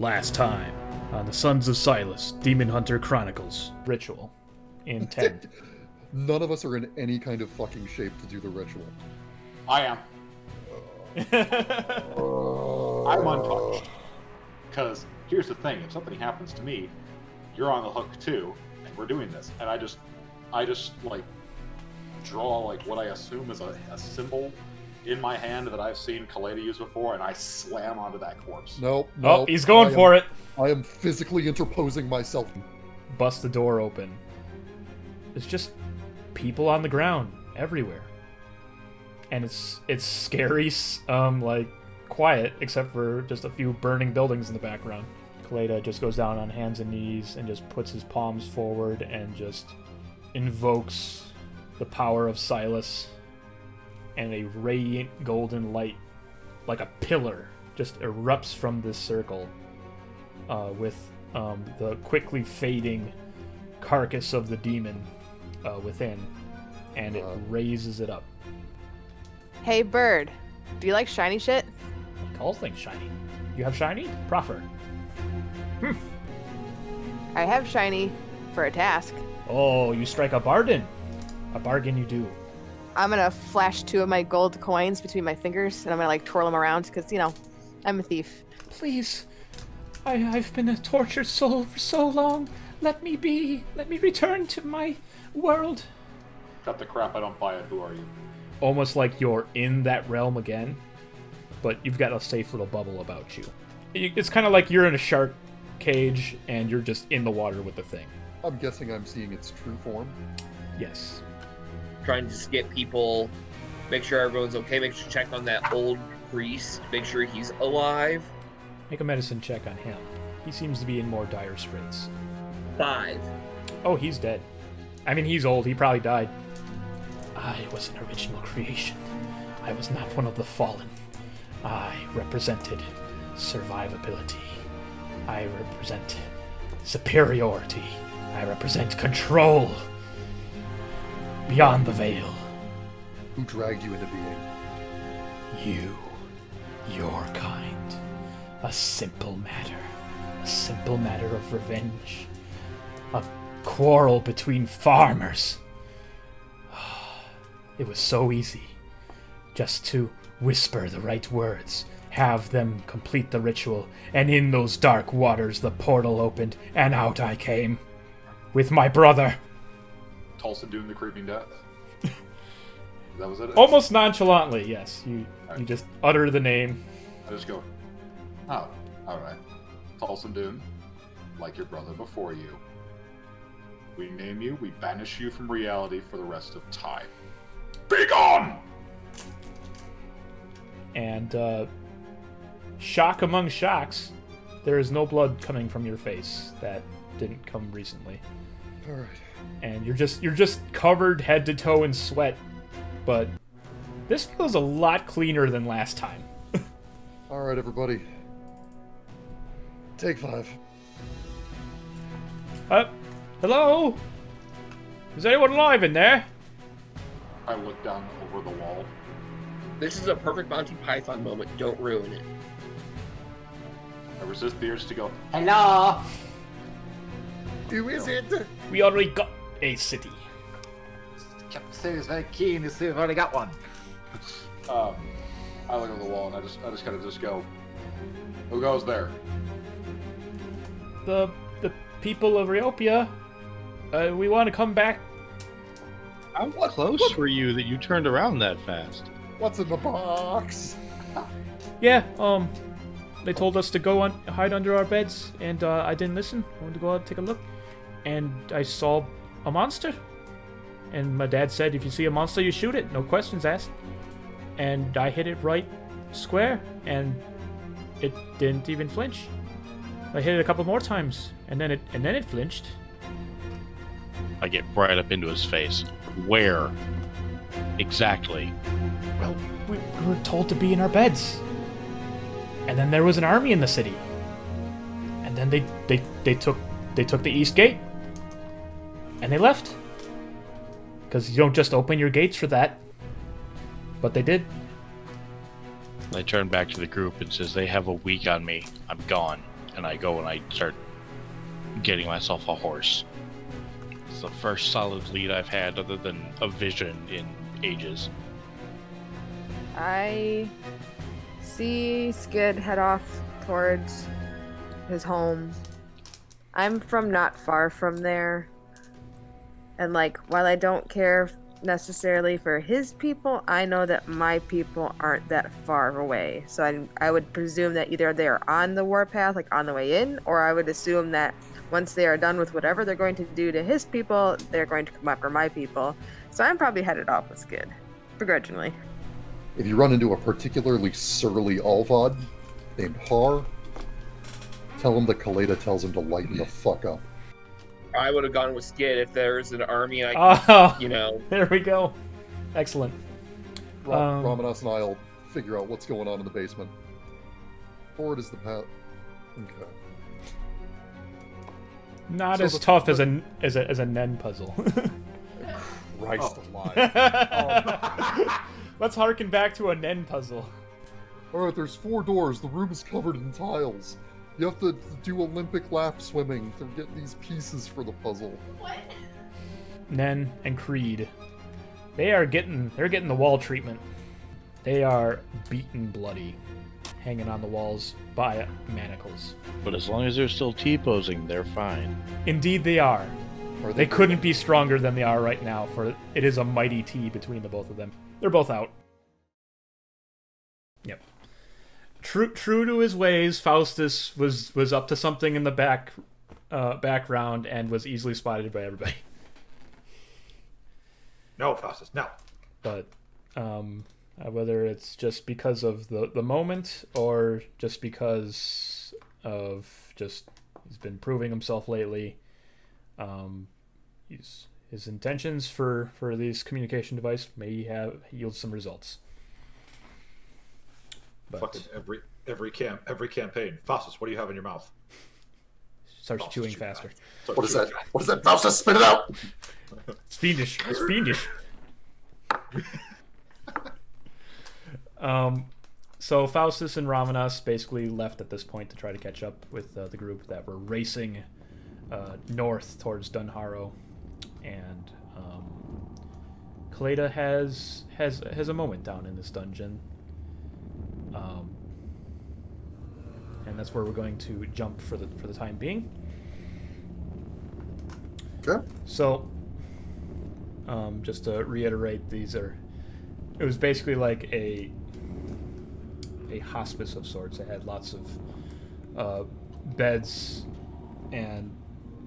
Last time on the Sons of Silas Demon Hunter Chronicles ritual in 10. None of us are in any kind of fucking shape to do the ritual. I am. I'm untouched. Because here's the thing: if something happens to me, you're on the hook too, and we're doing this. And I just, I just like draw like what I assume is a, a symbol in my hand that I've seen Caleidah use before, and I slam onto that corpse. No, no. oh, he's going I am- for it. I am physically interposing myself. Bust the door open. It's just people on the ground everywhere. And it's it's scary, um, like quiet, except for just a few burning buildings in the background. Caleidah just goes down on hands and knees and just puts his palms forward and just invokes the power of Silas and a radiant golden light like a pillar just erupts from this circle uh, with um, the quickly fading carcass of the demon uh, within and it raises it up. Hey, bird. Do you like shiny shit? all things shiny. You have shiny? Proffer. I have shiny for a task. oh you strike a bargain. A bargain you do I'm gonna flash two of my gold coins between my fingers and I'm gonna like twirl them around because, you know, I'm a thief. Please, I, I've been a tortured soul for so long. Let me be. Let me return to my world. Cut the crap! I don't buy it. Who are you? Almost like you're in that realm again, but you've got a safe little bubble about you. It's kind of like you're in a shark cage and you're just in the water with the thing. I'm guessing I'm seeing its true form. Yes. Trying to just get people, make sure everyone's okay, make sure check on that old priest, make sure he's alive. Make a medicine check on him. He seems to be in more dire straits. Five. Oh, he's dead. I mean, he's old. He probably died. I was an original creation. I was not one of the fallen. I represented survivability. I represent superiority. I represent control. Beyond the veil. Who dragged you into being? You, your kind. A simple matter. A simple matter of revenge. A quarrel between farmers. It was so easy. Just to whisper the right words, have them complete the ritual, and in those dark waters the portal opened, and out I came. With my brother. Tulsa doing the creeping death. that was it. Almost nonchalantly, yes. You you just utter the name. I just go, oh, all right. Tulsa Doom, like your brother before you. We name you, we banish you from reality for the rest of time. Be gone! and uh, shock among shocks, there is no blood coming from your face. That didn't come recently, All right. And you're just you're just covered head to toe in sweat. But this feels a lot cleaner than last time. All right, everybody. Take five. Uh, hello? Is anyone alive in there? I look down over the wall. This is a perfect Monty Python moment. Don't ruin it. I resist the urge to go, Hello? Who is it? We already got a city. Captain Sue is very keen to see if I've already got one. um, I look over the wall and I just, I just kind of just go, who goes there? The the people of Riopia. Uh, we want to come back. How close were you that you turned around that fast? What's in the box? Yeah, um, they told us to go on hide under our beds, and uh, I didn't listen. I wanted to go out and take a look, and I saw a monster. And my dad said, if you see a monster, you shoot it, no questions asked. And I hit it right square, and it didn't even flinch. I hit it a couple more times, and then it and then it flinched. I get right up into his face. Where? Exactly. Well, we, we were told to be in our beds. And then there was an army in the city. And then they, they, they took they took the east gate. And they left. Because you don't just open your gates for that. But they did. I turn back to the group and says, They have a week on me. I'm gone. and I go and I start getting myself a horse. It's the first solid lead I've had, other than a vision, in ages. I see Skydd head off towards his home. I'm from not far from there. And like while I don't care necessarily for his people, I know that my people aren't that far away. So I I would presume that either they are on the warpath like on the way in or I would assume that once they are done with whatever they're going to do to his people, they're going to come after my people. So I'm probably headed off with Skydd. Begrudgingly. If you run into a particularly surly Alvadh named Harr, tell him that Caleidah tells him to lighten the fuck up. I would have gone with Skydd if there's an army I, Oh, you know, there we go. Excellent. Ra- Um, Ramanas and I'll figure out what's going on in the basement. Forward is the path. Okay. Not So as the- tough as a as a as a Nen puzzle. Christ Oh. alive. Let's harken back to a Nen puzzle. Alright, there's four doors. The room is covered in tiles. You have to do Olympic lap swimming to get these pieces for the puzzle. What? Nen and Creed. They are getting they're getting the wall treatment. They are beaten bloody, hanging on the walls by manacles. But as long as they're still T posing, they're fine. Indeed they are. Are They couldn't be stronger than they are right now, for it is a mighty T between the both of them. They're both out. Yep. True, true to his ways, Faustus was was up to something in the back uh, background and was easily spotted by everybody. No, Faustus, no. But um, uh, whether it's just because of the the moment or just because of just he's been proving himself lately, um, he's his intentions for for this communication device may have yield some results. But Fucking every every camp every campaign. Faustus, what do you have in your mouth? starts Faustus, chewing faster. fast. So What is chew that? fast. What is that? Faustus, spit it out! It's fiendish. It's fiendish. um, so Faustus and Ramanas basically left at this point to try to catch up with uh, the group that were racing uh, north towards Dunharrow, and um, Caleidah has has has a moment down in this dungeon. Um, and that's where we're going to jump for the for the time being. Okay. So, um, just to reiterate, these are. It was basically like a a hospice of sorts. It had lots of uh, beds, and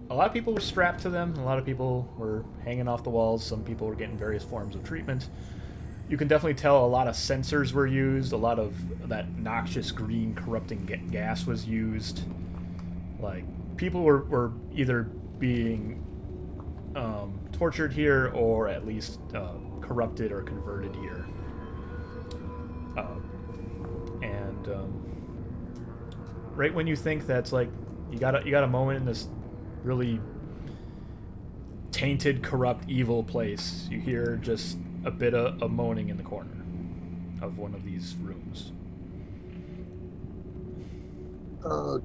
a lot of people were strapped to them. A lot of people were hanging off the walls. Some people were getting various forms of treatment. You can definitely tell a lot of sensors were used. A lot of that noxious green corrupting gas was used. Like people were, were either being um, tortured here or at least uh, corrupted or converted here. Um, and um, right when you think that's like you got a, you got a moment in this really tainted, corrupt, evil place, you hear just a bit of a moaning in the corner of one of these rooms. Uh,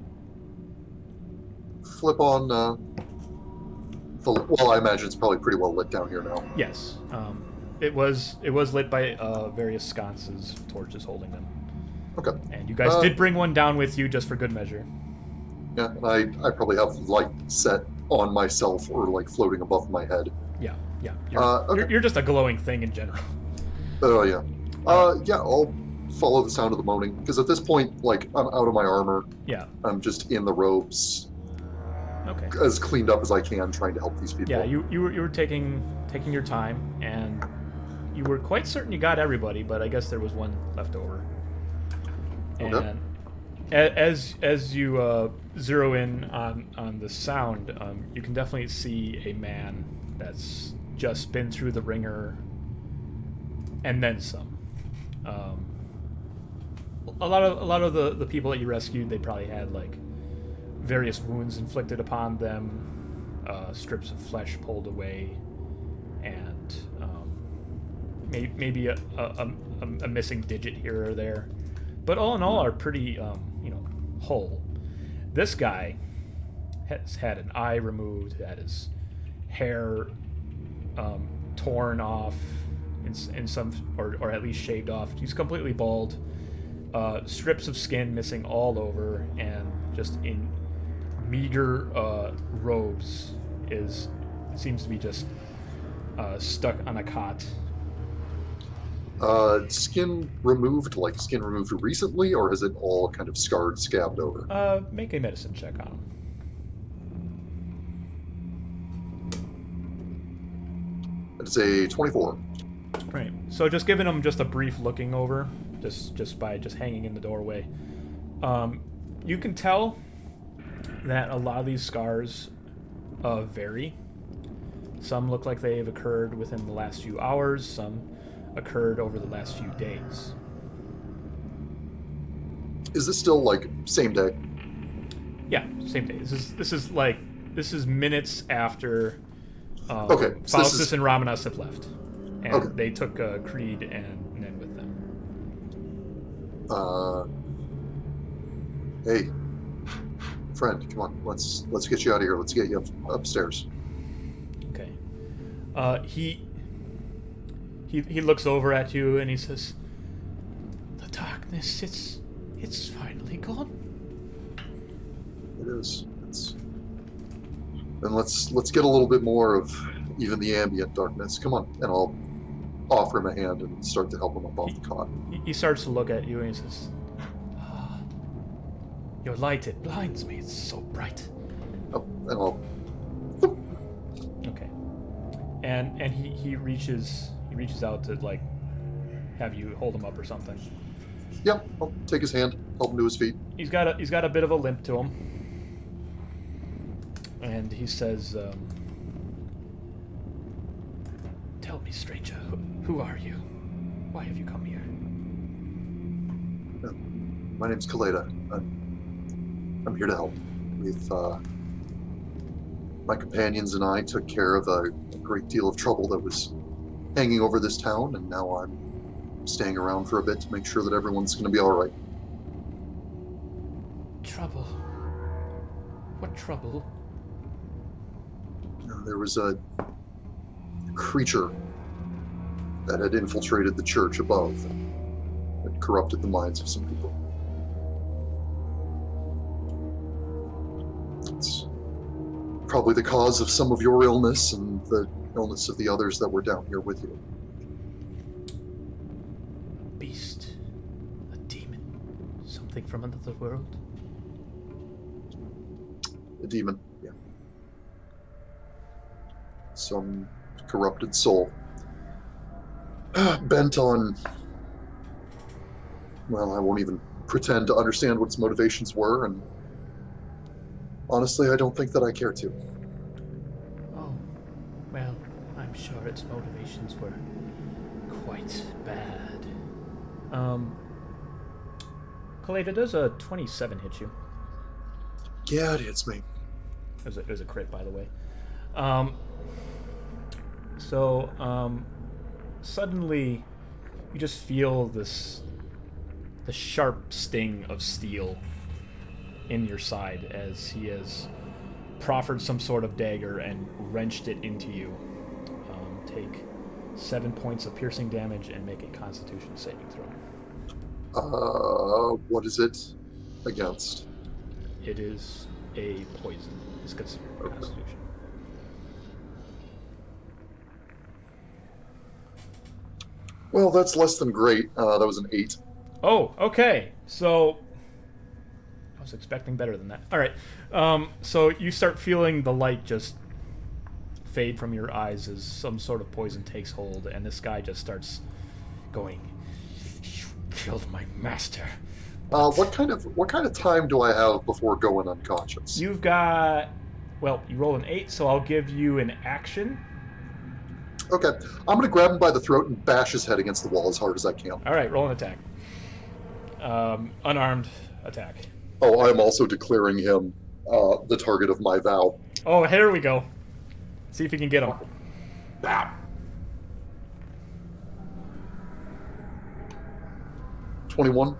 flip on. Uh, the, well, I imagine it's probably pretty well lit down here now. Yes, um, it was it was lit by uh, various sconces, torches holding them. Okay. And you guys Uh, did bring one down with you just for good measure. Yeah, and I, I probably have light set on myself or like floating above my head. Yeah, yeah. You're, Uh, okay. you're, you're just a glowing thing in general. Oh yeah. Uh, yeah, I'll follow the sound of the moaning because at this point, like, I'm out of my armor. Yeah. I'm just in the robes, Okay. as cleaned up as I can, trying to help these people. Yeah, you you were, you were taking taking your time, and you were quite certain you got everybody, but I guess there was one left over. And Okay. as as you uh, zero in on on the sound, um, you can definitely see a man that's just been through the ringer, and then some. Um, a lot of a lot of the, the people that you rescued, they probably had like various wounds inflicted upon them, uh, strips of flesh pulled away, and um, may, maybe a, a, a, a missing digit here or there. But all in all, are pretty um, you know whole. This guy has had an eye removed, had his hair um, torn off in, in some, or, or at least shaved off. He's completely bald. Uh, strips of skin missing all over, and just in meager uh, robes is seems to be just uh, stuck on a cot. Uh, skin removed, like skin removed recently, or is it all kind of scarred, scabbed over? Uh, make a medicine check on him. It's a 24. Right. So just giving him just a brief looking over, just just by just hanging in the doorway, um, you can tell that a lot of these scars uh, vary. Some look like they've occurred within the last few hours. Some occurred over the last few days. Is this still like same day? Yeah, same day. This is this is like this is minutes after um, Okay, so Faustus is- and Ramanas have left, and Okay. they took uh, Creed and Nen with them. Uh, hey, friend, come on, let's let's get you out of here. Let's get you up, upstairs. Okay. Uh, he he he looks over at you and he says, "The darkness, it's it's finally gone." It is. Then let's let's get a little bit more of even the ambient darkness. Come on, and I'll offer him a hand and start to help him up off the cot. He, starts to look at you and he says, "Ah, "Your light it blinds me. It's so bright." Oh, and I'll. Okay. And and he he reaches he reaches out to like have you hold him up or something. Yep, I'll take his hand, help him to his feet. He's got a he's got a bit of a limp to him. And he says, um, "Tell me, stranger, who, who are you? Why have you come here?" My name's Caleidah. I'm, I'm here to help. We've, uh, my companions and I took care of a, a great deal of trouble that was hanging over this town, and now I'm staying around for a bit to make sure that everyone's going to be all right. Trouble. What trouble? There was a creature that had infiltrated the church above and corrupted the minds of some people. It's probably the cause of some of your illness and the illness of the others that were down here with you. A beast. A demon. Something from another world. A demon. Some corrupted soul. Bent on. Well, I won't even pretend to understand what its motivations were, and honestly, I don't think that I care to. Oh, well, I'm sure its motivations were quite bad. Um, Caleidah, does a 27 hit you? Yeah, it hits me. It was a, it was a crit, by the way. Um, so, um, suddenly, you just feel this the sharp sting of steel in your side as he has proffered some sort of dagger and wrenched it into you. Um, take seven points of piercing damage and make a Constitution saving throw. Uh, what is it against? It is a poison. It's considered Okay. Constitution. Well, that's less than great. Uh, that was an eight. Oh, okay. So I was expecting better than that. All right. Um, so you start feeling the light just fade from your eyes as some sort of poison takes hold, and this guy just starts going. You killed my master. Uh, what kind of what kind of time do I have before going unconscious? You've got. Well, you roll an eight, so I'll give you an action. Okay, I'm gonna grab him by the throat and bash his head against the wall as hard as I can. All right, roll an attack. Um, unarmed attack. Oh, I am also declaring him uh, the target of my vow. Oh, here we go. See if you can get him. Bam. Twenty-one.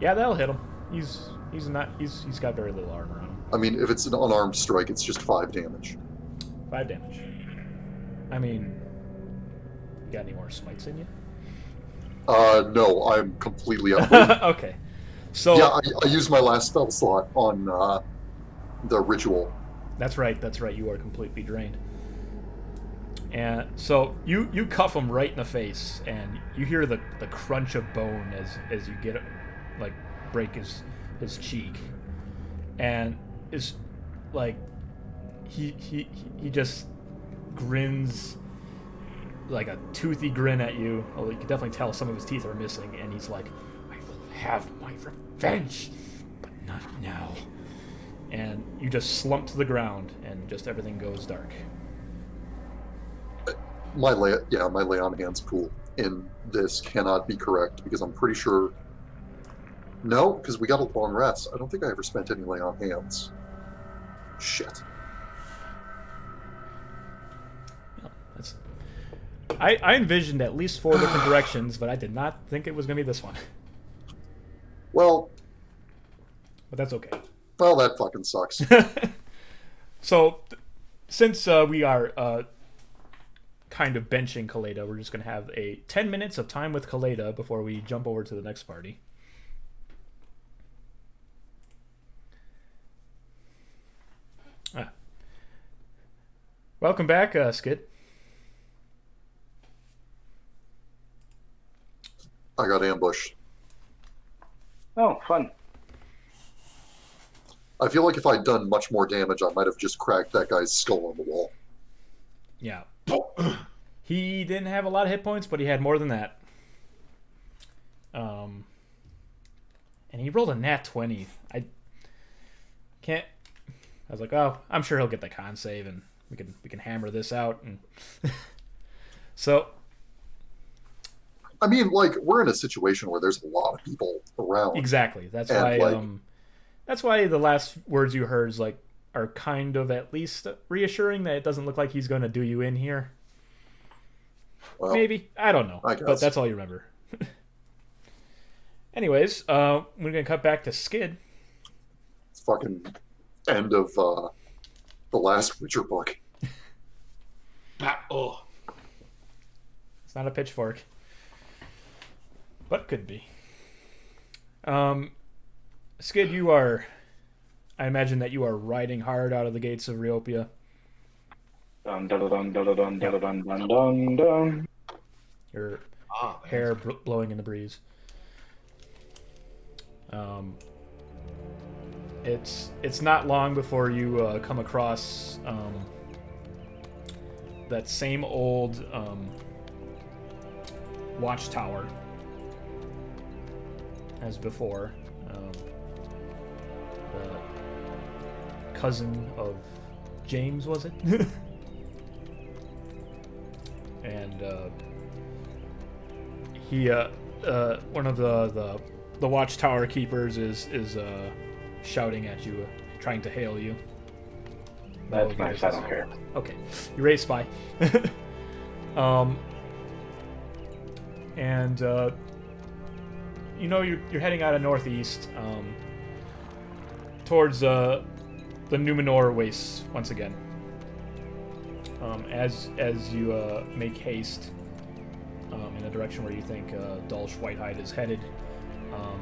Yeah, that'll hit him. He's He's not. He's he's got very little armor on him. I mean, if it's an unarmed strike, it's just five damage. Five damage. I mean, you got any more smites in you? Uh, no, I'm completely out. okay. So yeah, I, I used my last spell slot on uh, the ritual. That's right. That's right. You are completely drained. And so you you cuff him right in the face, and you hear the, the crunch of bone as as you get like break his his cheek, and is like he he he just grins like a toothy grin at you. Well, you can definitely tell some of his teeth are missing, and he's like, "I will have my revenge, but not now." And you just slump to the ground, and just everything goes dark. My lay, yeah, my lay on hands pool in this cannot be correct because I'm pretty sure. No, because we got a long rest. I don't think I ever spent any lay on hands. Shit. Yeah, that's. I I envisioned at least four different directions, but I did not think it was gonna be this one. Well, But that's okay. well, that fucking sucks. so, since uh, we are uh, kind of benching Caleidah, we're just going to have a 10 minutes of time with Caleidah before we jump over to the next party. Ah. Welcome back, uh, Skydd. I got ambushed. Oh, fun. I feel like if I'd done much more damage, I might have just cracked that guy's skull on the wall. Yeah. he didn't have a lot of hit points, but he had more than that. Um, and he rolled a nat twenty. I can't. I was like, oh, I'm sure he'll get the con save, and we can we can hammer this out. And so I mean, like we're in a situation where there's a lot of people around. exactly, that's And, why like- um, that's why the last words you heard is like are kind of at least reassuring that it doesn't look like he's going to do you in here. Well, Maybe I don't know, I but that's all you remember. Anyways, uh, we're gonna cut back to Skydd. it's fucking end of uh, the last Witcher book. Ah, oh, It's not a pitchfork, but could be. Um, Skydd, you are. I imagine that you are riding hard out of the gates of Riopia. Dun dun dun dun dun dun dun dun dun dun. Your ah, hair bl- blowing in the breeze. Um, it's it's not long before you uh, come across um, that same old um, watchtower as before. Um, the cousin of James was it? and uh, he uh, uh, one of the, the the watchtower keepers is is uh, shouting at you, uh, trying to hail you. That's Oh, nice. I don't care. Okay, you raise spy. um, and uh, you know you're, you're heading out of northeast um, towards uh, the Numenor wastes once again. Um, as as you uh, make haste um, in the direction where you think uh, Dulce Whitehide is headed, um,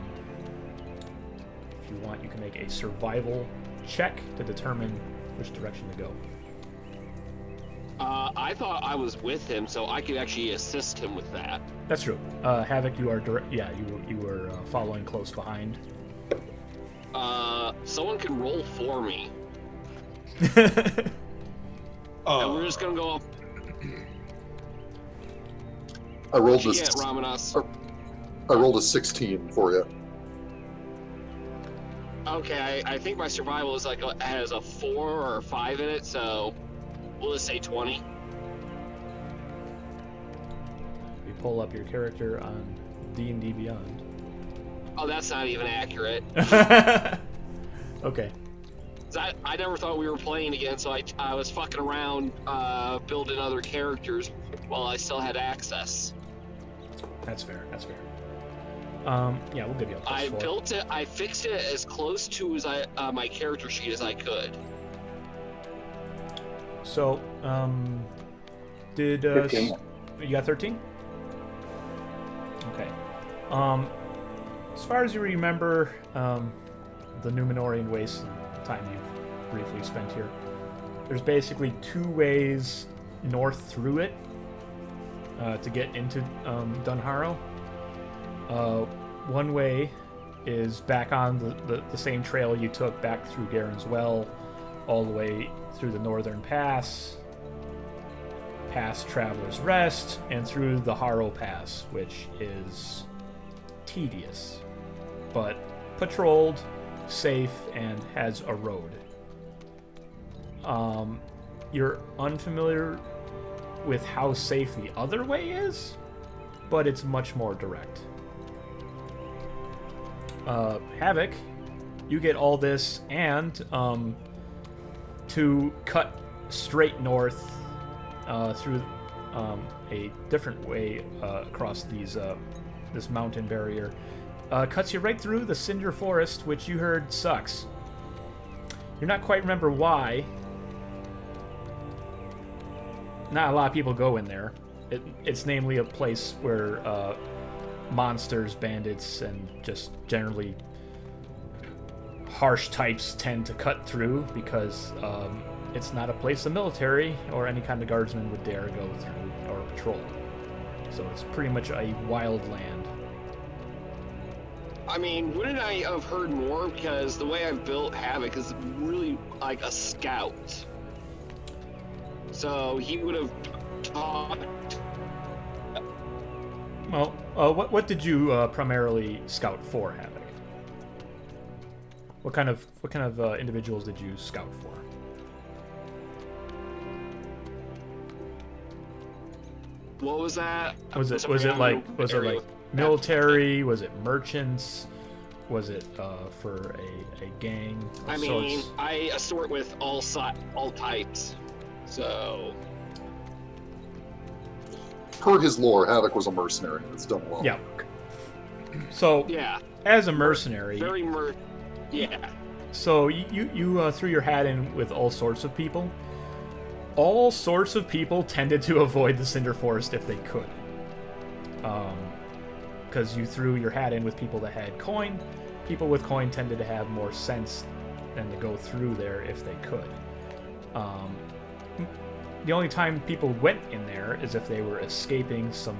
if you want, you can make a survival check to determine which direction to go. Uh, I thought I was with him, so I could actually assist him with that. That's true. Uh, Havik, you are direct. Yeah, you were- you were uh, following close behind. Uh, someone can roll for me, oh, and we're just gonna go up. I rolled Yeah, this. Ramanas. I rolled a 16 for you. Okay, I, I think my survival is like a, has a four or a five in it, so we'll just say twenty. you pull up your character on D and D Beyond. Oh, that's not even accurate. okay. I, I never thought we were playing again, so I, I was fucking around uh, building other characters while I still had access. That's fair. That's fair. Um, yeah, we'll give you a plus I four. built it. I fixed it as close to as I uh, my character sheet as I could. So, um, did uh, 15. s- you got thirteen? Okay. Um, as far as you remember, um, the Numenorian waste the time you've briefly spent here, there's basically two ways north through it uh, to get into um, Dunharrow. Uh, one way is back on the, the, the same trail you took back through Garen's Well, all the way through the Northern Pass, past Traveler's Rest, and through the Harrow Pass, which is tedious, but patrolled, safe, and has a road. Um, you're unfamiliar with how safe the other way is, but it's much more direct. Uh, Havik, you get all this, and um, to cut straight north uh, through um, a different way uh, across these uh, this mountain barrier uh, cuts you right through the cinder forest, which you heard sucks. You're not quite remember why. Not a lot of people go in there. It, it's namely a place where uh, monsters, bandits, and just generally harsh types tend to cut through because um, it's not a place the military or any kind of guardsman would dare go through or patrol. So it's pretty much a wild land. I mean, wouldn't I have heard more? Because the way I've built Havik is really like a scout. So he would have taught. Well, uh, what what did you uh, primarily scout for, Havik? What kind of what kind of uh, individuals did you scout for? What was that? Was it was it like was it like military? Was it merchants? Was it uh, for a, a gang? of I mean, sorts? I assort with all si- all types. So Per his lore, Havik was a mercenary that's done well. Yeah. So yeah, as a mercenary, very mer. Yeah. So you you, uh, threw your hat in with all sorts of people. All sorts of people tended to avoid the Cinder Forest if they could, Um, because you threw your hat in with people that had coin. People with coin tended to have more sense than to go through there if they could. Um, the only time people went in there is if they were escaping some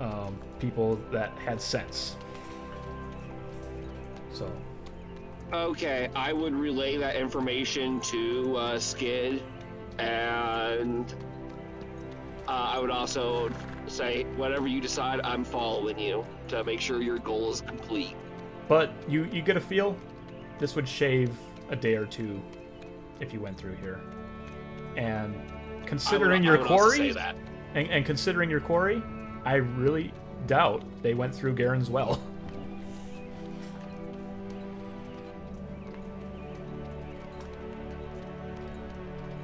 um, people that had sense. So Okay, I would relay that information to uh, Skydd, and uh, I would also say, whatever you decide, I'm following you to make sure your goal is complete. But you you get a feel this would shave a day or two if you went through here. And considering your would say quarry and, and considering your quarry, I really doubt they went through Garen's well.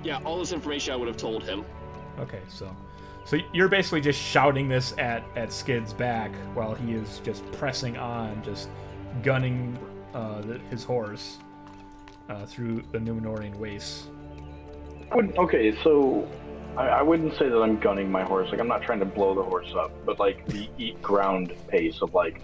Yeah, all this information I would have told him. Okay, so so you're basically just shouting this at at Skydd's back while he is just pressing on, just gunning uh, the, his horse uh, through the Numenorian wastes. Okay, so I, I wouldn't say that I'm gunning my horse. Like I'm not trying to blow the horse up, but like the eat ground pace of like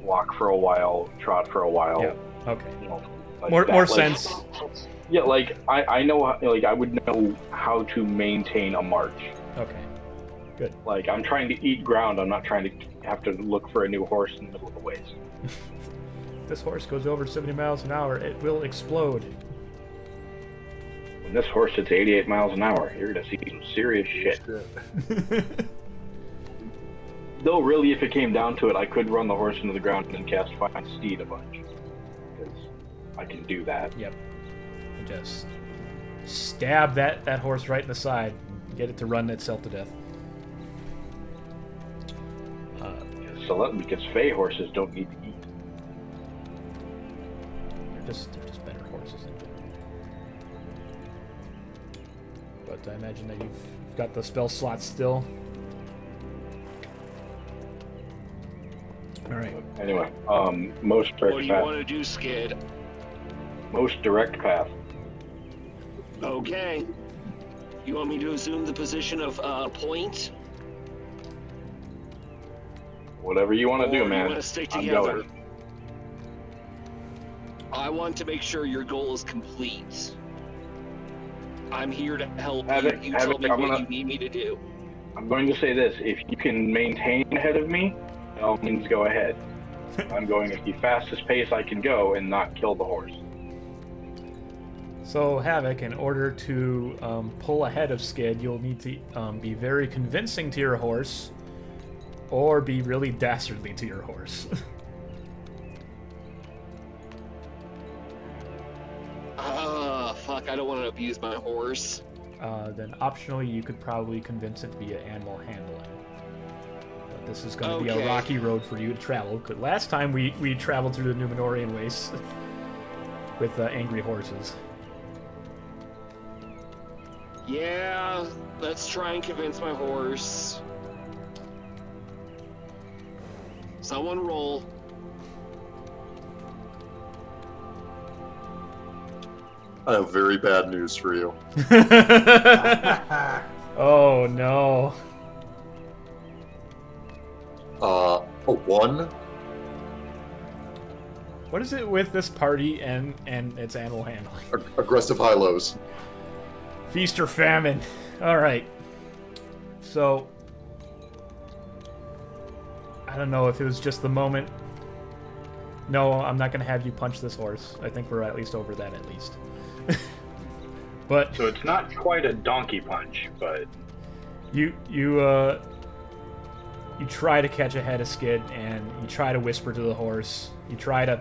walk for a while, trot for a while. Yeah. Okay. You know, like More more like- sense. Yeah, like I I know like I would know how to maintain a march. Okay. Good. Like I'm trying to eat ground. I'm not trying to have to look for a new horse in the middle of the waste. If this horse goes over 70 miles an hour, it will explode. When this horse hits 88 miles an hour, you're gonna see some serious shit. Though, really, if it came down to it, I could run the horse into the ground and cast Find Steed a bunch. Because I can do that. Yep. And just stab that, that horse right in the side. Get it to run itself to death. Uh, So that because Fey horses don't need to eat. they're just they're just better horses. in general. But I imagine that you've got the spell slot still. All right. Anyway, um, most What direct do you path. want to do, Skydd? Most direct path. Okay. You want me to assume the position of uh, point? Whatever you want to do, you man. wanna stick I'm together? going. I want to make sure your goal is complete. I'm here to help Have you. it- You have tell it- me I'm what gonna- you need me to do. I'm going to say this: if you can maintain ahead of me, by all means go ahead. I'm going at the fastest pace I can go and not kill the horse. So, Havik, in order to um, pull ahead of Skydd, you'll need to um, be very convincing to your horse, or be really dastardly to your horse. Ah, fuck! I don't want to abuse my horse. uh, then, optionally, you could probably convince it via animal handling. But this is going to be a rocky road for you to travel. 'cause last time we, we traveled through the Numenorian wastes with uh, angry horses. Yeah, let's try and convince my horse. Someone roll. I have very bad news for you. oh no. Uh, a one. What is it with this party and and its animal handling? Ag- aggressive high lows. Feast or famine. All right. So I don't know if it was just the moment. No, I'm not gonna have you punch this horse. I think we're at least over that at least. but So it's not quite a donkey punch, but you you uh you try to catch ahead of Skydd and you try to whisper to the horse you try to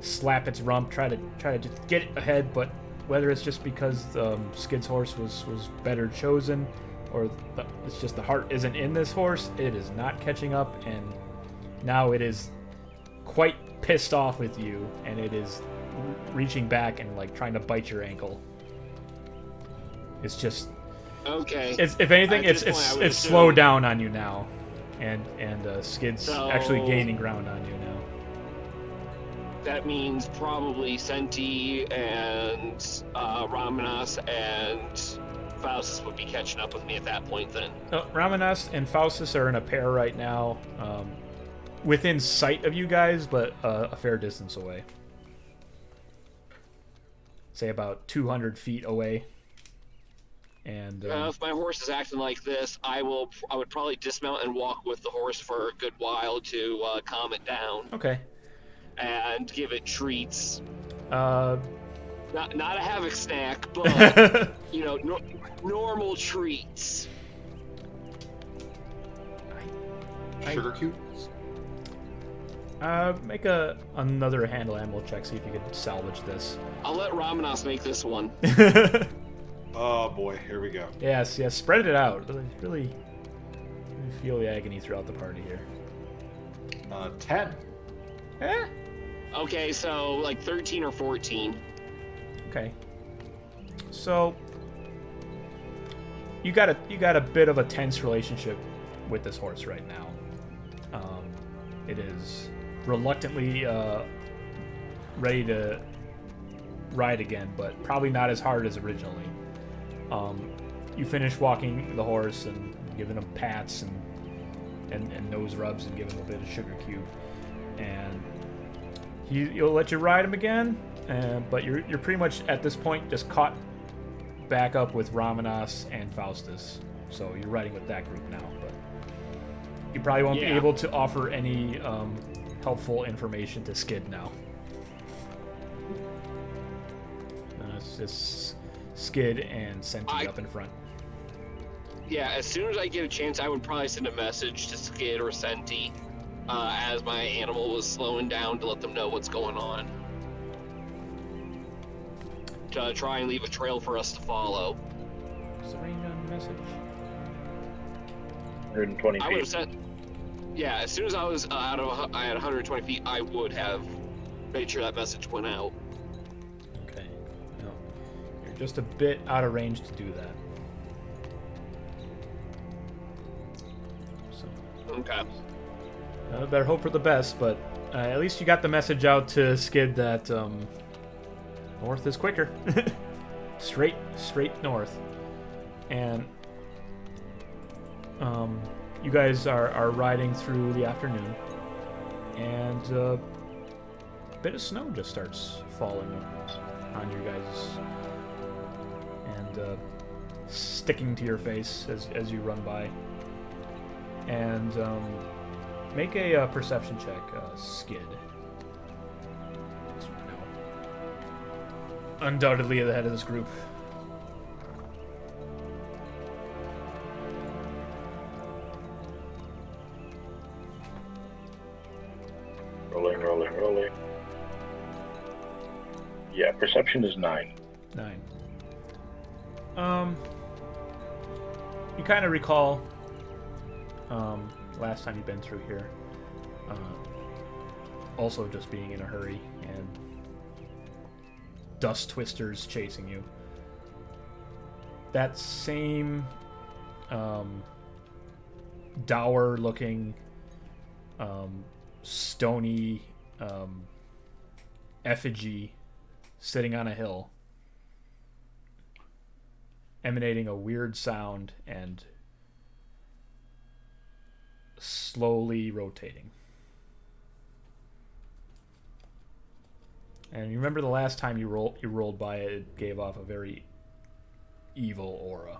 slap its rump try to try to just get ahead but whether it's just because um, Skydd's horse was was better chosen or the, it's just the heart isn't in this horse it is not catching up and now it is quite pissed off with you and it is reaching back and like trying to bite your ankle it's just Okay. it's, if anything, it's point, it's it's assume- slowed down on you now, and and uh, Skydd's actually gaining ground on you. That means probably Senti and uh, Ramanas and Faustus would be catching up with me at that point then. Uh, Ramanas and Faustus are in a pair right now, um, within sight of you guys, but uh, a fair distance away. Say about 200 feet away. And Uh, um, if my horse is acting like this, I will. I would probably dismount and walk with the horse for a good while to uh, calm it down okay, and give it treats. uh, Not not a havoc snack, but you know, no, normal treats. I- Sugar cubes. uh, make a another handle animal check. See if you can salvage this. I'll let Ramanas make this one. Oh boy, here we go. Yes, yes. Spread it out. Really, really, really feel the agony throughout the party here. Uh, ten. Eh? Okay, so like 13 or 14. Okay. So you got a you got a bit of a tense relationship with this horse right now. Um, it is reluctantly uh, ready to ride again, but probably not as hard as originally. Um, you finish walking the horse and giving him pats and, and, and nose rubs and giving him a bit of sugar cube, and he, he'll let you ride him again. Uh, but you're you're pretty much at this point just caught back up with Ramanas and Faustus, so you're riding with that group now. But you probably won't be able to offer any um, helpful information to Skydd now. Uh, it's just Skydd and Senti I- up in front. Yeah, as soon as I get a chance, I would probably send a message to Skydd or Senti uh, as my animal was slowing down to let them know what's going on. To try and leave a trail for us to follow. Is there any uh, message? 120 I would have feet. sent. Yeah, as soon as I was uh, out of I had 120 feet, I would have made sure that message went out. Okay. No. You're just a bit out of range to do that. So, Okay. Better hope for the best, but Uh, at least you got the message out to Skydd that um, north is quicker. straight, straight north. And um, you guys are, are riding through the afternoon, and uh, a bit of snow just starts falling on you guys, and uh, sticking to your face as, as you run by. And um, make a uh, perception check, uh, Skydd. Undoubtedly at the head of this group. Rolling, rolling, rolling. Yeah, perception is nine. Nine. Um, you kind of recall um, last time you've been through here. Uh, also, just being in a hurry and dust twisters chasing you. That same um, dour looking, um, stony um, effigy sitting on a hill, emanating a weird sound and slowly rotating. And you remember the last time you rolled you rolled by it, it gave off a very evil aura.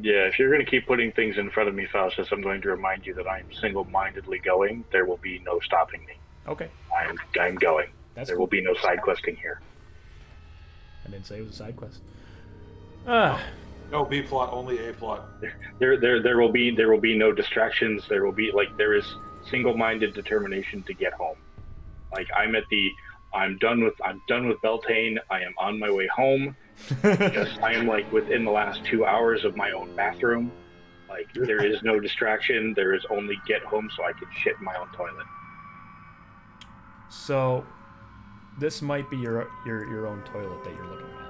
Yeah, if you're going to keep putting things in front of me, Faustus, I'm going to remind you that I'm single-mindedly going. There will be no stopping me. Okay, I'm I'm going. that's there cool. will be no side questing here. I didn't say it was a side quest. Ah, No B plot, only A plot. There there there will be there will be no distractions. There will be like there is single-minded determination to get home. Like I'm at the I'm done with I'm done with Beltane. I am on my way home. Just I am like within the last two hours of my own bathroom. Like there is no distraction. There is only get home so I can shit in my own toilet. so this might be your your your own toilet that you're looking at.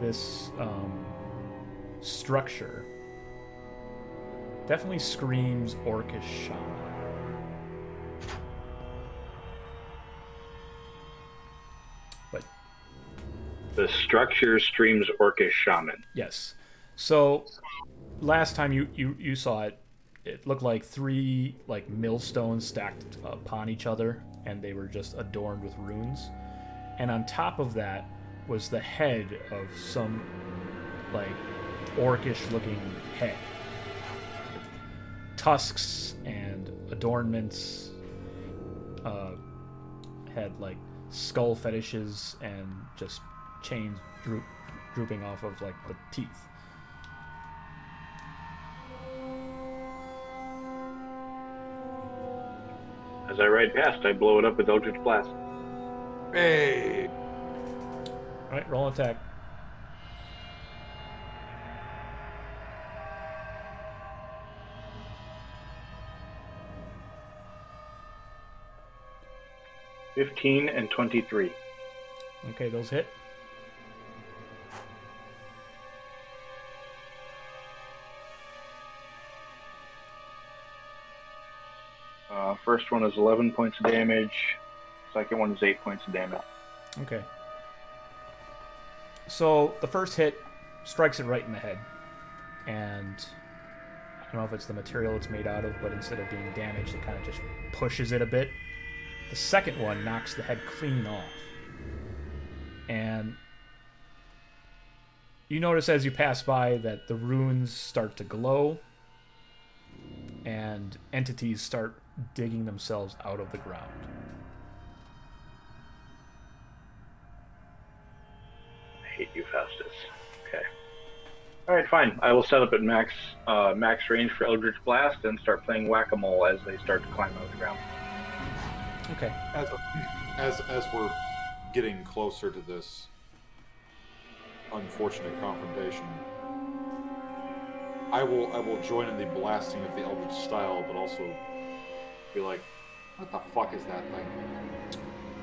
This um, structure definitely screams Orcish shaman. But The structure streams Orcish shaman. Yes. So last time you, you, you saw it, it looked like three like millstones stacked upon each other, and they were just adorned with runes. And on top of that was the head of some like orcish looking head. Tusks and adornments. Uh, had like skull fetishes and just chains droop, drooping off of like the teeth. As I ride past, I blow it up with Eldritch Blast. Hey! All right, roll an attack. Fifteen and twenty-three. Okay, those hit. Uh, first one is eleven points of damage. Second one is eight points of damage. Okay. So the first hit strikes it right in the head, and I don't know if it's the material it's made out of, but instead of being damaged, it kind of just pushes it a bit. The second one knocks the head clean off, and you notice as you pass by that the runes start to glow, and entities start digging themselves out of the ground. I hate you, Faustus. Okay. All right, fine. I will set up at max uh, max range for Eldritch Blast and start playing whack a mole as they start to climb out of the ground. Okay. As, as as we're getting closer to this unfortunate confrontation, I will I will join in the blasting of the Eldritch style, but also be like, what the fuck is that thing?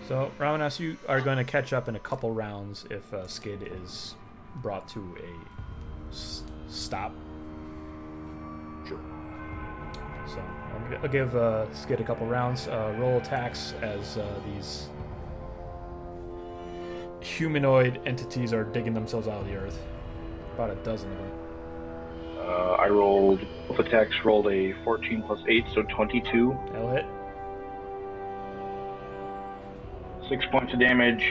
So, Ramanas, you are going to catch up in a couple rounds if uh, Skydd is brought to a s- stop. Sure. So I'll, I'll give uh, Skydd a couple rounds. Uh, roll attacks as uh, these humanoid entities are digging themselves out of the earth. About a dozen of them. Uh, I rolled both attacks. Rolled a 14 plus 8, so 22. That'll hit. Six points of damage.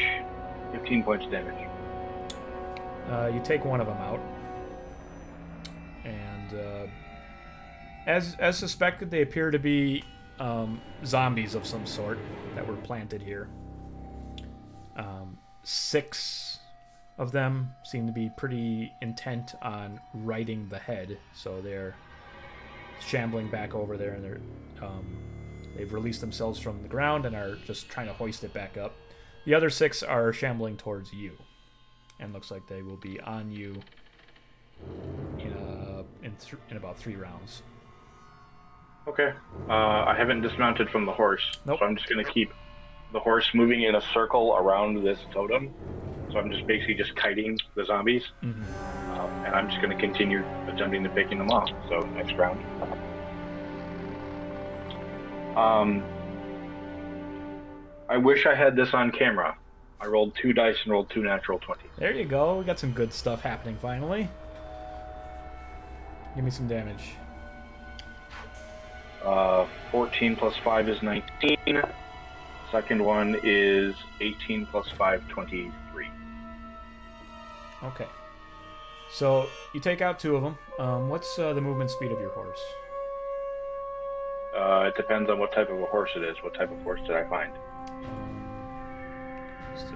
15 points of damage. Uh, you take one of them out, and uh, as as suspected, they appear to be um, zombies of some sort that were planted here. Um, six of them seem to be pretty intent on righting the head, so they're shambling back over there, and they're um, they've released themselves from the ground and are just trying to hoist it back up. The other six are shambling towards you and looks like they will be on you in a, in, th- in about three rounds. Okay. Uh, I haven't dismounted from the horse, Nope. so I'm just gonna keep the horse moving in a circle around this totem. So I'm just basically just kiting the zombies, Mhm. um, and I'm just gonna continue attempting to picking them off. So next round. Um, I wish I had this on camera. I rolled two dice and rolled two natural twenties. There you go. We got some good stuff happening finally. Give me some damage. Uh, 14 plus 5 is 19. Second one is 18 plus 5, 23. Okay. So you take out two of them. Um, what's uh, the movement speed of your horse? Uh, it depends on what type of a horse it is. What type of horse did I find?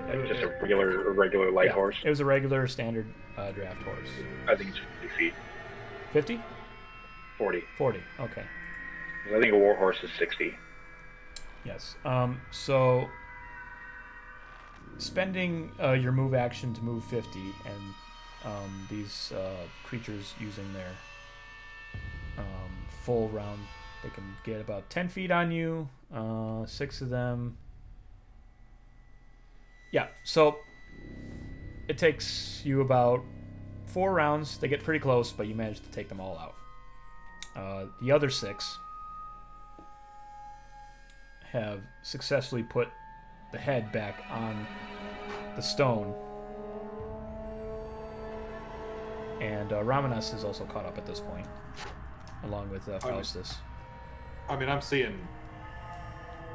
Like just a regular, a regular light Yeah, horse. It was a regular standard uh, draft horse. I think it's 50 feet. 50? 40. 40. Okay. I think a war horse is 60. Yes. Um, so spending uh, your move action to move 50 and um, these uh, creatures using their um, full round, they can get about 10 feet on you. Uh, six of them. Yeah. So it takes you about four rounds. They get pretty close, but you manage to take them all out. Uh, the other six have successfully put the head back on the stone. And uh, Ramanas is also caught up at this point, along with uh, Faustus. I mean, I'm seeing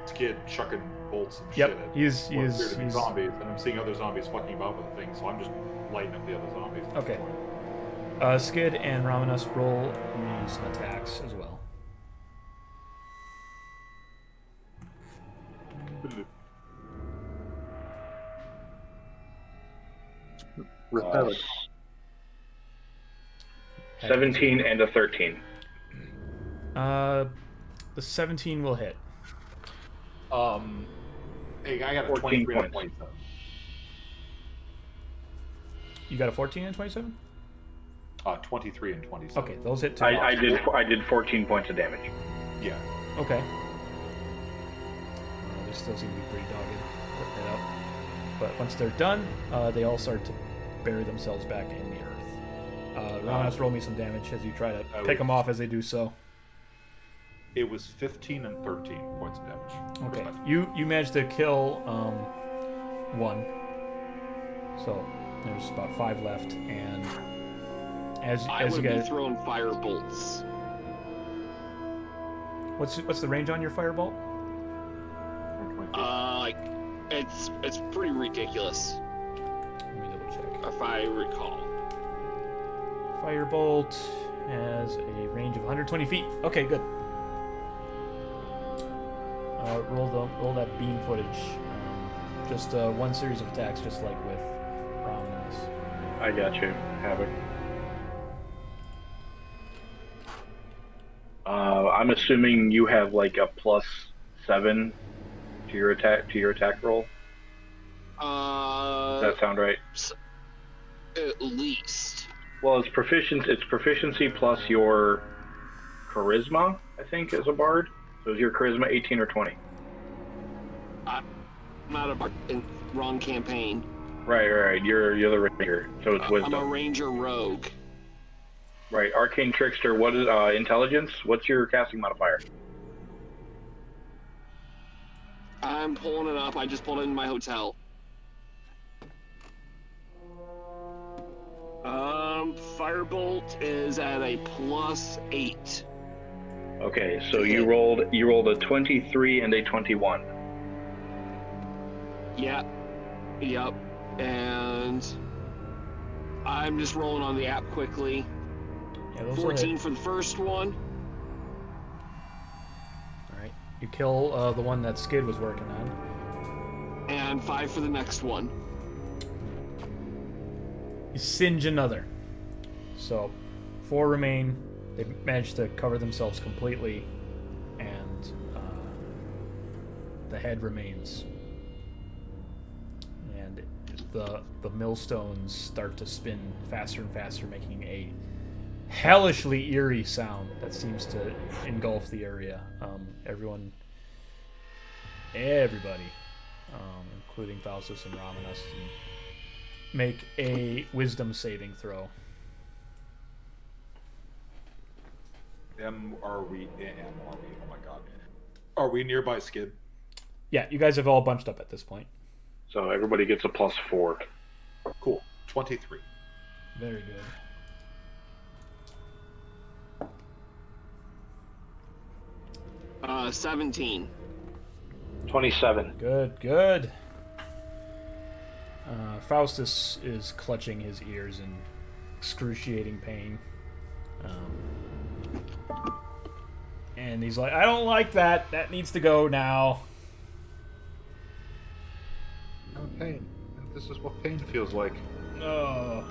Skydd chucking bolts and Yep, shit at he's- what he's- appear to be he's- zombies, and I'm seeing other zombies fucking about with the thing, so I'm just lighting up the other zombies. Okay. Uh, Skydd and Ramanas roll me some attacks as well. Uh, 17 and a 13. Uh, the 17 will hit. Um, hey, I got a 14 23 and a 27. You got a 14 and 27? Uh, 23 and 27. Okay, those hit too. I, I did I did 14 points of damage. Yeah. Okay. Uh, they still seem to be pretty dogged putting it up. But once they're done, uh, they all start to bury themselves back in the earth. Uh, Ramanas, roll me some damage as you try to I pick will. them off as they do so. It was 15 and 13 points of damage. Okay, you you managed to kill um, one. So there's about five left, and as I as you would be throwing fire bolts. what's what's the range on your firebolt? 123. Uh, like, it's it's pretty ridiculous Let me double check. if I recall. Firebolt has a range of 120 feet. Okay, good. Uh, roll the roll that beam footage. Um, just uh, one series of attacks, just like with Ramanas. I got you, Havik. Uh, I'm assuming you have like a plus seven to your attack to your attack roll. Uh, Does that sound right? at least. Well, it's proficiency. It's proficiency plus your charisma. I think as a bard. So is your charisma 18 or 20? I'm not a in wrong campaign. Right, right. You're you're the ranger. So it's Uh, I'm a ranger rogue. Right, arcane trickster. What is uh, intelligence? What's your casting modifier? I'm pulling it up. I just pulled it in my hotel. Um, Firebolt is at a plus eight. Okay, so you rolled you rolled a twenty-three and a twenty-one. Yeah. Yep. And I'm just rolling on the app quickly. Yeah, 14 for the first one. All right. You kill uh, the one that Skydd was working on. And five for the next one. You singe another. So, four remain. They managed to cover themselves completely, and uh, the head remains. And the the millstones start to spin faster and faster, making a hellishly eerie sound that seems to engulf the area. Um, everyone, everybody, um, including Faustus and Ramanas, make a wisdom saving throw. M are we? M are we? Oh my god. Are we nearby Skydd? Yeah, you guys have all bunched up at this point. So everybody gets a plus four. Cool. Twenty-three. Very good. Uh, 17. Twenty-seven. Good, good. Uh, Faustus is clutching his ears in excruciating pain. Um, and he's like, I don't like that. That needs to go now. No pain. This is what pain feels like. Oh.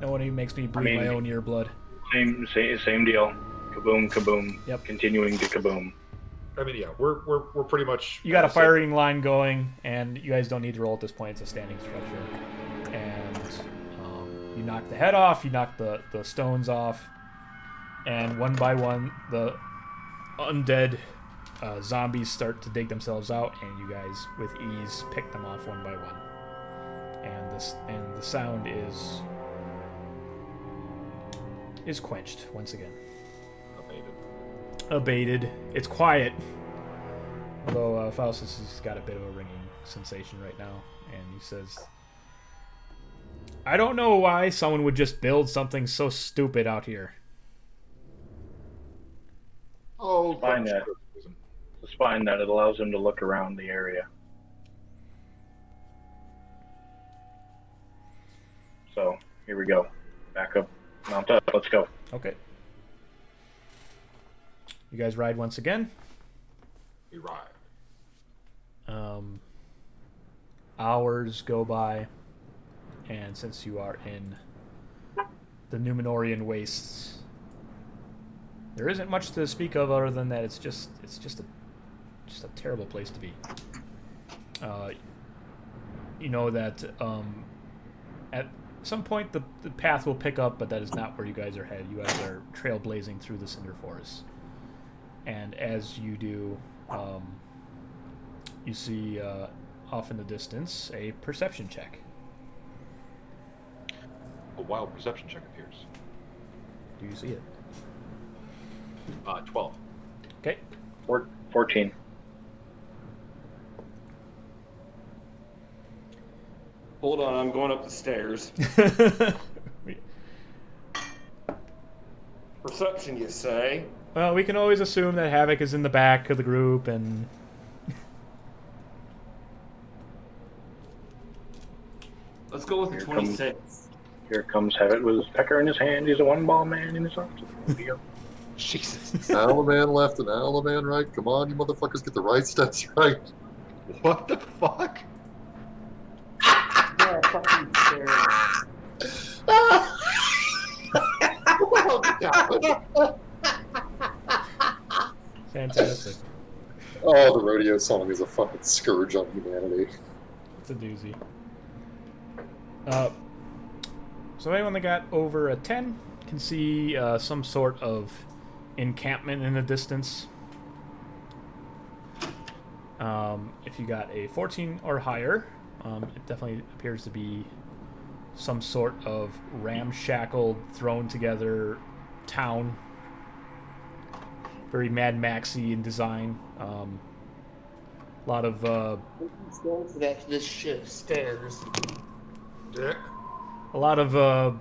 No one even makes me bleed mean- my own ear blood. Same same same deal. Kaboom, kaboom. Yep. Continuing to kaboom. I mean, yeah, we're we're, we're pretty much. You got a so- firing line going, and you guys don't need to roll at this point. It's a standing structure. And um, you knock the head off, you knock the, the stones off, and one by one, the undead uh, zombies start to dig themselves out, and you guys, with ease, pick them off one by one. And this and the sound is is quenched once again Abated. abated. It's quiet. Although uh, Faustus has got a bit of a ringing sensation right now, and he says, "I don't know why someone would just build something so stupid out here." Oh, Fine, bunch yeah. of criticism. It's fine that it allows them to look around the area. So here we go. Back up, mount up. Let's go. Okay. You guys ride once again. We ride. Um, hours go by, and since you are in the Numenorian wastes, there isn't much to speak of other than that it's just it's just a just a terrible place to be. Uh, you know that um, at some point the, the path will pick up, but that is not where you guys are headed. You guys are trailblazing through the Cinder Forest, and as you do, um, you see uh, off in the distance a perception check. A wild perception check appears. Do you see it? Uh, twelve. Okay. Four, 14. Hold on, I'm going up the stairs. Perception, you say? well, we can always assume that Havik is in the back of the group, and Let's go with Here the comes- 26. Here comes Havik with his pecker in his hand. He's a one ball man in his arms. Rodeo. Jesus. Alaman left and Alaman right. Come on, you motherfuckers, get the right steps right. What the fuck? Yeah, fucking stairs. fantastic. Oh, the rodeo song is a fucking scourge on humanity. It's a doozy. Uh, so anyone that got over a 10 can see uh, some sort of encampment in the distance. Um, if you got a 14 or higher, um, it definitely appears to be some sort of ramshackled, thrown together town. Very Mad Maxy in design. Um, a lot of uh, That this shit stairs. Dick. a lot of uh,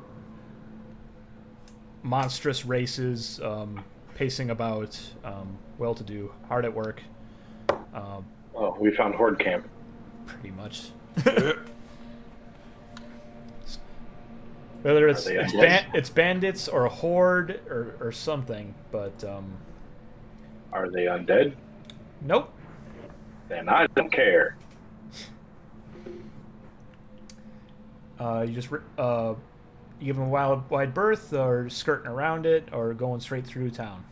monstrous races um, pacing about, um, well-to-do, hard at work, um, Oh, we found Horde Camp. pretty much. Whether it's it's, undead? ban- it's bandits or a horde or, or something, but um, Are they undead? nope. Then I don't care. Uh, you just ri- uh, you give them a wild wide berth, or skirting around it, or going straight through town.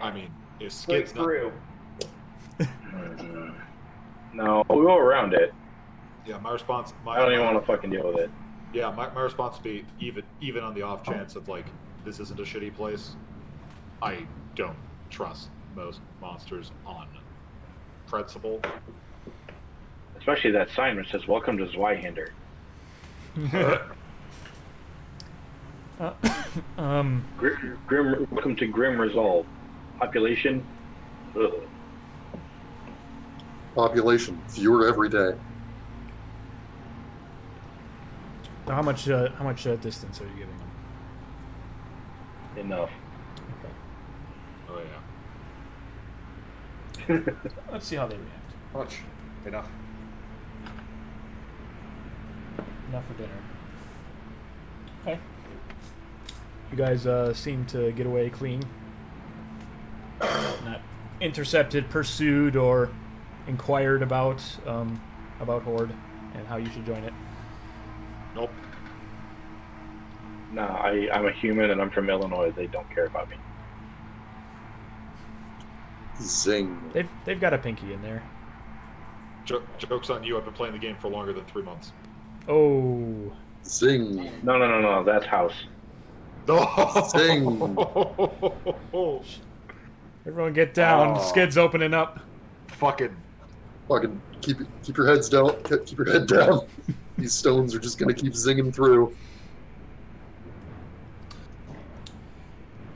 I mean, if Straight Skydd's not, through. No, we'll go around it. yeah, my response, my, I don't even want to fucking deal with it. yeah, my, my response would be even even on the off oh. chance of like this isn't a shitty place. I don't trust most monsters on principle. Especially that sign which says "Welcome to Zweihander." Uh, um, Grim, grim, welcome to Grim Resolve. Population. Ugh. Population fewer every day. how much uh, how much uh, distance are you giving them? Enough. Oh yeah. Let's see how they react. Much enough. Enough for dinner. Okay. You guys uh, seem to get away clean. Not intercepted, pursued, or inquired about um, about Horde and how you should join it. Nope. Nah, I, I'm a human and I'm from Illinois. They don't care about me. Zing. They've they've got a pinky in there. Jo- jokes on you. I've been playing the game for longer than three months. Oh, Zing. No, no, no, no. That's house. Zing. everyone get down! Oh. Skydd's opening up. Fucking Fucking keep keep your heads down. Keep keep your head down. These stones are just gonna keep zinging through.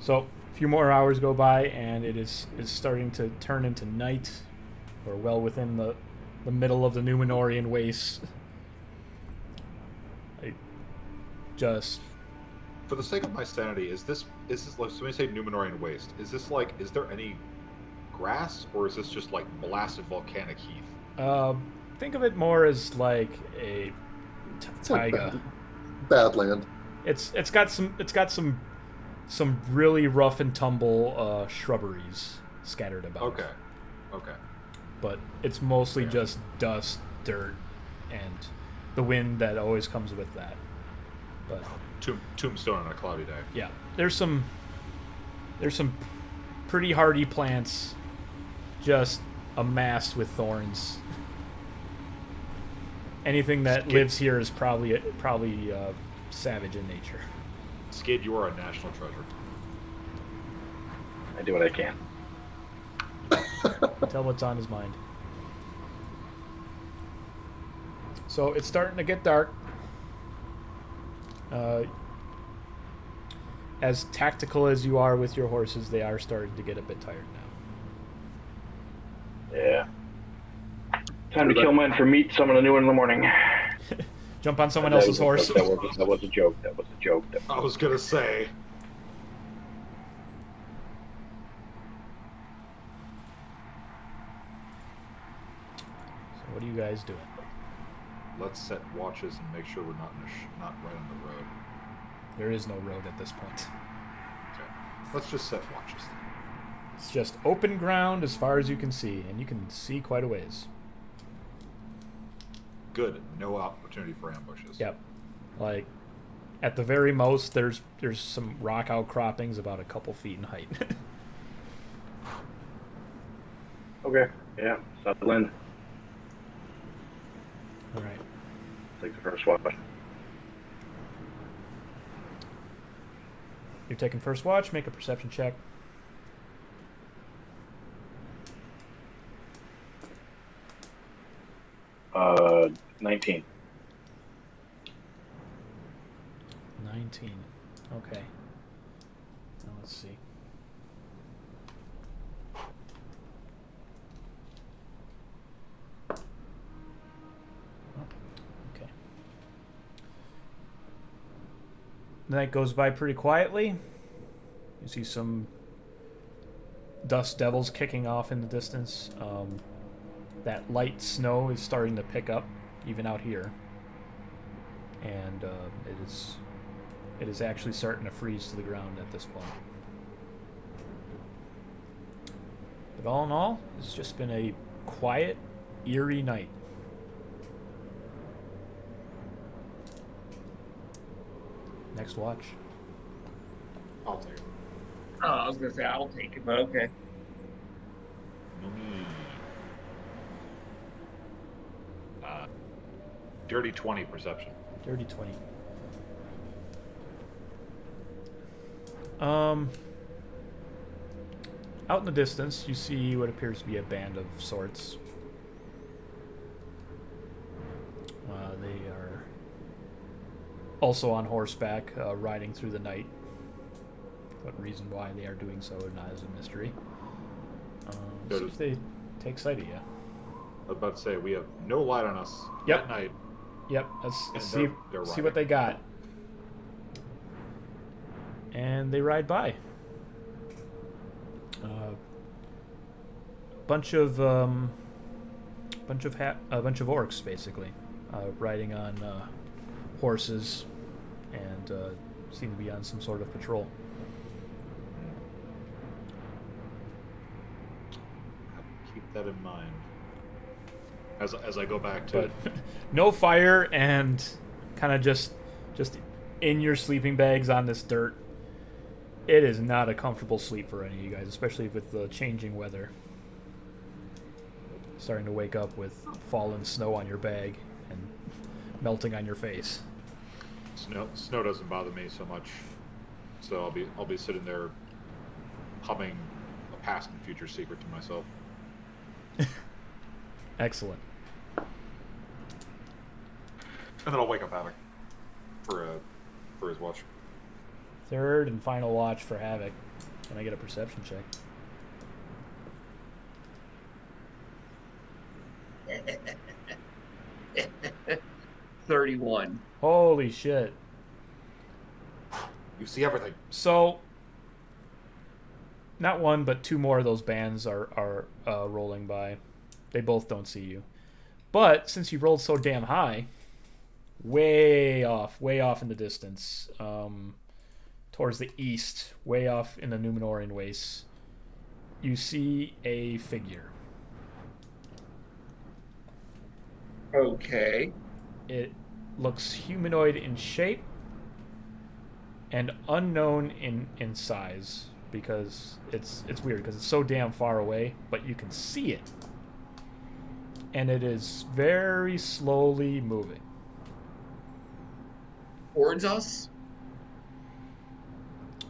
So a few more hours go by, and it is is starting to turn into night, or well within the the middle of the Numenorian wastes. I just for the sake of my sanity, is this is this like so when you say Numenorian waste? Is this like is there any grass or is this just like blasted volcanic heath? uh, think of it more as like a t- It's like taiga. bad, Badland. It's it's got some it's got some some really rough and tumble uh, shrubberies scattered about. Okay, okay. but it's mostly just dust, dirt, and the wind that always comes with that. But Tomb, tombstone on a cloudy day. yeah, there's some there's some pretty hardy plants just amassed with thorns. Anything that lives here is probably probably uh, savage in nature. Skydd, you are a national treasure. I do what I can. Tell what's on his mind. So it's starting to get dark. Uh, as tactical as you are with your horses, they are starting to get a bit tired now. Yeah. Time to kill men for meat. Summon a new one in the morning. Jump on someone else's was horse. That was, that was a joke. That was a joke. That I was gonna say. So what are you guys doing? Let's set watches and make sure we're not in a sh- not right on the road. There is no road at this point. Okay. Let's just set watches. It's just open ground as far as you can see, and you can see quite a ways. Good. No opportunity for ambushes. Yep. Like at the very most there's there's some rock outcroppings about a couple feet in height. Okay. Yeah. Settle in. All right. Take the first watch. You're taking first watch, make a perception check. Uh, 19. 19. Okay. Now let's see. Okay. The night goes by pretty quietly. You see some dust devils kicking off in the distance. Um, that light snow is starting to pick up, even out here, and uh, it is it is actually starting to freeze to the ground at this point. But all in all, it's just been a quiet, eerie night. Next watch. I'll take it. Oh, I was gonna say I'll take it, but okay. Mm. Uh, dirty 20 perception. Dirty 20. Um, out in the distance, you see what appears to be a band of sorts. Uh, they are also on horseback, uh, riding through the night. What reason why they are doing so not is a mystery. Um, see if they take sight of you. I was about to say we have no light on us Yep. at night. Yep, let's And see, they're- they're see what they got. And they ride by. Uh, bunch of um, bunch of ha- a bunch of orcs basically, uh, riding on uh, horses, and uh, seem to be on some sort of patrol. Keep that in mind. As, as I go back to but no fire and kind of just just in your sleeping bags on this dirt. It is not a comfortable sleep for any of you guys especially with the changing weather. Starting to wake up with fallen snow on your bag and melting on your face. Snow snow doesn't bother me so much. So I'll be I'll be sitting there humming a past and future secret to myself. excellent And then I'll wake up Havik for uh, for his watch. third and final watch for Havik can i get a perception check Thirty-one. holy shit You see everything. So, not one, but two more of those bands are are uh, rolling by. They both don't see you, but since you rolled so damn high, way off, way off in the distance, um, towards the east, way off in the Numenorian wastes, you see a figure. Okay. It looks humanoid in shape and unknown in in size because it's it's weird because it's so damn far away, but you can see it. And it is very slowly moving. Towards us.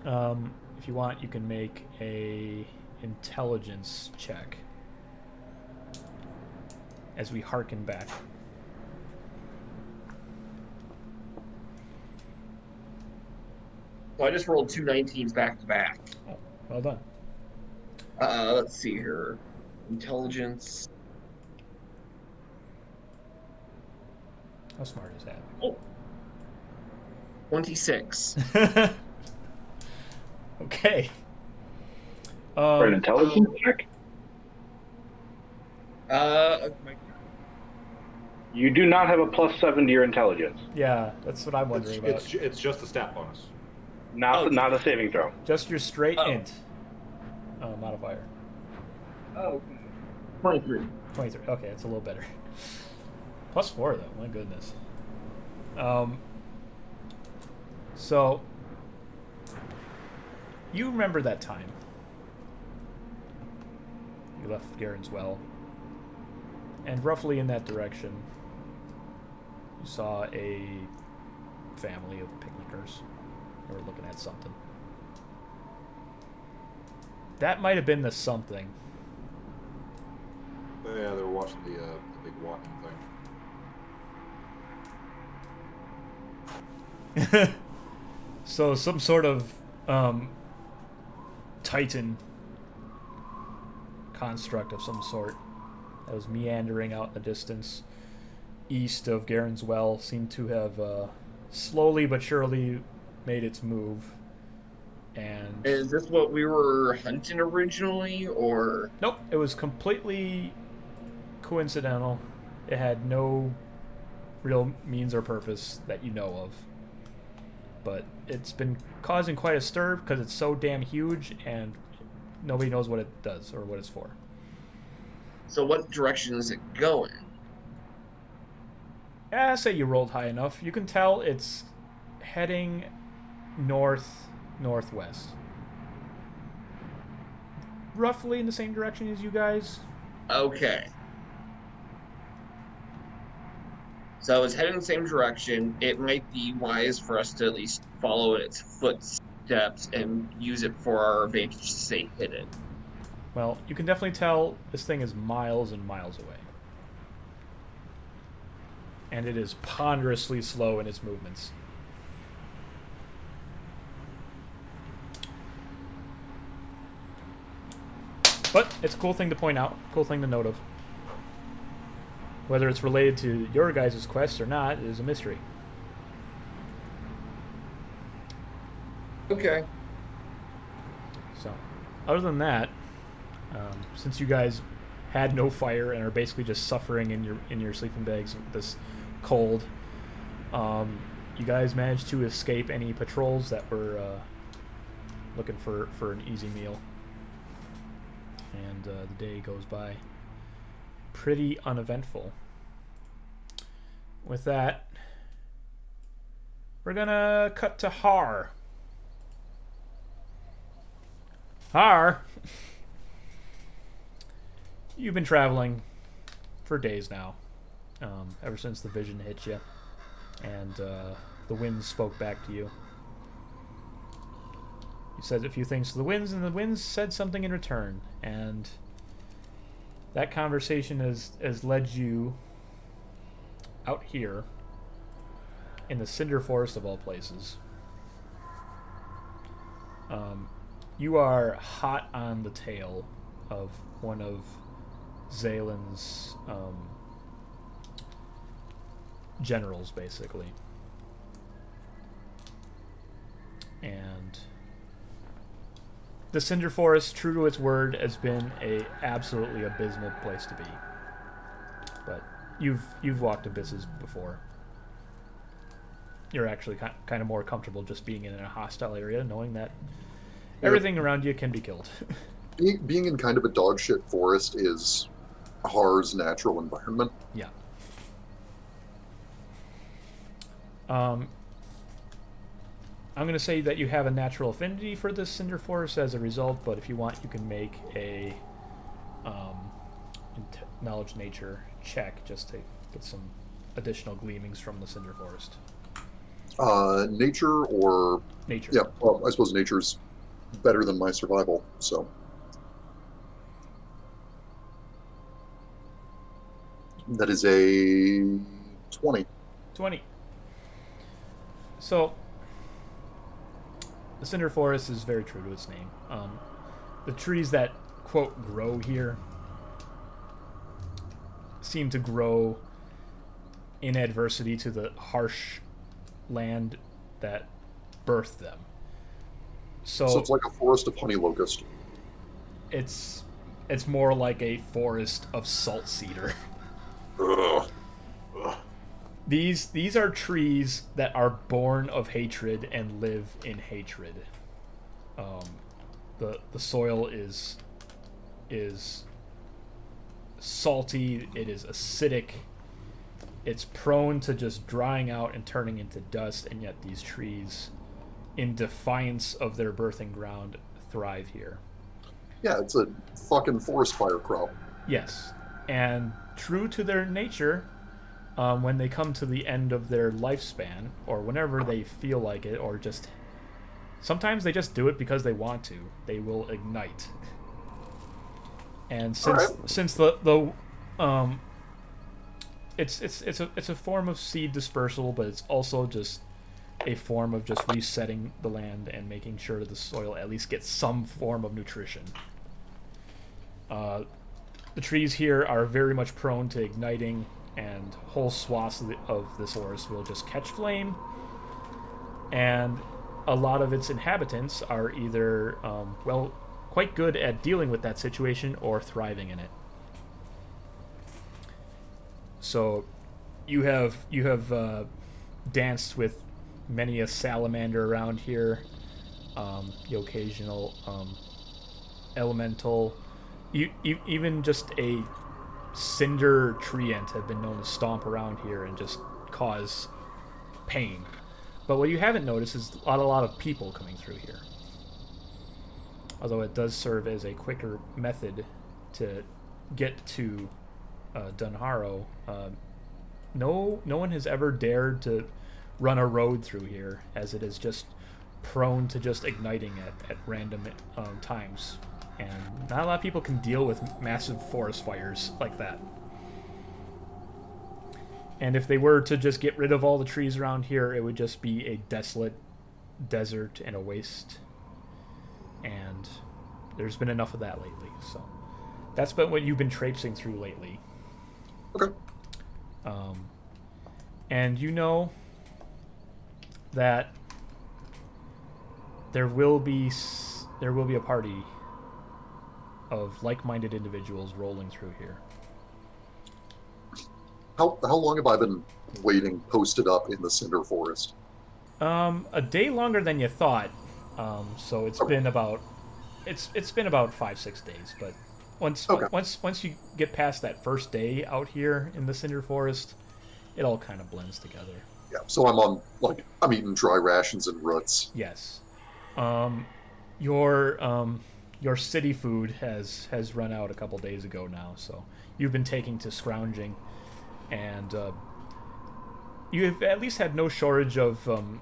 Um, if you want, you can make a intelligence check as we harken back. So I just rolled two 19s back to back. Oh, well done. Uh, let's see here. Intelligence. How smart is that? Oh. 26. okay. For an Um, intelligence check, Uh, my- you do not have a plus seven to your intelligence. yeah, that's what I'm It's, wondering about. it's, it's just a stat bonus. Not Oh. not a saving throw. Just your straight Oh. int uh, modifier. oh, 23. 23. Okay, it's a little better. Plus four, though. My goodness. Um. So, you remember that time you left Garen's Well, and roughly in that direction, you saw a family of picnickers. They were looking at something. That might have been the something. Yeah, they were watching the, uh, the big walking thing. so some sort of um, titan construct of some sort that was meandering out in the distance east of Garen's Well seemed to have uh, slowly but surely made its move. And Is this what we were hunting originally, or nope, it was completely coincidental. It had no real means or purpose that you know of. But it's been causing quite a stir because it's so damn huge and nobody knows what it does or what it's for. so? What direction is it going? Yeah, say you rolled high enough. You can tell it's heading north northwest. Roughly in the same direction as you guys. Okay. So it's heading the same direction. It might be wise for us to at least follow its footsteps and use it for our advantage to stay hidden. Well, you can definitely tell this thing is miles and miles away. And it is ponderously slow in its movements. But it's a cool thing to point out, cool thing to note of. Whether it's related to your guys' quests or not is a mystery. Okay. So, other than that, um, since you guys had no fire and are basically just suffering in your in your sleeping bags with this cold, um, you guys managed to escape any patrols that were uh, looking for for an easy meal, and uh, the day goes by pretty uneventful. With that, we're gonna cut to Harr. Harr. You've been traveling for days now, um, ever since the vision hit you, and uh, the winds spoke back to you. You said a few things to the winds, and the winds said something in return, and that conversation has has led you out here in the Cinder Forest of all places. Um, you are hot on the tail of one of Zalen's um, generals, basically. And the Cinder Forest, true to its word, has been a absolutely abysmal place to be. But you've you've walked abysses before. You're actually ki- kind of more comfortable just being in a hostile area, knowing that everything around you can be killed. Being, being in kind of a dog shit forest is Harr's natural environment. Yeah. Um, I'm going to say that you have a natural affinity for this Cinder Forest as a result, but if you want, you can make a um, knowledge nature check just to get some additional gleamings from the Cinder Forest. Uh, nature or Nature. yeah, well, I suppose nature's better than my survival. So that is a twenty. 20. So, the Cinder Forest is very true to its name. Um, the trees that, quote, grow here seem to grow in adversity to the harsh land that birthed them. So, So it's like a forest of honey locust. it's it's more like a forest of salt cedar. Ugh. These these are trees that are born of hatred and live in hatred. Um, the the soil is is salty. It is acidic. It's prone to just drying out and turning into dust, and yet these trees, in defiance of their birthing ground, thrive here. Yeah, it's a fucking forest fire crop. Yes, and true to their nature, um, when they come to the end of their lifespan, or whenever they feel like it, or just sometimes they just do it because they want to, they will ignite. And since Alright. since the the um, it's it's it's a it's a form of seed dispersal, but it's also just a form of just resetting the land and making sure that the soil at least gets some form of nutrition. Uh, the trees here are very much prone to igniting, and whole swaths of, the, of this forest will just catch flame. And a lot of its inhabitants are either, um, well, quite good at dealing with that situation or thriving in it. So, you have you have uh, danced with many a salamander around here, um, the occasional um, elemental, you, you, even just a cinder treant have been known to stomp around here and just cause pain. But what you haven't noticed is a lot, a lot of people coming through here. Although it does serve as a quicker method to get to uh, Dunharrow, uh, no, no one has ever dared to run a road through here, as it is just prone to just igniting at, at random um, times. And not a lot of people can deal with massive forest fires like that. And if they were to just get rid of all the trees around here, it would just be a desolate desert and a waste. And there's been enough of that lately, so that's been what you've been traipsing through lately. Okay. Um, and you know that there will be there will be a party of like-minded individuals rolling through here. How how long have I been waiting posted up in the cinder forest? Um, a day longer than you thought. Um, so it's been about it's it's been about five six days. But once Okay. once once you get past that first day out here in the cinder forest, it all kind of blends together. Yeah. So I'm on like I'm eating dry rations and roots. Yes. Um, your um, your city food has has run out a couple days ago now, so you've been taking to scrounging, and uh, you have at least had no shortage of um,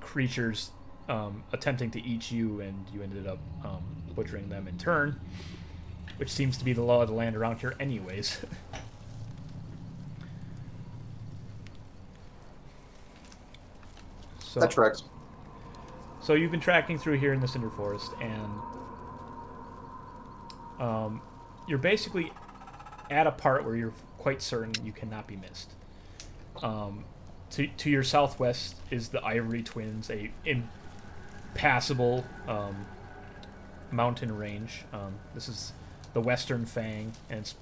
creatures um, attempting to eat you, and you ended up um, butchering them in turn, which seems to be the law of the land around here, anyways. so, That tracks. so you've been tracking through here in the Cinder Forest, and um, you're basically at a part where you're quite certain you cannot be missed. Um, to, to your southwest is the Ivory Twins, a impassable um, mountain range. Um, this is the Western Fang, and it's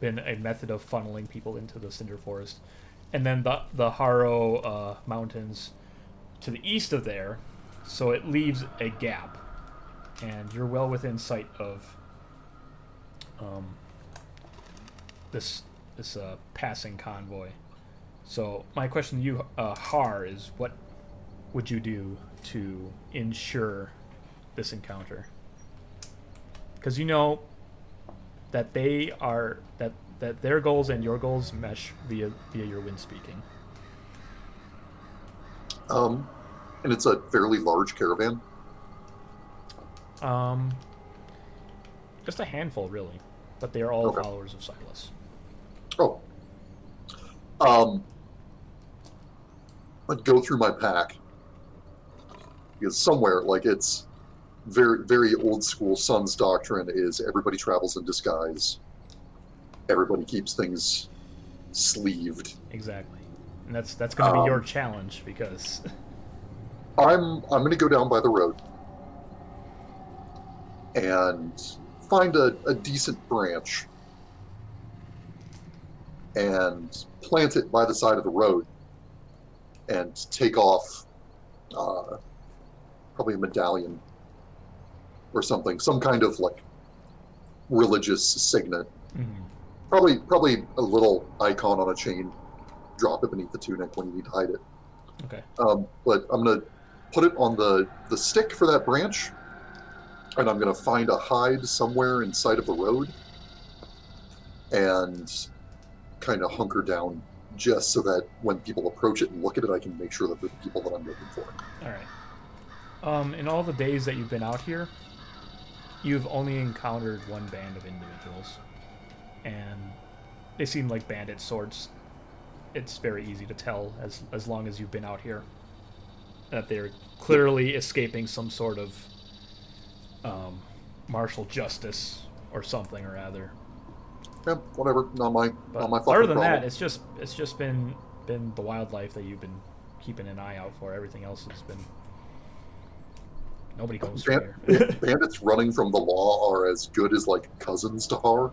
been a method of funneling people into the Cinder Forest. And then the the Haro uh, Mountains to the east of there, so it leaves a gap, and you're well within sight of um, this this uh, passing convoy. So my question to you, uh, Harr, is what would you do to ensure this encounter? Because you know that they are that that their goals and your goals mesh via via your wind speaking. Um, and it's a fairly large caravan. Um, just a handful, really, but they are all Okay. followers of Silas. Oh. Um, I'd go through my pack because somewhere, like it's very, very old school. Sun's doctrine is everybody travels in disguise. Everybody keeps things sleeved. Exactly, and that's that's going to be your Um, challenge because I'm I'm gonna go down by the road and find a, a decent branch and plant it by the side of the road and take off uh, probably a medallion or something, some kind of like religious signet. Mhm. Probably probably a little icon on a chain. Drop it beneath the tunic when you need to hide it. okay, Um, but I'm gonna put it on the the stick for that branch, and I'm gonna find a hide somewhere inside of the road, and kind of hunker down just so that when people approach it and look at it, I can make sure that they're the people that I'm looking for. all right. Um, in all the days that you've been out here, you've only encountered one band of individuals, and they seem like bandit sorts. It's very easy to tell as as long as you've been out here. that they're clearly escaping some sort of um, martial justice or something or other. Yeah, whatever. Not my But not my fucking other than problem. that, it's just it's just been been the wildlife that you've been keeping an eye out for. Everything else has been nobody goes through Ban- here. bandits running from the law are as good as like cousins to Harr.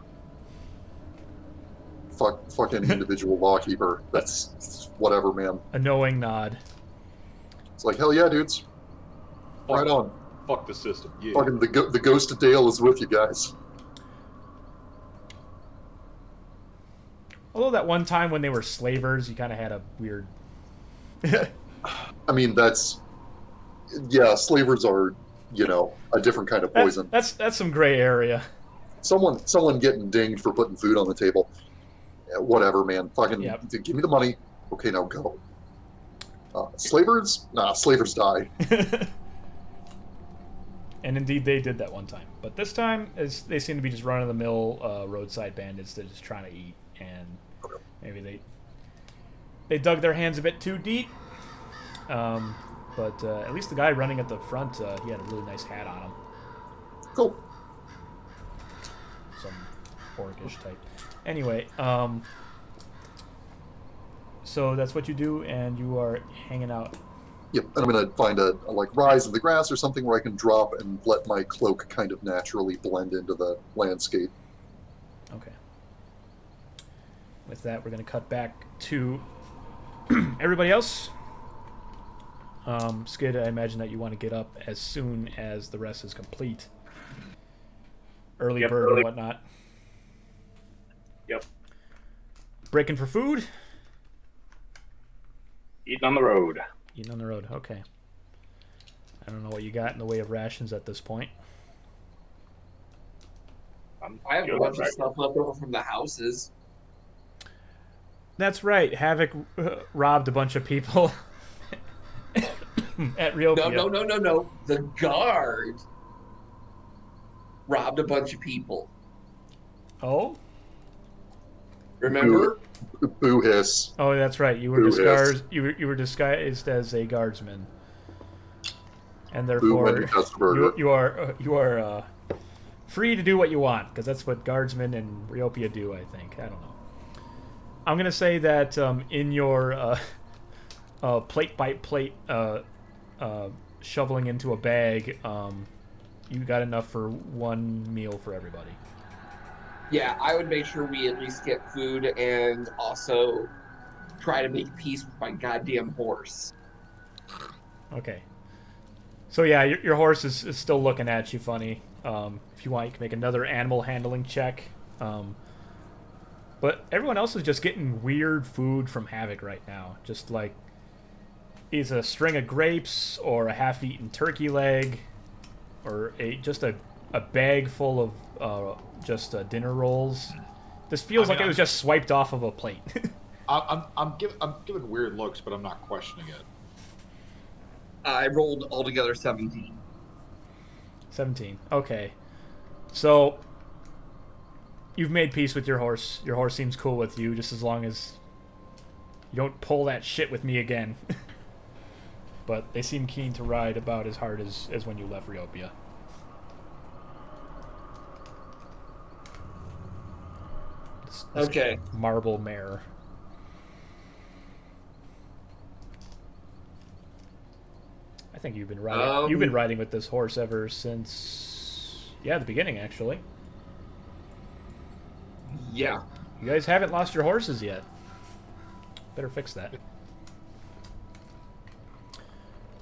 Fuck, fucking individual lawkeeper. That's whatever, man. A knowing nod. It's like hell yeah, dudes. Right on. Fuck the system. Yeah. Fucking the go- the ghost of Dale is with you guys. Although that one time when they were slavers, you kind of had a weird. I mean, that's yeah. Slavers are you know a different kind of poison. that's that's some gray area. Someone someone getting dinged for putting food on the table. Yeah, whatever, man. Fucking Yep. give me the money. Okay, now go. Uh, slavers? Nah, slavers die. and indeed, they did that one time. But this time, it's, they seem to be just run of the mill uh, roadside bandits that are just trying to eat, and maybe they they dug their hands a bit too deep. Um, but uh, at least the guy running at the front, uh, he had a really nice hat on him. Cool. Some orcish type. Anyway, um, so that's what you do, and you are hanging out. Yep, and I'm gonna find a, a like rise in the grass or something where I can drop and let my cloak kind of naturally blend into the landscape. Okay. With that, we're going to cut back to everybody else. Um, Skydd, I imagine that you want to get up as soon as the rest is complete. Early Yep, bird early- or whatnot. Yep. Breaking for food? Eating on the road. Eating on the road. Okay. I don't know what you got in the way of rations at this point. I'm I have a good bunch of stuff left over from the houses. That's right. Havik uh, robbed a bunch of people at Rio. No, no, no, no, no. The guard robbed a bunch of people. Oh? Remember? Boo hiss. Oh, that's right. You were disguised. You were, you were disguised as a guardsman, and therefore you, you are uh, you are uh, free to do what you want because that's what guardsmen and Riopia do. I think. I don't know. I'm gonna say that um, in your uh, uh, plate by plate uh, uh, shoveling into a bag, um, you got enough for one meal for everybody. Yeah, I would make sure we at least get food and also try to make peace with my goddamn horse. Okay. So yeah, your, your horse is, is still looking at you funny. Um, if you want, you can make another animal handling check. Um, but everyone else is just getting weird food from Havik right now. Just like is a string of grapes or a half-eaten turkey leg, or a just a, a bag full of uh, just uh, dinner rolls. This feels I mean, like it was I'm- just swiped off of a plate. I- I'm I'm giving I'm giving weird looks, but I'm not questioning it. I rolled altogether 17. 17. Okay. So you've made peace with your horse. Your horse seems cool with you just as long as you don't pull that shit with me again. but they seem keen to ride about as hard as, as when you left Riopia. This- this Okay. Marble mare. I think you've been riding. Um, you've been riding with this horse ever since, yeah, the beginning actually. Yeah. You guys haven't lost your horses yet. Better fix that.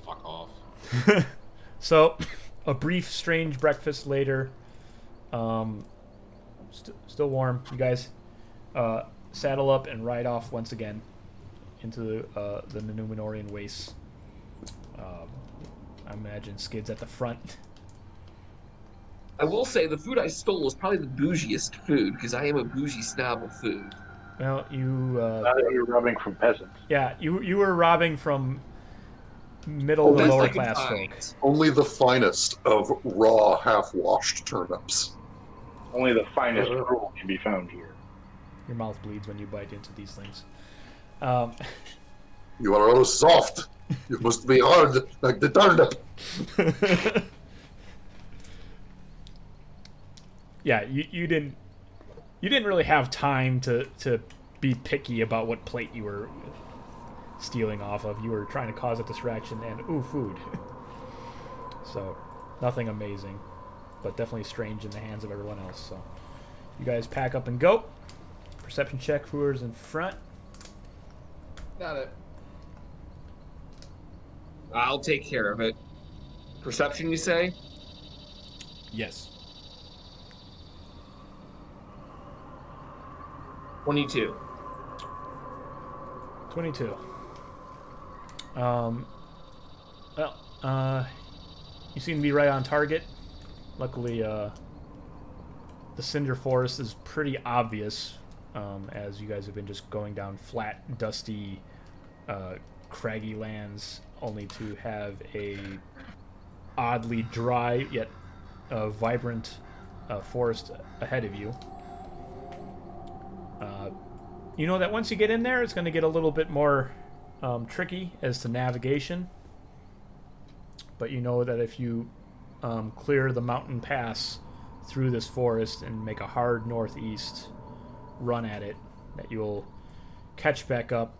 Fuck off. so, a brief, strange breakfast later. Um, st- still warm. You guys uh, saddle up and ride off once again into the, uh, the Numenorian wastes. Um, I imagine Skydd's at the front. I will say the food I stole was probably the bougiest food because I am a bougie snob of food. Well, you. Uh, you're robbing from peasants. yeah, you you were robbing from middle to Best lower I class find. folk. Only the finest of raw, half-washed turnips. Only the finest gruel can be found here. Your mouth bleeds when you bite into these things. Um, You are all soft. You must be hard like the turnip. yeah, you, you didn't you didn't really have time to to be picky about what plate you were stealing off of. You were trying to cause a distraction and ooh food. so nothing amazing, but definitely strange in the hands of everyone else. So you guys pack up and go. Perception check. Whoever's in front. Got it. I'll take care of it. Perception, you say? Yes. 22. 22. Um, well, uh, you seem to be right on target. Luckily, uh, the Cinder Forest is pretty obvious, um, as you guys have been just going down flat, dusty, uh, craggy lands, only to have a oddly dry yet uh, vibrant uh, forest ahead of you. Uh, you know that once you get in there, it's going to get a little bit more um, tricky as to navigation. But you know that if you um, clear the mountain pass through this forest and make a hard northeast run at it, that you'll catch back up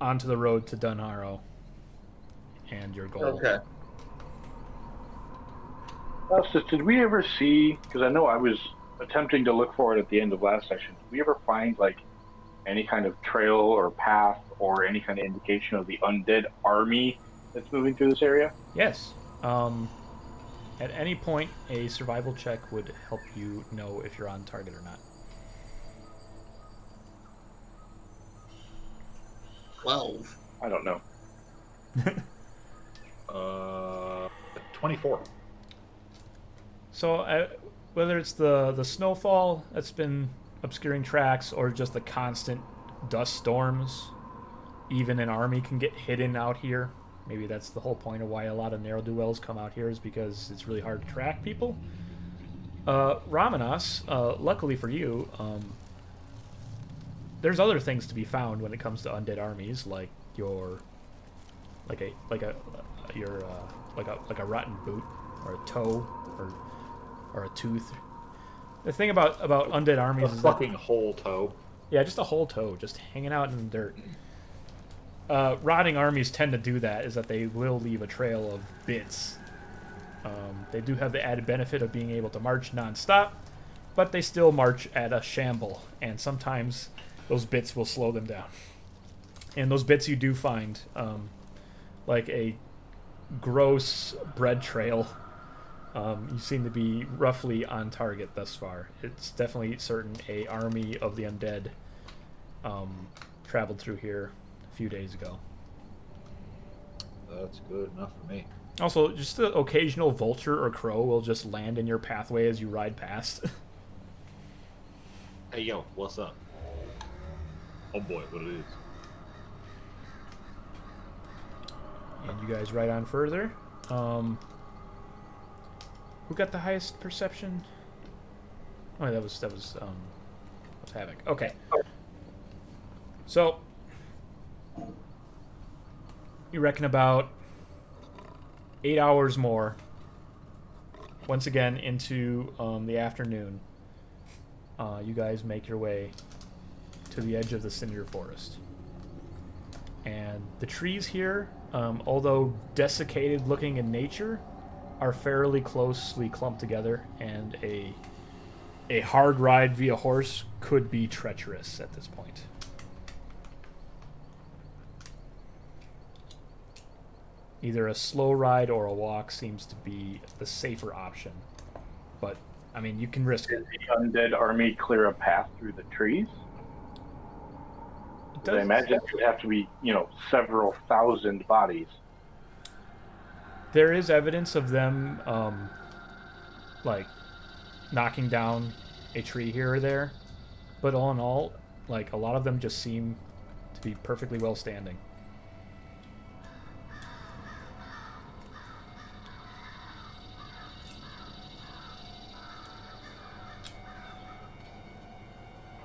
onto the road to Dunharrow and your goal. Okay. Did we ever see? Because I know I was attempting to look for it at the end of last session. Did we ever find like any kind of trail or path or any kind of indication of the undead army that's moving through this area? Yes. Um, at any point, a survival check would help you know if you're on target or not. 12. I don't know. Uh, 24. So, uh, whether it's the the snowfall that's been obscuring tracks or just the constant dust storms, even an army can get hidden out here. Maybe that's the whole point of why a lot of narrow duels come out here is because it's really hard to track people. Uh, Ramanas, uh, luckily for you, um, there's other things to be found when it comes to undead armies, like your, like a like a your uh, like a like a rotten boot or a toe or or a tooth. The thing about about undead A armies is fucking that, whole toe. yeah, just a whole toe, just hanging out in the dirt. Uh, rotting armies tend to do that. Is that they will leave a trail of bits. Um, they do have the added benefit of being able to march nonstop, but they still march at a shamble, and sometimes those bits will slow them down. And those bits you do find, um, like a gross bread trail. Um, you seem to be roughly on target thus far. It's definitely certain a army of the undead um, traveled through here few days ago. That's good enough for me. Also, just the occasional vulture or crow will just land in your pathway as you ride past. Hey, yo, what's up? Oh boy, what it is. and you guys ride on further. Um, who got the highest perception? Oh, that was that was um, that was Havik. Okay. So you reckon about eight hours more. Once again into um, the afternoon, uh, you guys make your way to the edge of the cinder forest. And the trees here, um, although desiccated looking in nature, are fairly closely clumped together, and a a hard ride via horse could be treacherous at this point. Either a slow ride or a walk seems to be the safer option. But I mean, you can risk it. The undead army clear a path through the trees? It I imagine it would have to be, you know, several thousand bodies. there is evidence of them um, like knocking down a tree here or there but all in all like a lot of them just seem to be perfectly well standing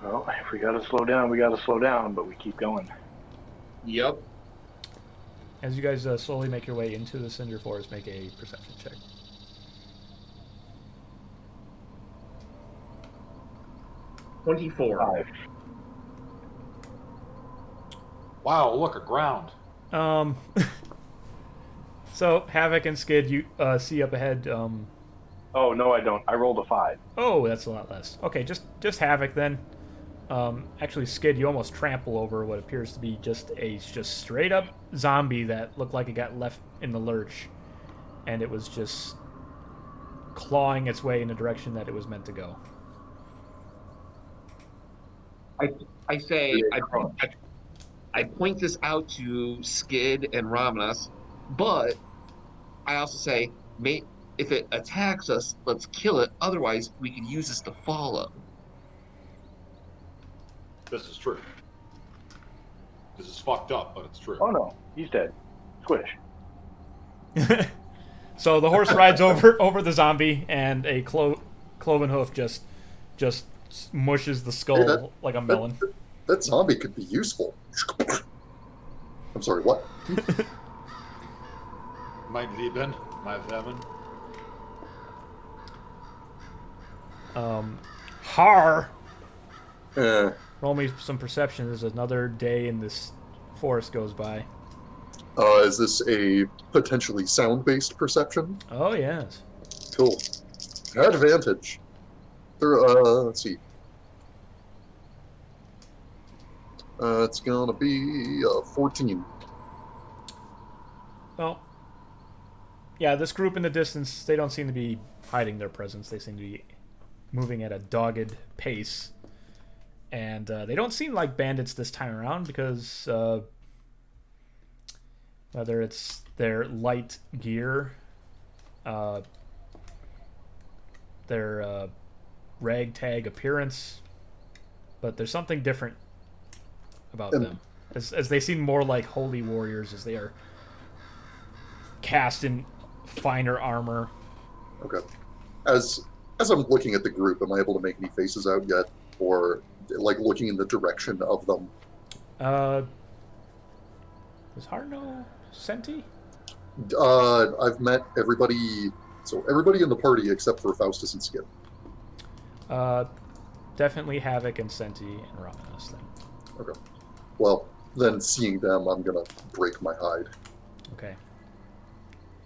Well, if we gotta slow down, we gotta slow down, but we keep going. Yep. as you guys uh, slowly make your way into the cinder forest, make a perception check. Twenty-four. Five. Wow, look, a ground. Um. so Havik and Skydd, you uh, see up ahead. Um, Oh no, I don't. I rolled a five. oh, that's a lot less. Okay, just just Havik then. Um, actually, Skydd, you almost trample over what appears to be just a just straight up zombie that looked like it got left in the lurch, and it was just clawing its way in the direction that it was meant to go. I I say I, I, I point this out to Skydd and Ramanas, but I also say, may, if it attacks us, let's kill it. Otherwise, we can use this to follow. This is true. This is fucked up, but it's true. Oh no, he's dead. Squish. So the horse rides over over the zombie, and a clo- cloven hoof just just mushes the skull Hey, that- like a melon. That, that zombie could be useful. I'm sorry, what? Mein Lieben, my vermin. Um, Harr. Eh, Roll me some perception as another day in this forest goes by. uh, is this a potentially sound-based perception? Oh yes. Cool. Advantage. There, uh, let's see. Uh, it's gonna be uh, 14. Well, yeah, this group in the distance, they don't seem to be hiding their presence. They seem to be moving at a dogged pace. And uh, they don't seem like bandits this time around because uh, whether it's their light gear, uh, their uh, ragtag appearance, but there's something different about Um, them. As, as they seem more like holy warriors as they are cast in finer armor. Okay. As as I'm looking at the group, am I able to make any faces out yet, or like looking in the direction of them? Uh, is Harno Senti? Uh, I've met everybody. So everybody in the party except for Faustus and Skydd. Uh, definitely Havik and Senti and Ramanas then. Okay. Well, then seeing them, I'm gonna break my hide. Okay.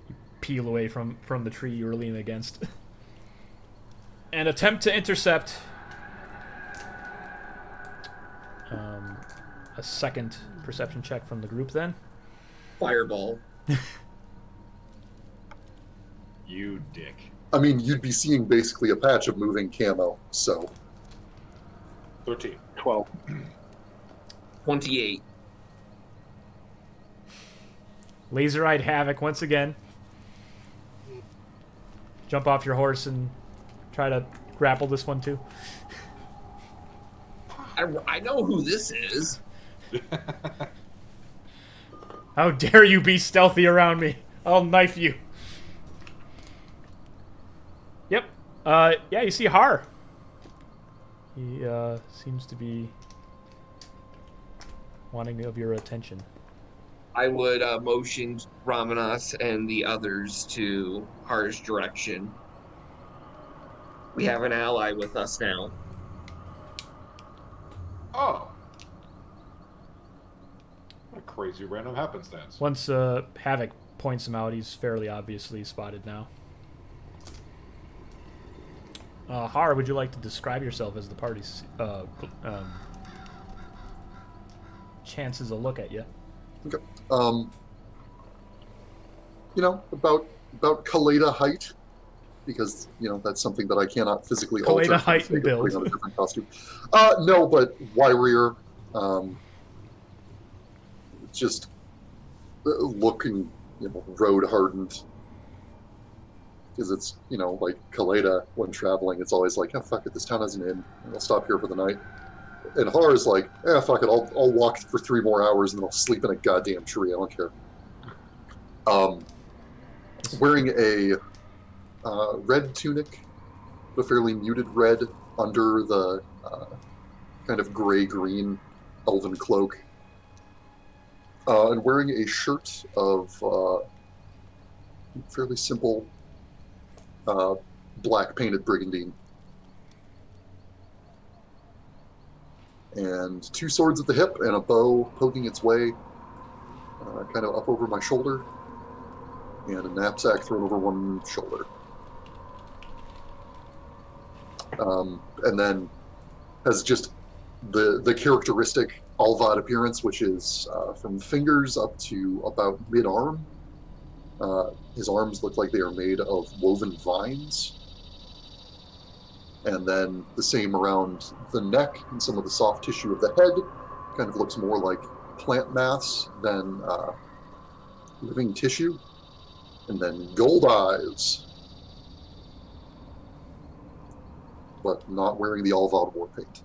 You peel away from from the tree you were leaning against, and attempt to intercept. Um, a second perception check from the group then. Fireball. You dick. I mean, you'd be seeing basically a patch of moving camo. So 13. Twelve. Twenty-eight. Laser-eyed Havik once again. Jump off your horse and try to grapple this one too. I, I know who this is. How dare you be stealthy around me? I'll knife you. Yep. Uh, yeah, you see Harr. He uh, seems to be wanting of your attention. I would uh, motion Ramanas and the others to Harr's direction. We have an ally with us now. Oh. What a crazy random happenstance. Once uh, Havik points him out, he's fairly obviously spotted now. Uh, Harr, would you like to describe yourself as the party's uh, um, chances a look at you? Okay. Um, you know, about about Caleidah height, because you know that's something that I cannot physically Caleidah alter. height and build. on a different costume. Uh, no, but Wyrier, um, just uh, looking, you know, road hardened. Because it's you know like Caleidah when traveling, it's always like, oh fuck it, this town has an inn. I'll stop here for the night. And Harr is like, eh, fuck it, I'll, I'll walk for three more hours and then I'll sleep in a goddamn tree. I don't care. Um, wearing a uh, red tunic, a fairly muted red under the uh, kind of gray green elven cloak. uh, and wearing a shirt of uh, fairly simple uh, black painted brigandine. And two swords at the hip and a bow poking its way uh, kind of up over my shoulder, and a knapsack thrown over one shoulder. Um, and then has just the the characteristic Alvadh appearance, which is uh, from fingers up to about mid arm. Uh, his arms look like they are made of woven vines. And then the same around the neck and some of the soft tissue of the head kind of looks more like plant mass than uh, living tissue. And then gold eyes. But not wearing the Alvadh war paint.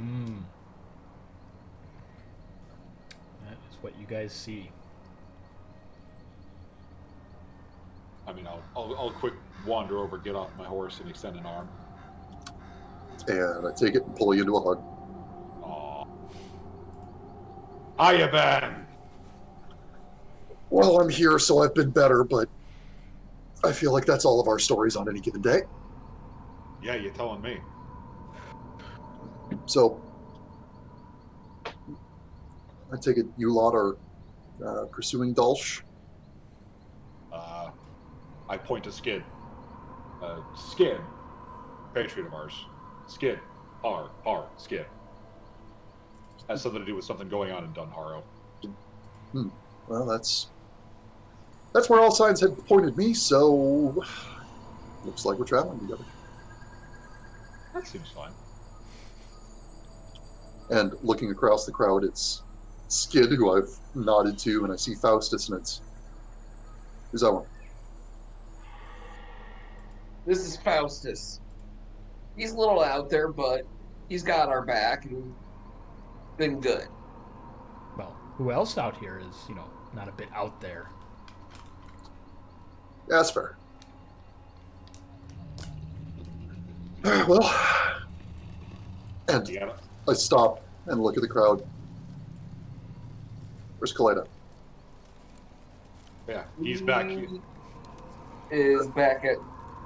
Mm. That is what you guys see. I mean, I'll, I'll, I'll quick wander over, get off my horse, and extend an arm. And I take it and pull you into a hug. Aw. Hiya, Ben. Well, I'm here, so I've been better, but I feel like that's all of our stories on any given day. Yeah, you're telling me. So, I take it you lot are uh, pursuing Dulsh. Uh, I point to Skydd. Uh, Skydd, patriot of ours. Skydd, R, R, Skydd. Has something to do with something going on in Dunharrow. Hmm. Well, that's that's where all signs had pointed me. So, looks like we're traveling together. That seems fine. And looking across the crowd, it's Skydd, who I've nodded to, and I see Faustus, and it's who's that one? This is Faustus. He's a little out there, but he's got our back and been good. Well, who else out here is, you know, not a bit out there? Yeah, that's fair. Well, and You I stop and look at the crowd. Where's Caleidah? Yeah, he's back. He Is back at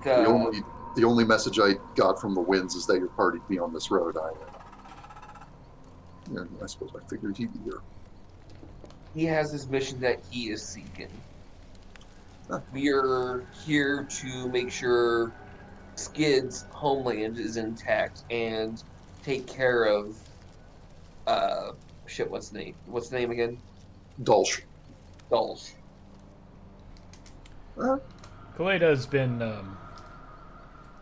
The uh, only the only message I got from the winds is that your party'd be on this road. I, uh, I suppose I figured he'd be here. he has his mission that he is seeking. Huh. We're here to make sure Skydd's homeland is intact and take care of uh shit what's the name what's the name again? Dulsh. Dulce. Uh, Caleidah's been um,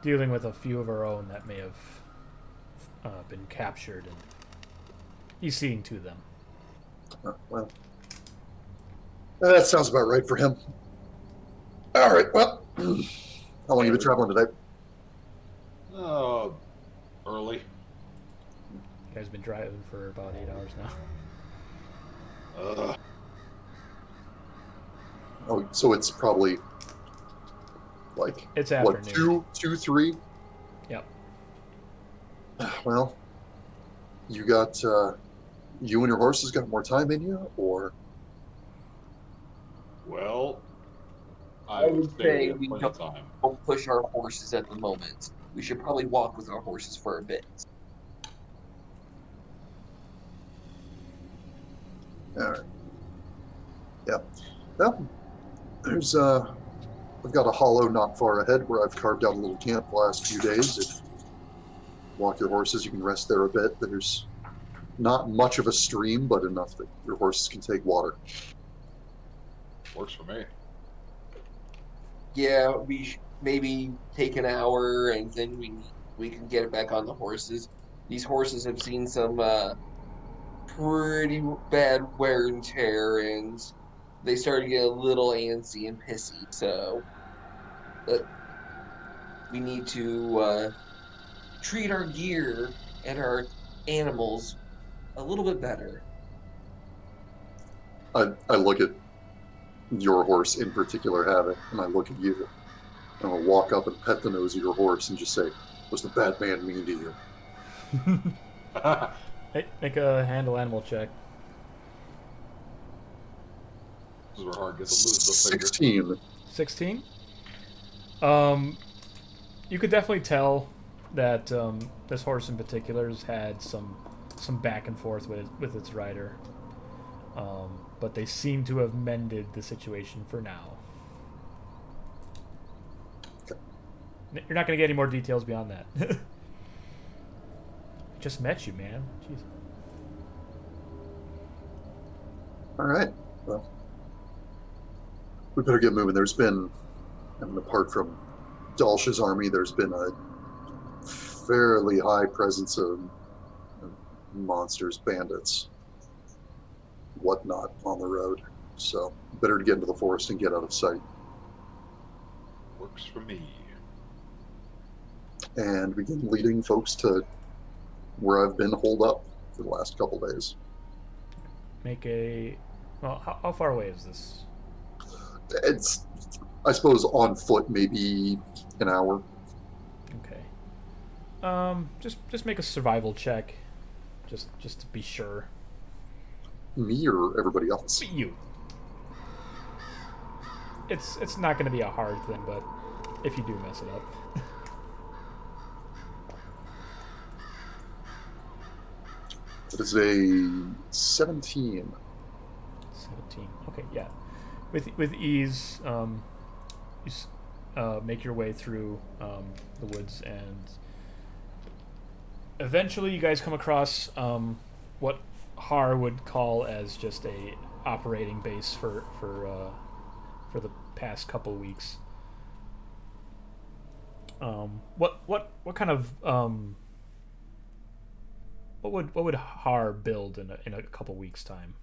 dealing with a few of our own that may have uh, been captured, and he's seeing to them. uh, well, that sounds about right for him. All right. Well, how long have you been traveling today? Oh, early. You guys been driving for about eight hours now. Ugh. Oh, so it's probably like It's what afternoon. two, two, three? Yep. Well, you got uh, you and your horses got more time in you, or Well, I, I would would say say we have we plenty of time. Don't push our horses at the moment. We should probably walk with our horses for a bit. all right. Yeah. Well, there's uh, I've got a hollow not far ahead where I've carved out a little camp the last few days. If you walk your horses, you can rest there a bit. There's not much of a stream, but enough that your horses can take water. Works for me. Yeah, we sh- maybe take an hour and then we we can get it back on the horses. These horses have seen some uh, pretty bad wear and tear, and they start to get a little antsy and pissy. So, we need to uh, treat our gear and our animals a little bit better. I, I look at your horse in particular, Havik, and I look at you. And I'll walk up and pet the nose of your horse and just say, Was the bad man mean to you? Hey, make a handle animal check. Those were hard. Guess it loses 16. 16 um you could definitely tell that um, this horse in particular has had some some back and forth with with its rider um, but they seem to have mended the situation for now you're not going to get any more details beyond that just met you man Jeez. All right. Well, we better get moving. There's been, I mean, apart from Dalsh's army, there's been a fairly high presence of of monsters, bandits, whatnot on the road. So better to get into the forest and get out of sight. Works for me. And begin leading folks to where I've been holed up for the last couple days. make a well how, how far away is this It's, I suppose, on foot, maybe an hour. Okay. Um, just just make a survival check, just just to be sure. Me or everybody else? You. It's it's not going to be a hard thing, but if you do mess it up, It is a 17. seventeen. Okay, yeah. With with ease, um, you uh, make your way through um, the woods, and eventually you guys come across um, what Harr would call as just a operating base for for uh, for the past couple weeks. Um, what what what kind of um, what would what would Harr build in a, in a couple weeks time?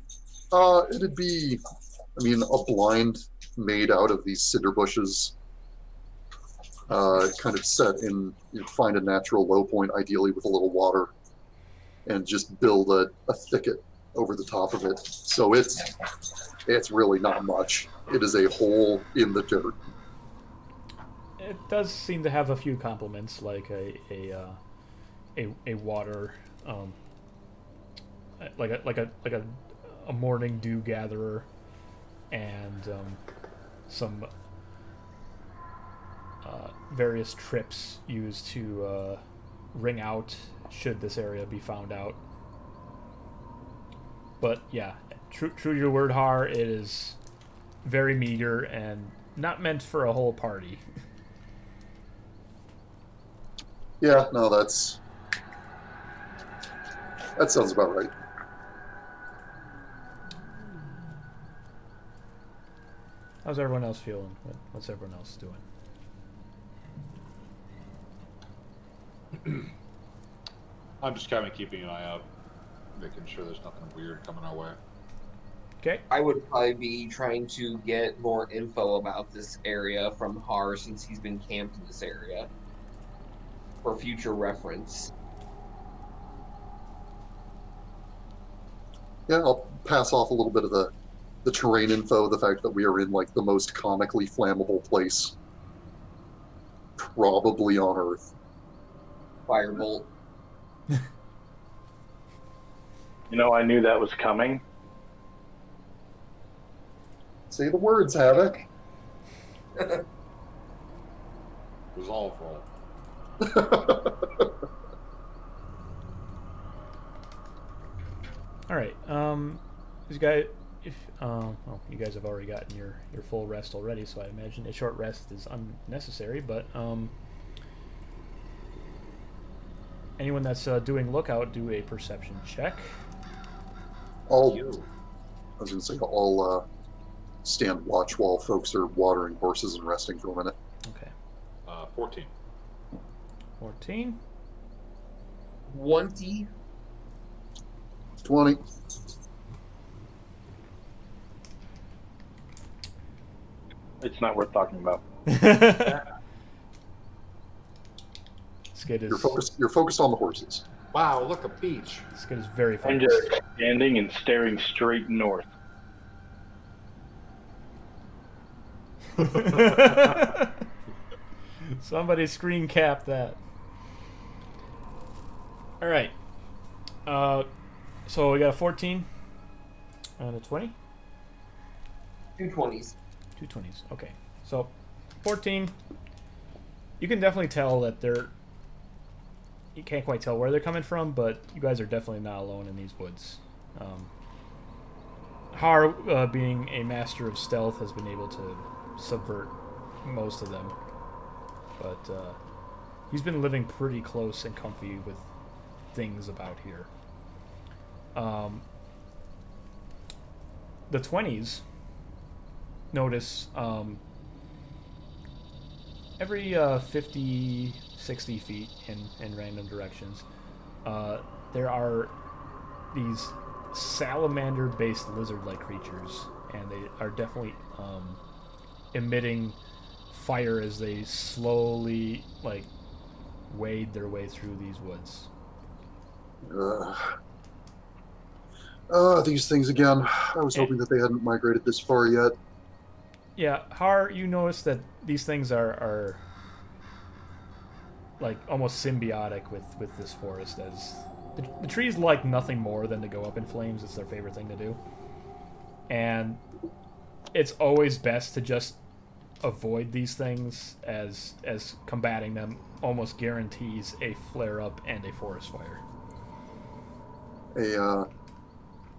Uh, it'd be, I mean, a blind made out of these cinder bushes, uh, kind of set in, you know, find a natural low point, ideally with a little water, and just build a, a thicket over the top of it. So it's, it's really not much. It is a hole in the dirt. It does seem to have a few complements, like a a uh, a, a water, um, like a like a like a, a morning dew gatherer, and um, some uh, various trips used to uh, ring out should this area be found out. But yeah, true true to your word, Harr, it is very meager and not meant for a whole party. Yeah, no, that's, that sounds about right. How's everyone else feeling? What's everyone else doing? I'm just kind of keeping an eye out, making sure there's nothing weird coming our way. Okay. I would probably be trying to get more info about this area from Harr since he's been camped in this area for future reference. Yeah, I'll pass off a little bit of the, the terrain info, the fact that we are in like the most comically flammable place probably on Earth. Firebolt. You know, I knew that was coming. Say the words, Havik. Resolve roll. All right. Um, these guys, if uh, well, you guys have already gotten your your full rest already, so I imagine a short rest is unnecessary. But um, anyone that's uh, doing lookout, do a perception check. I'll, I was going to say, I'll uh, stand watch while folks are watering horses and resting for a minute. Okay. Uh, 14. Fourteen. 20. 20. It's not worth talking about. Skydd is You're focused, you're focused on the horses. Wow, look, a beach. Skydd is very I'm focused. just standing and staring straight north. Somebody screen cap that. All right. Uh, so we got a 14 and a 20. Two twenties. Two twenties. Okay, so fourteen. You can definitely tell that they're. You can't quite tell where they're coming from, but you guys are definitely not alone in these woods. Um, Harr, uh, being a master of stealth, has been able to subvert most of them, but uh, he's been living pretty close and comfy with things about here. Um, the twenties notice um, every uh, 50 60 feet in, in random directions uh, there are these salamander based lizard like creatures and they are definitely um, emitting fire as they slowly like wade their way through these woods. Uh, uh, these things again. I was Eh. hoping that they hadn't migrated this far yet. Yeah, Harr, you notice that these things are are like almost symbiotic with with this forest as the, the trees like nothing more than to go up in flames. It's their favorite thing to do. And it's always best to just avoid these things as as combating them almost guarantees a flare up and a forest fire. A uh,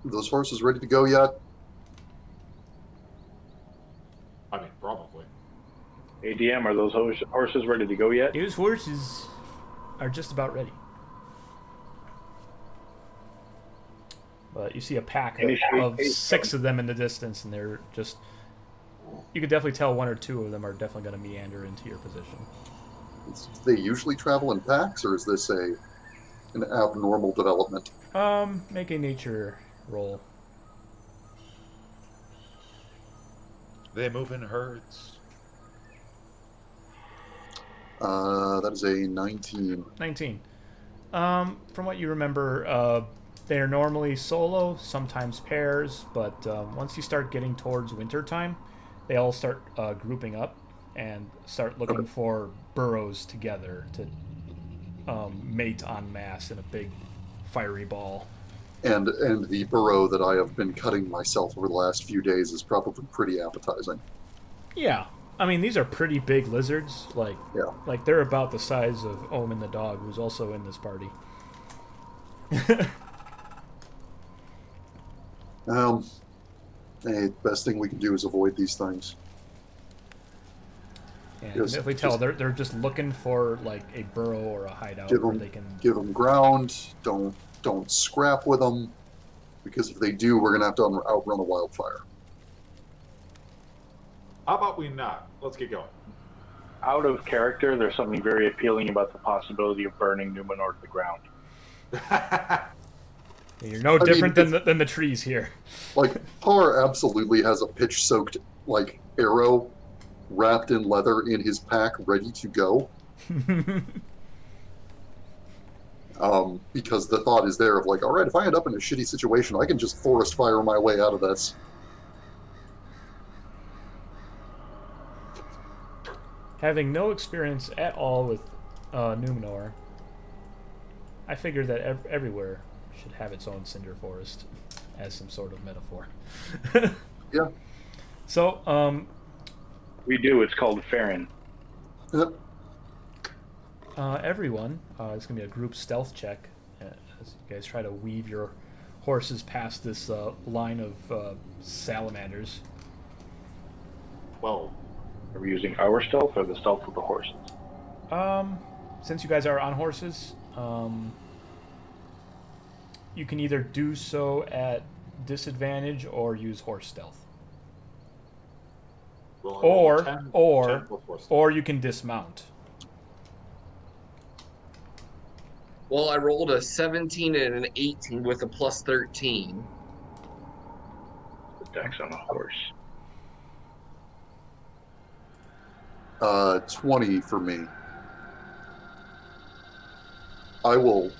those horses ready to go yet? I mean, probably. ADM, are those horses ready to go yet? Those horses are just about ready. But you see a pack of, of six of them in the distance, and they're just. You could definitely tell one or two of them are definitely going to meander into your position. Is- They usually travel in packs, or is this a an abnormal development? Um, make a nature roll. They move in herds. Uh, that is a 19. 19. Um, from what you remember, uh, they're normally solo, sometimes pairs, but um, once you start getting towards winter time, they all start uh, grouping up and start looking for burrows together to um, mate en masse in a big fiery ball. And and the burrow that I have been cutting myself over the last few days is probably pretty appetizing. Yeah, I mean these are pretty big lizards. Like, Yeah. like they're about the size of Omen the dog, who's also in this party. Um, hey, best thing we can do is avoid these things. Can Just- definitely tell just- they're they're just looking for like a burrow or a hideout Give where they can. give them ground. Don't don't scrap with them, because if they do, we're gonna have to un- outrun a wildfire. How about we not? Let's get going. Out of character, there's something very appealing about the possibility of burning Numenor to the ground. You're no I mean, different than the, than the trees here. Like Par absolutely has a pitch-soaked like arrow wrapped in leather in his pack, ready to go. Um, because the thought is there of like, all right, if I end up in a shitty situation, I can just forest fire my way out of this. Having no experience at all with uh, Numenor, I figured that ev- everywhere should have its own cinder forest as some sort of metaphor. Yeah. So, um, We do. It's called Farron. Yep. Uh, everyone, uh, it's gonna be a group stealth check uh, as you guys try to weave your horses past this uh, line of uh, salamanders. Well, Are we using our stealth or the stealth of the horses? Um, since you guys are on horses, um, you can either do so at disadvantage or use horse stealth, we'll or 10 or 10 or you can dismount. Well, I rolled a 17 and an 18 with a plus 13. The dex on a horse. Uh, 20 for me. I will.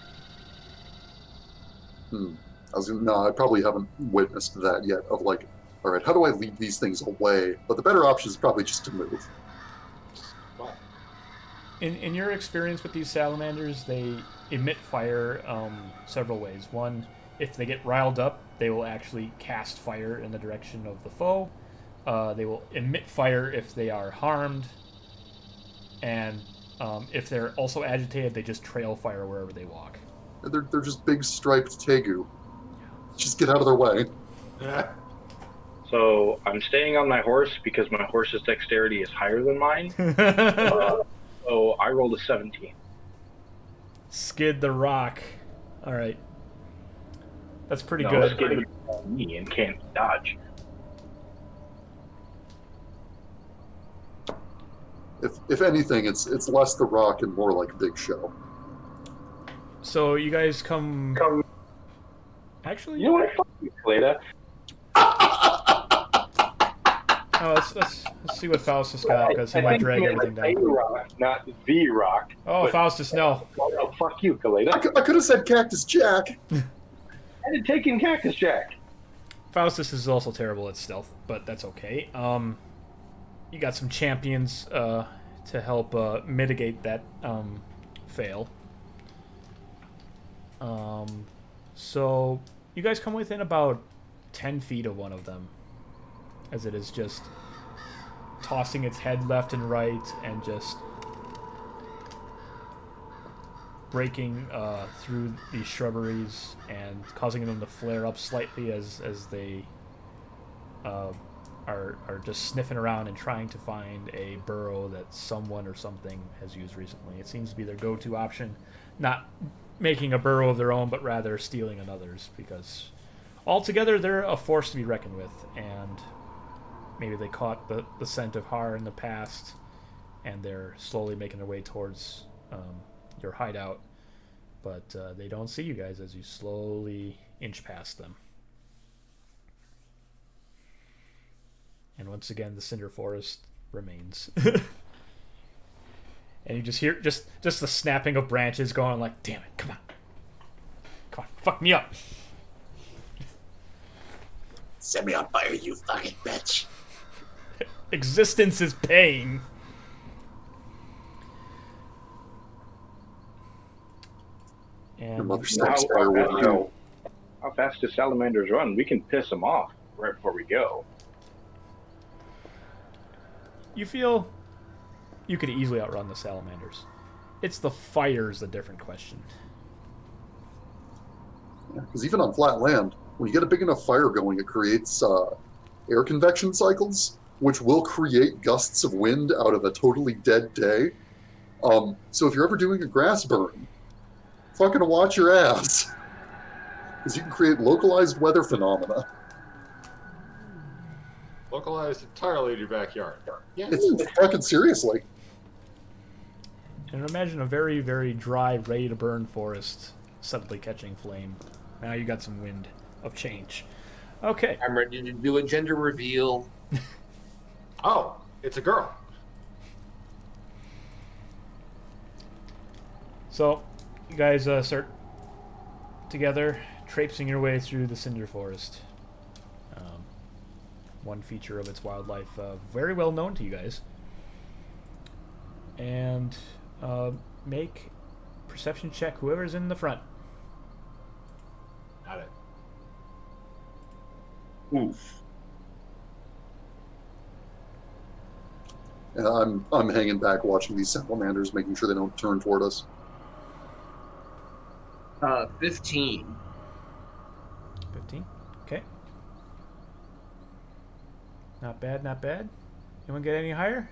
Hmm. I was gonna, no, I probably haven't witnessed that yet. Of like, all right, how do I lead these things away? But the better option is probably just to move. But In in your experience with these salamanders, they emit fire um, several ways. One, if they get riled up, they will actually cast fire in the direction of the foe. uh, they will emit fire if they are harmed, and um, if they're also agitated, they just trail fire wherever they walk. They're, they're just big striped tegu. Just get out of their way. Yeah. So I'm staying on my horse because my horse's dexterity is higher than mine. Uh, so I rolled a 17. Skydd the rock. All right. That's pretty No, good. Skid me and can't dodge. If if anything, it's it's less the rock and more like Big Show. So you guys come. Come. Actually, You know what? Fuck you, Caleidah. Oh, let's, let's, let's see what Faustus got because he I might drag you meant everything A down. rock, not the rock. Oh, but- Faustus, no. Oh, fuck you, I, Caleidah. cou- I could have said Cactus Jack. I had taken Cactus Jack. Faustus is also terrible at stealth, but that's okay. Um, you got some champions uh, to help uh, mitigate that um, fail. Um, so you guys come within about ten feet of one of them, as it is just tossing its head left and right and just breaking uh, through these shrubberies and causing them to flare up slightly as as they uh, are are just sniffing around and trying to find a burrow that someone or something has used recently. It seems to be their go-to option, not making a burrow of their own, but rather stealing another's because altogether they're a force to be reckoned with and maybe they caught the, the scent of Harr in the past and they're slowly making their way towards um, your hideout. But uh, they don't see you guys as you slowly inch past them. And once again the cinder forest remains. And you just hear just just the snapping of branches going like damn it come on. Come on fuck me up. Set me on fire, you fucking bitch. Existence is pain Your and mother How, how, fast, how, how fast do salamanders run? We can piss them off right before we go. you feel you could easily outrun the salamanders. It's the fire's the different question. Because even on flat land, when you get a big enough fire going, it creates uh, air convection cycles, which will create gusts of wind out of a totally dead day. Um, so if you're ever doing a grass burn, fucking watch your ass. Because you can create localized weather phenomena. Localized entirely in your backyard. Yes. It's fucking seriously. And imagine a very, very dry, ready to burn forest suddenly catching flame. Now you got some wind of change. Okay. I'm ready to do a gender reveal. Oh, it's a girl. So, you guys uh, start together, traipsing your way through the cinder forest. Um, one feature of its wildlife, uh, very well known to you guys. And uh, make perception check whoever's in the front. Got it. Oof. I'm I'm hanging back watching these salamanders, making sure they don't turn toward us. Uh, 15. 15. Okay. Not bad, not bad. Anyone get any higher?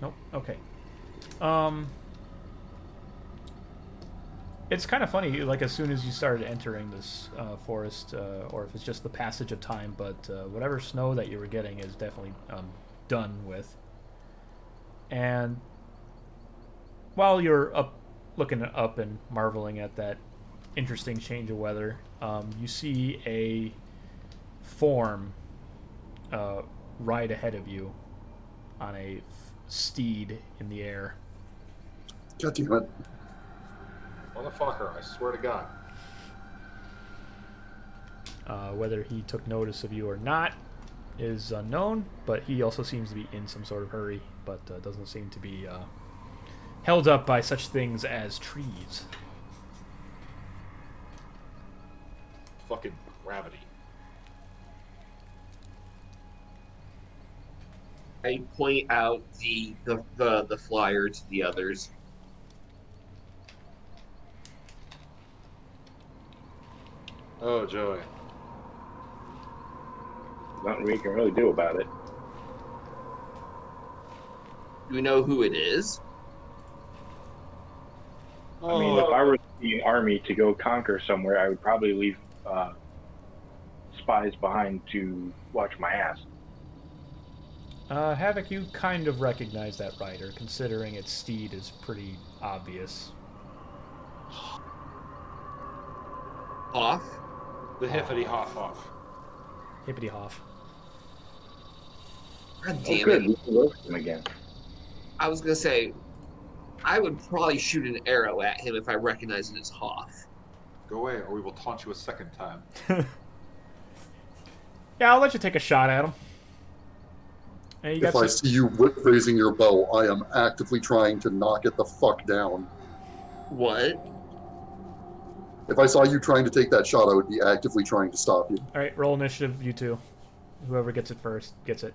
Nope. Okay. Um It's kind of funny like as soon as you started entering this uh, forest uh, or if it's just the passage of time, but uh, whatever snow that you were getting is definitely um, done with. And while you're up looking up and marveling at that interesting change of weather, um, you see a form uh, right ahead of you on a f- steed in the air. Damn it. Motherfucker, I swear to God. Uh, whether he took notice of you or not is unknown, but he also seems to be in some sort of hurry, but uh, doesn't seem to be uh, held up by such things as trees. Fucking gravity. I point out the the, the, the flyer to the others. Oh, Joey. Nothing we can really do about it. Do we know who it is? I mean, if I were the army to go conquer somewhere, I would probably leave uh, spies behind to watch my ass. Uh, Havik, you kind of recognize that rider, considering its steed is pretty obvious. Off. The hippity Hoff Hoff. Hippity Hoff. God Oh, damn good. it. We him again. I was gonna say, I would probably shoot an arrow at him if I recognized it as Hoth. Go away, or we will taunt you a second time. Yeah, I'll let you take a shot at him. Hey, you got If I some- see you whip raising your bow, I am actively trying to knock it the fuck down. What? If I saw you trying to take that shot, I would be actively trying to stop you. All right, roll initiative, you two. Whoever gets it first gets it.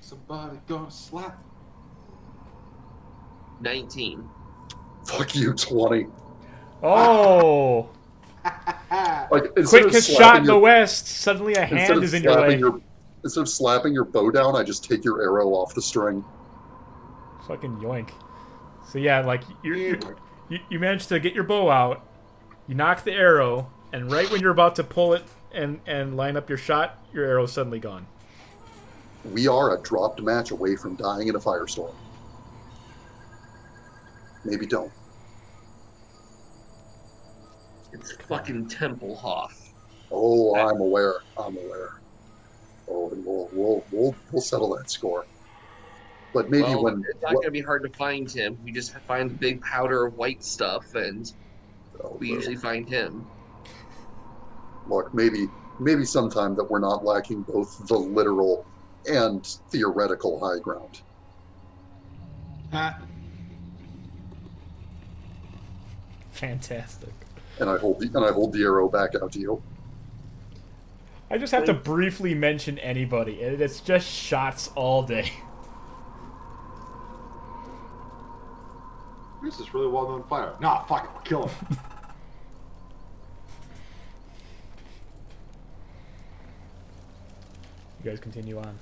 Somebody gonna slap. 19. Fuck you, 20. Oh! Like, instead Quickest shot in the West. Suddenly a hand is in your slapping way. your- instead of slapping your bow down, I just take your arrow off the string. Fucking yoink. So yeah, like you're, you're, you you manage to get your bow out, you knock the arrow, and right when you're about to pull it and and line up your shot, your arrow's suddenly gone. We are a dropped match away from dying in a firestorm. Maybe don't. It's fucking Temple Hoth. Oh, I'm aware. I'm aware. Oh, and we'll we'll we'll, we'll settle that score. But maybe well, when it's not gonna be hard to find him. We just find the big powder of white stuff, and We usually find him. look, maybe maybe sometime that we're not lacking both the literal and theoretical high ground. Fantastic. And I hold the and I hold the arrow back out to you. I just have to briefly mention anybody, and it's just shots all day. This is really well known fighter. Nah, fuck it, we'll kill him. You guys continue on. Um,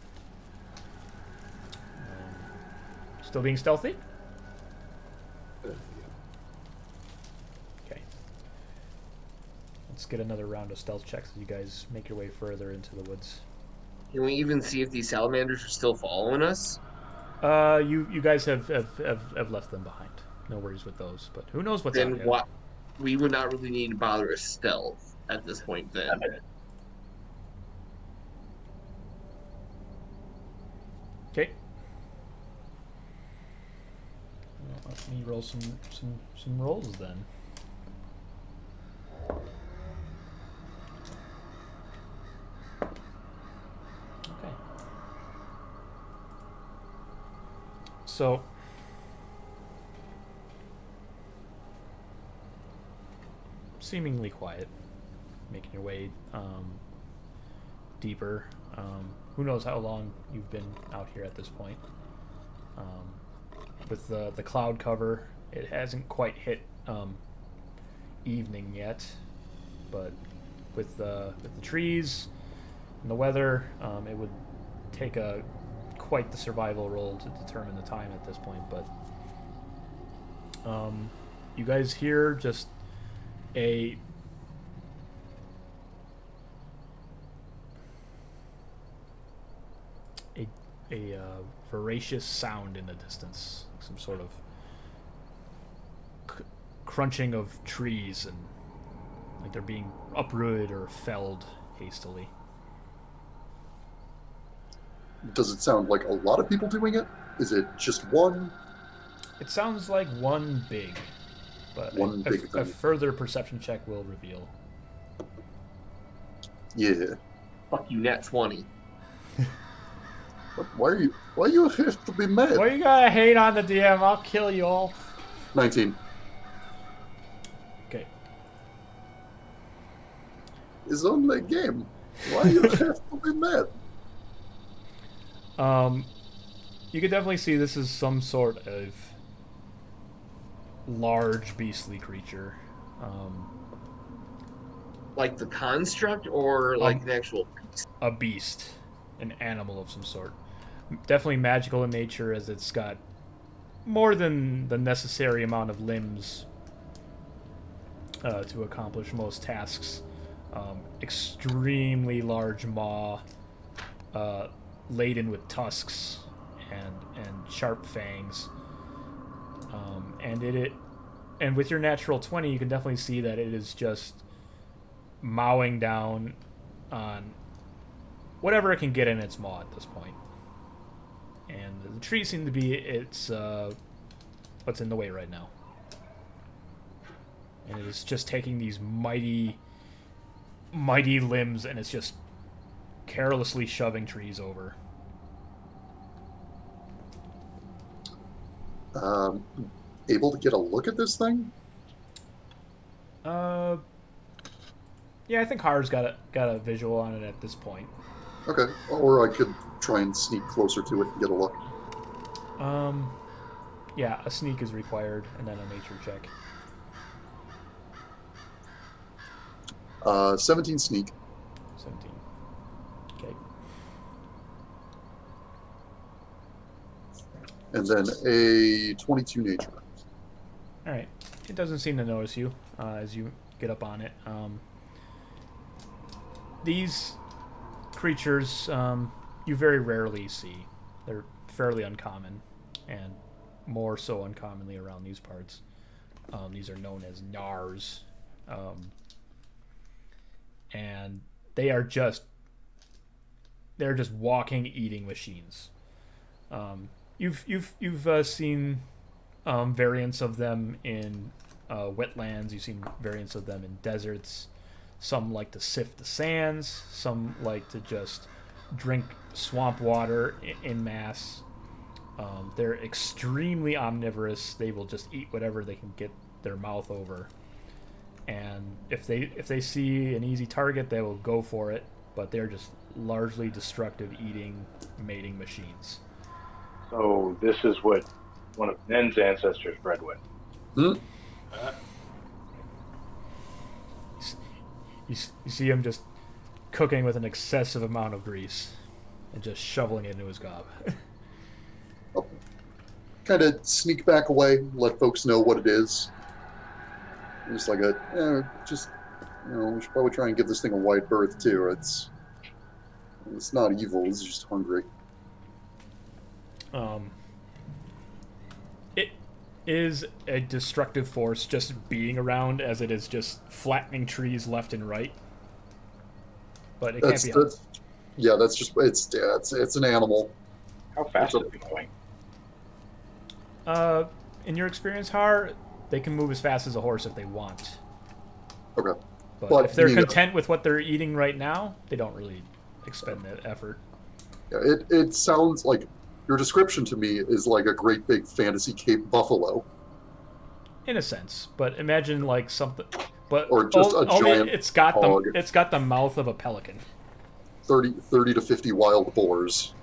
still being stealthy? Okay. Let's get another round of stealth checks as you guys make your way further into the woods. Can we even see if these salamanders are still following us? Uh, you you guys have have, have, have left them behind. No worries with those, but who knows what's out then there. what? We would not really need to bother a stealth at this point. Then Okay. Well, let me roll some some some rolls then. Okay. So seemingly quiet, making your way um, deeper. Um, who knows how long you've been out here at this point? Um, with the the cloud cover, it hasn't quite hit um, evening yet, but with the with the trees and the weather, um, it would take a quite the survival roll to determine the time at this point. But um, you guys hear just a a a uh, voracious sound in the distance, some sort of c- crunching of trees and like they're being uprooted or felled hastily. Does it sound like a lot of people doing it? Is it just one? It sounds like one big, but a- One a, big a thing. further perception check will reveal. Yeah. fuck you, nat twenty. Why are you why you have to be mad? Why you gotta hate on the DM. I'll kill you all. Nineteen. Okay. It's only a game. Why you have to be mad? Um, you can definitely see this is some sort of large beastly creature. Um, Like the construct or like Um, the actual beast? A beast, an animal of some sort. Definitely magical in nature, as it's got more than the necessary amount of limbs uh, to accomplish most tasks. Um, extremely large maw, uh, laden with tusks and and sharp fangs. Um, and it, it and with your natural twenty, you can definitely see that it is just mowing down on whatever it can get in its maw at this point. And the trees seem to be its uh, what's in the way right now. And it is just taking these mighty, mighty limbs and it's just carelessly shoving trees over. Um, able to get a look at this thing? Uh, yeah, I think Harr's got a got a visual on it at this point. Okay. Or I could try and sneak closer to it and get a look. Um, yeah, a sneak is required, and then a nature check. Uh, 17 sneak. 17. Okay. And then a 22 nature. All right. It doesn't seem to notice you uh, as you get up on it. Um, these creatures um, you very rarely see. They're fairly uncommon, and more so uncommonly around these parts. Um, these are known as Nars. Um, and they are just they're just walking eating machines. Um, you've you've you've uh, seen um, variants of them in uh, wetlands. You've seen variants of them in deserts. Some like to sift the sands. Some like to just drink swamp water in, mass. Um, they're extremely omnivorous. They will just eat whatever they can get their mouth over. And if they if they see an easy target, they will go for it. But they're just largely destructive, eating, mating machines. So this is what one of Nen's ancestors bred with. Hmm? You, you see him just cooking with an excessive amount of grease and just shoveling it into his gob. Kind of sneak back away, let folks know what it is. Just like a, eh, just, you know, we should probably try and give this thing a wide berth too. It's, it's not evil. It's just hungry. Um, it is a destructive force just being around as it is just flattening trees left and right. But it That's, can't be. that's, yeah, that's just it's yeah, it's it's an animal. How fast are they going? Uh, in your experience, Harr, they can move as fast as a horse if they want. Okay. But, But if they're you know- content with what they're eating right now, they don't really expend that effort. Yeah, it it sounds like your description to me is like a great big fantasy cape buffalo. in a sense. But imagine like something, but Or just o- a giant it's got hog. the it's got the mouth of a pelican. 30, 30 to 50 wild boars.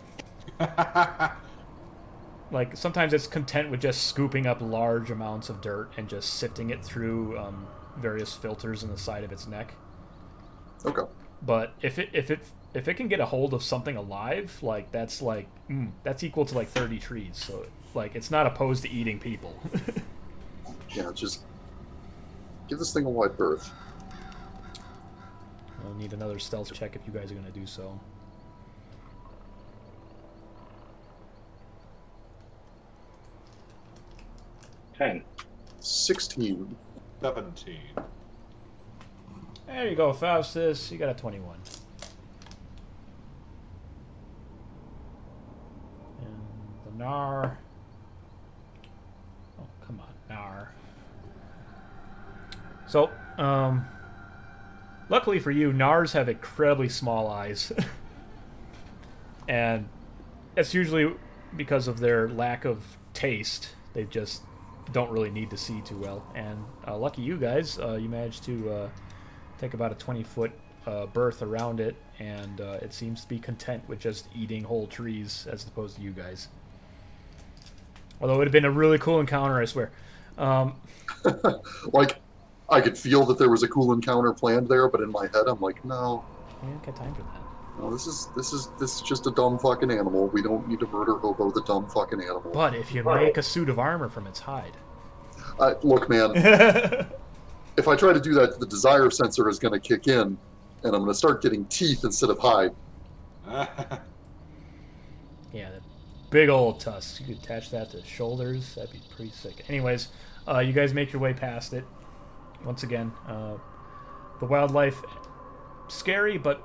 Like sometimes it's content with just scooping up large amounts of dirt and just sifting it through um, various filters in the side of its neck. Okay. But if it if it if it can get a hold of something alive, like that's like mm, that's equal to like thirty trees. So like it's not opposed to eating people. Yeah, just give this thing a wide berth. I'll need another stealth check if you guys are gonna do so. Ten. 16. 17. There you go, Faustus. You got a 21. And the Nar. Oh, come on, Nar. So, um, luckily for you, Nars have incredibly small eyes. and it's usually because of their lack of taste. They just don't really need to see too well. And uh, lucky you guys, uh, you managed to uh, take about a 20 foot uh, berth around it, and uh, it seems to be content with just eating whole trees as opposed to you guys. Although it would have been a really cool encounter, I swear. Um, like, I could feel that there was a cool encounter planned there, but in my head, I'm like, no, I don't got time for that. no, this is this is this is just a dumb fucking animal. We don't need to murder Hobo, the dumb fucking animal. But if you make a suit of armor from its hide, Uh, look, man, if I try to do that, the desire sensor is going to kick in, and I'm going to start getting teeth instead of hide. yeah, the big old tusks. You could attach that to shoulders. That'd be pretty sick. Anyways, uh, you guys make your way past it. Once again, uh, the wildlife scary, but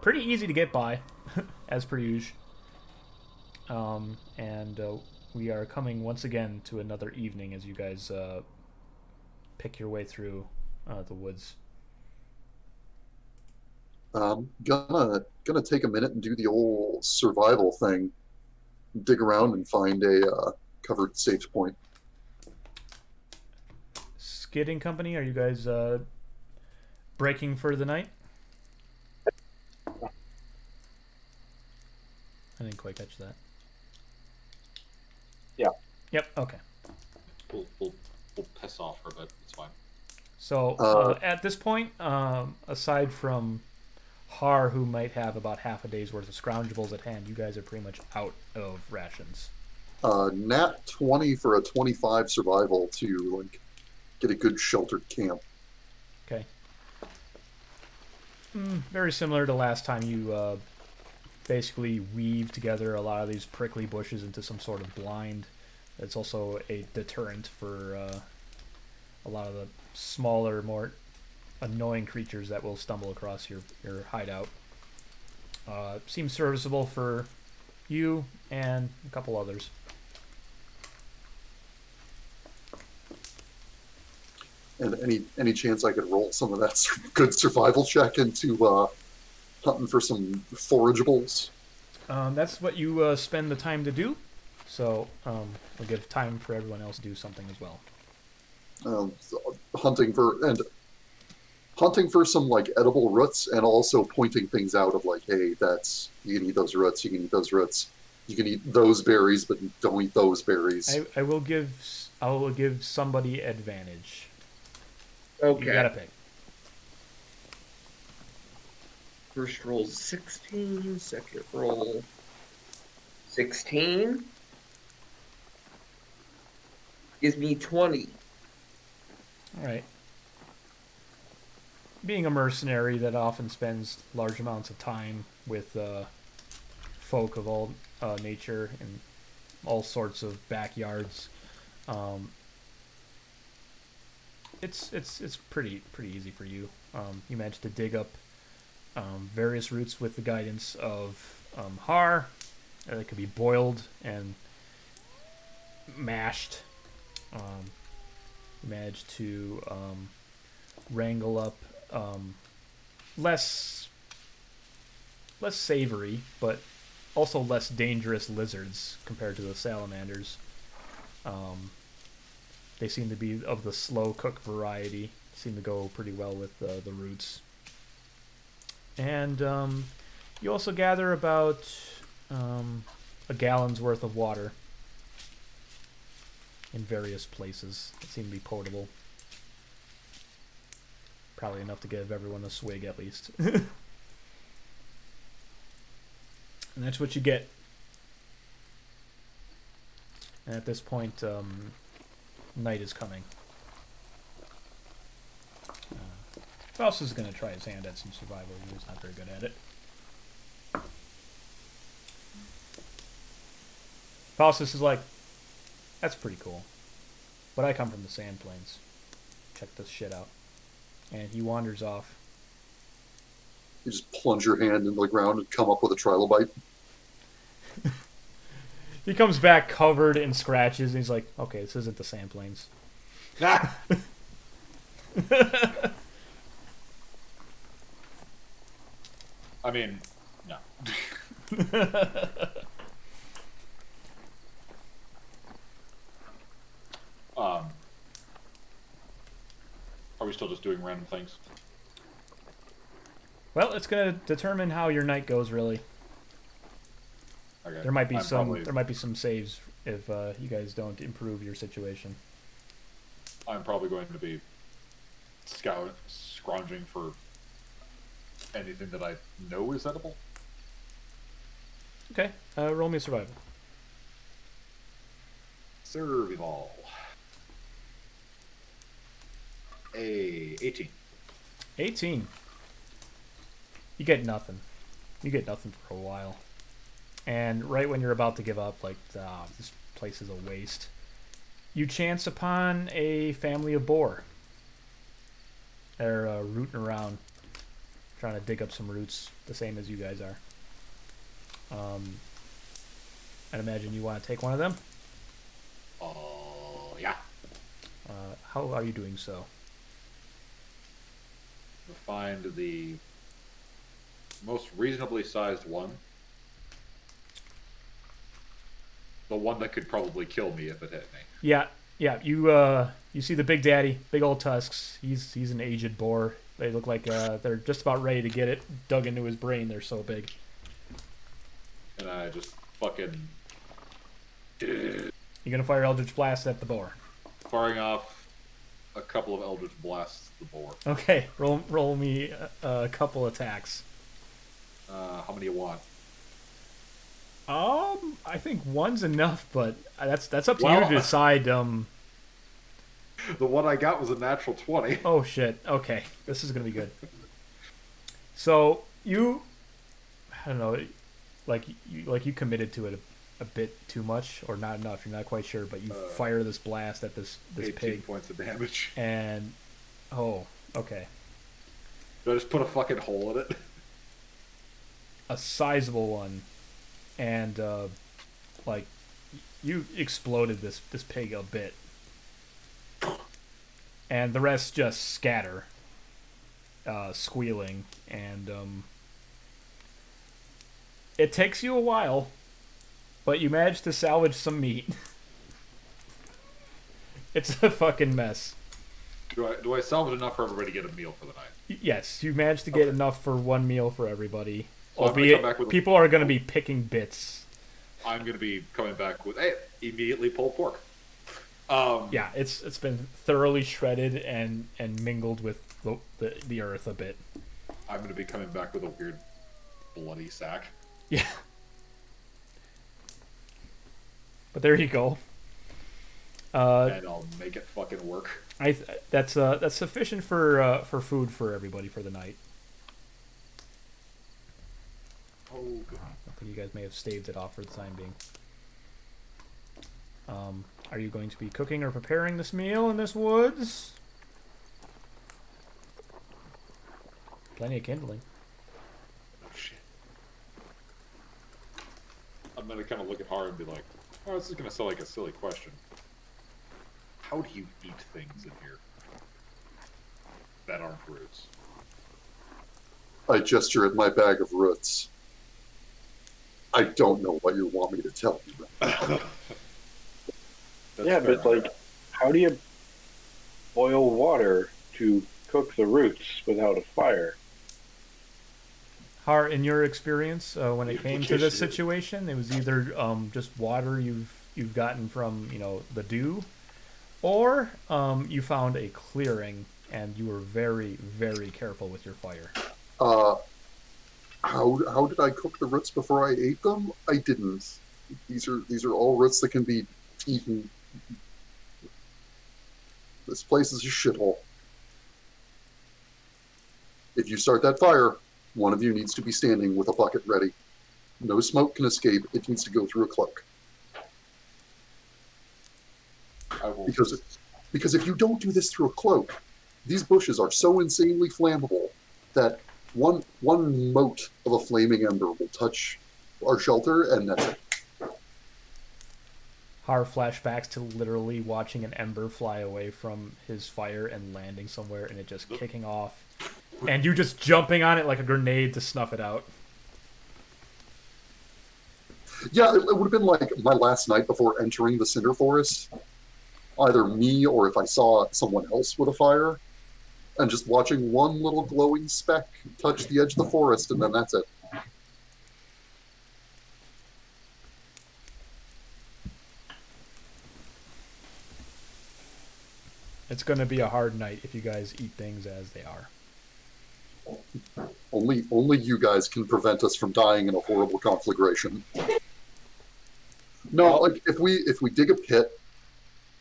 pretty easy to get by, as per usual. Um, and uh, we are coming once again to another evening as you guys uh, pick your way through uh, the woods. Um, gonna gonna take a minute and do the old survival thing. Dig around and find a uh, covered safe point. Skidding Company, are you guys uh, breaking for the night? I didn't quite catch that. Yeah. Yep. Okay. We'll, we'll, we'll piss off for a bit. It's fine. So Uh, uh, at this point, um, aside from Harr, who might have about half a day's worth of scroungeables at hand, you guys are pretty much out of rations. Uh, nat twenty for a twenty-five survival to like get a good sheltered camp. Okay. Mm, very similar to last time you uh, basically weave together a lot of these prickly bushes into some sort of blind. It's also a deterrent for uh, a lot of the smaller, more annoying creatures that will stumble across your, your hideout. Uh, seems serviceable for you and a couple others. And any any chance I could roll some of that good survival check into uh, hunting for some forageables? Um, that's what you uh, spend the time to do. So um, we'll give time for everyone else to do something as well. um, hunting for and hunting for some like edible roots and also pointing things out of like hey that's you can eat those roots you can eat those roots you can eat those berries but don't eat those berries I, I will give s- I will give somebody advantage. Okay. You gotta pick. First roll 16, second roll 16. Gives me 20. All right. Being a mercenary that often spends large amounts of time with uh, folk of all uh, nature and all sorts of backyards, um, it's it's it's pretty pretty easy for you. Um, you managed to dig up um, various roots with the guidance of um, Harr. They could be boiled and mashed. Um, you managed to um, wrangle up um, less less savory, but also less dangerous lizards compared to the salamanders. Um, they seem to be of the slow cook variety. Seem to go pretty well with uh, the roots. And um, you also gather about um, a gallon's worth of water in various places that seem to be potable. Probably enough to give everyone a swig at least. and that's what you get. And at this point, um, night is coming. Uh, Faust is going to try his hand at some survival. He's not very good at it. Faustus is like, that's pretty cool. But I come from the sand plains. Check this shit out. And he wanders off. you just plunge your hand into the ground and come up with a trilobite He comes back covered in scratches and he's like, okay, this isn't the sand plains. Ah. I mean, no. um, are we still just doing random things? Well, it's gonna determine how your night goes, really. Okay. There might be I'm some. probably- There might be some saves if uh, you guys don't improve your situation. I'm probably going to be scout scrounging for anything that I know is edible. Okay, uh, roll me a survival. Survival. A 18. 18. You get nothing. You get nothing for a while. And right when you're about to give up, like, ah, this place is a waste, you chance upon a family of boar. They're uh, rooting around, trying to dig up some roots, the same as you guys are. Um, I'd imagine you want to take one of them. Oh, yeah. Uh, how are you doing so? Find the most reasonably sized one. The one that could probably kill me if it hit me. Yeah, yeah. You uh, you see the big daddy, big old tusks. He's he's an aged boar. They look like uh, they're just about ready to get it dug into his brain. They're so big. And I just fucking You're gonna fire Eldritch Blast at the boar. firing off a couple of Eldritch Blasts the. Okay, roll roll me a, a couple attacks. Uh, how many you want? Um, I think one's enough, but that's that's up to Well- you to decide. Um. The one I got was a natural 20. Oh shit. Okay, this is gonna be good. So you, I don't know, like you like you committed to it a, a bit too much or not enough. You're not quite sure, but you Uh, fire this blast at this this 18 pig, points of damage. and oh, okay, Did I just put a fucking hole in it? a sizable one, and uh, like you exploded this this pig a bit, and the rest just scatter, uh, squealing, and um, it takes you a while, but you manage to salvage some meat. it's a fucking mess. Do I do I salvage enough for everybody to get a meal for the night? Yes, you managed to get enough for one meal for everybody. So I'm gonna Albeit, come back with a- people are going to be picking bits. I'm going to be coming back with hey, immediately pulled pork. Um, Yeah, it's it's been thoroughly shredded and and mingled with the the, the earth a bit. I'm going to be coming back with a weird bloody sack. Yeah. But there you go. Uh, and I'll make it fucking work. I th- that's uh that's sufficient for uh, for food for everybody for the night. Oh, good. I think you guys may have staved it off for the time being. Um, are you going to be cooking or preparing this meal in this woods? Plenty of kindling. Oh, shit. I'm going to kind of look at Harr and be like, oh, this is going to sound like a silly question. How do you eat things in here that aren't roots? I gesture at my bag of roots. I don't know what you want me to tell you. Yeah, fair. but like, how do you boil water to cook the roots without a fire? Harr, in your experience, uh, when it came to this situation, it was either um, just water you've you've gotten from you know the dew, or um, you found a clearing and you were very very careful with your fire. Uh, how how did I cook the roots before I ate them? I didn't. These are these are all roots that can be eaten. This place is a shithole. If you start that fire, one of you needs to be standing with a bucket ready. No smoke can escape. It needs to go through a cloak. I will. Because because if you don't do this through a cloak, these bushes are so insanely flammable that one one mote of a flaming ember will touch our shelter, and that's it. Harr flashbacks to literally watching an ember fly away from his fire and landing somewhere and it just kicking off. And you just jumping on it like a grenade to snuff it out. Yeah, it, it would have been like my last night before entering the cinder forest either me or if I saw someone else with a fire, and just watching one little glowing speck touch the edge of the forest, and then that's it. It's going to be a hard night if you guys eat things as they are. Only, only you guys can prevent us from dying in a horrible conflagration. No, like if we if we dig a pit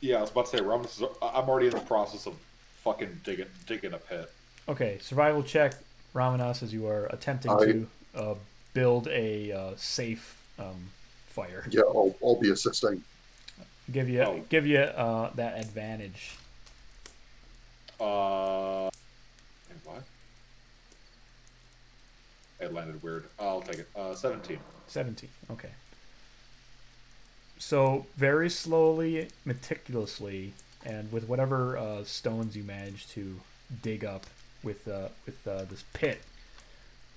yeah, I was about to say, Ramos is, I'm already in the process of fucking digging digging a pit. Okay, survival check, Ramanas, as you are attempting I- to uh, build a uh, safe um, fire. yeah, I'll, I'll be assisting. Give you Oh. give you uh, that advantage. Uh, wait, what? It landed weird. I'll take it. Uh, 17. 17. Okay. So, very slowly, meticulously, and with whatever uh, stones you manage to dig up with uh, with uh, this pit,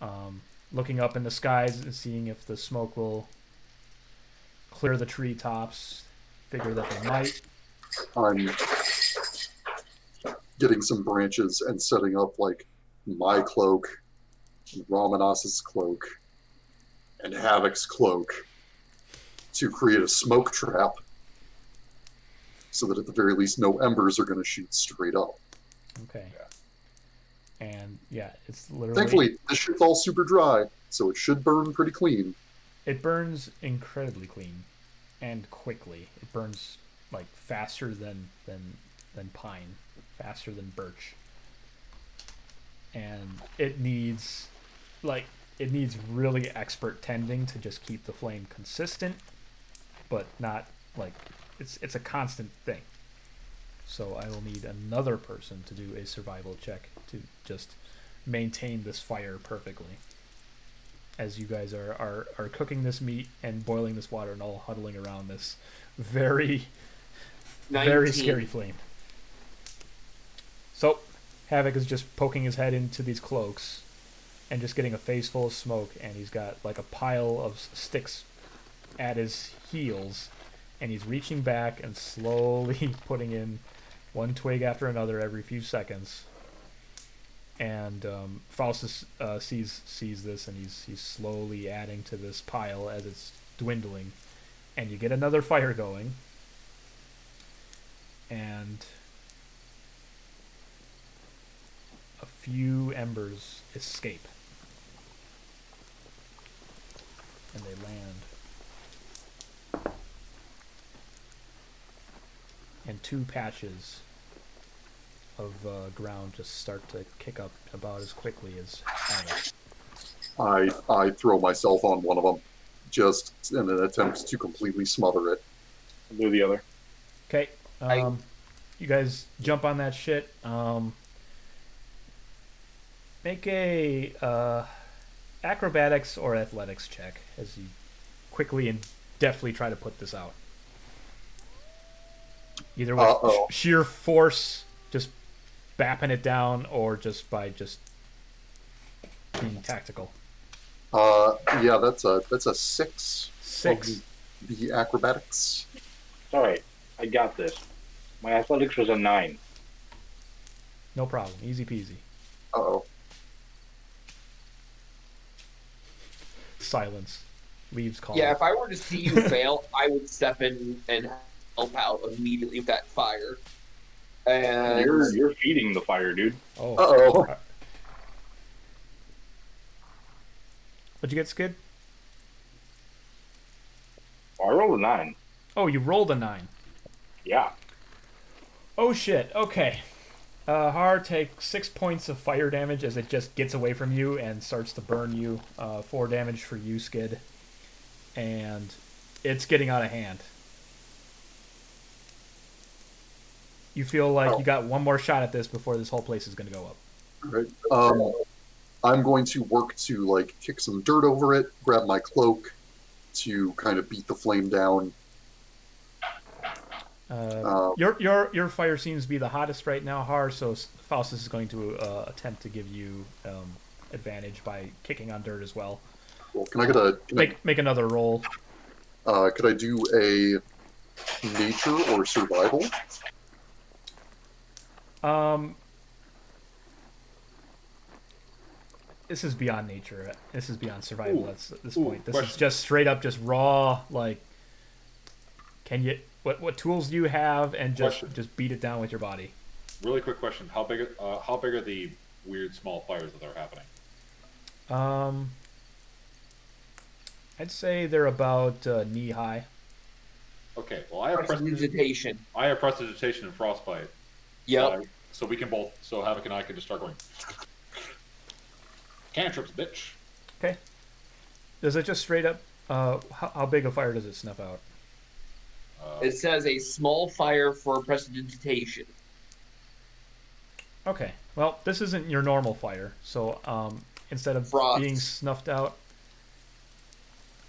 um, looking up in the skies and seeing if the smoke will clear the treetops. Figure that they might. I'm getting some branches and setting up like my cloak, Ramanas's cloak, and Havik's cloak to create a smoke trap so that at the very least no embers are going to shoot straight up. Okay. And yeah, it's literally. Thankfully, this shit's all super dry, so it should burn pretty clean. It burns incredibly clean and quickly. It burns like faster than than than pine, faster than birch. And it needs like it needs really expert tending to just keep the flame consistent, but not like it's it's a constant thing. So I will need another person to do a survival check to just maintain this fire perfectly as you guys are, are, are cooking this meat and boiling this water and all huddling around this very very scary flame. So Havik is just poking his head into these cloaks and just getting a face full of smoke and he's got like a pile of sticks at his heels and he's reaching back and slowly putting in one twig after another every few seconds. And um, Faustus uh, sees sees this, and he's he's slowly adding to this pile as it's dwindling, and you get another fire going, and a few embers escape, and they land. And two patches of uh, ground just start to kick up about as quickly as Alex. I I throw myself on one of them, just in an attempt to completely smother it. Do the other. Okay, um, you guys jump on that shit. Um, make a uh, acrobatics or athletics check as you quickly and deftly try to put this out. Either with sh- sheer force, just bapping it down, or just by just being tactical. Uh, yeah, that's a that's a six. Six. of The, the acrobatics. All right, I got this. My athletics was a nine. No problem. Easy peasy. Uh oh. Silence. Leaves call. Yeah, if I were to see you fail, I would step in and help out immediately with that fire. And You're you're feeding the fire, dude. Oh. Uh-oh. What'd you get, Skydd? I rolled a nine. Oh, you rolled a nine. Yeah. Oh shit. Okay. Uh, Harr takes six points of fire damage as it just gets away from you and starts to burn you. Uh, four damage for you, Skydd, and it's getting out of hand. You feel like Oh. you got one more shot at this before this whole place is going to go up. Right. Um, I'm going to work to like kick some dirt over it, grab my cloak to kind of beat the flame down. Uh, Um, your your your fire seems to be the hottest right now, Harr. So Faustus is going to uh, attempt to give you um, advantage by kicking on dirt as well. Well, can I get a can I, Make make another roll. uh, could I do a nature or survival? Um, this is beyond nature. This is beyond survival Ooh. at this Ooh, point. This is just straight up, just raw. Like, can you? What what tools do you have, and just Question. just beat it down with your body? really quick question: How big? Uh, how big are the weird small fires that are happening? Um, I'd say they're about uh, knee high. Okay. Well, I have Prestidigitation. I have prestidigitation and frostbite. Yep. So, I- so we can both. So Havik and I can just start going. Cantrips, bitch. Okay. Does it just straight up? Uh, how, how big a fire does it snuff out? It says a small fire for prestidigitation. Okay. Well, this isn't your normal fire, so um, instead of Frost. being snuffed out,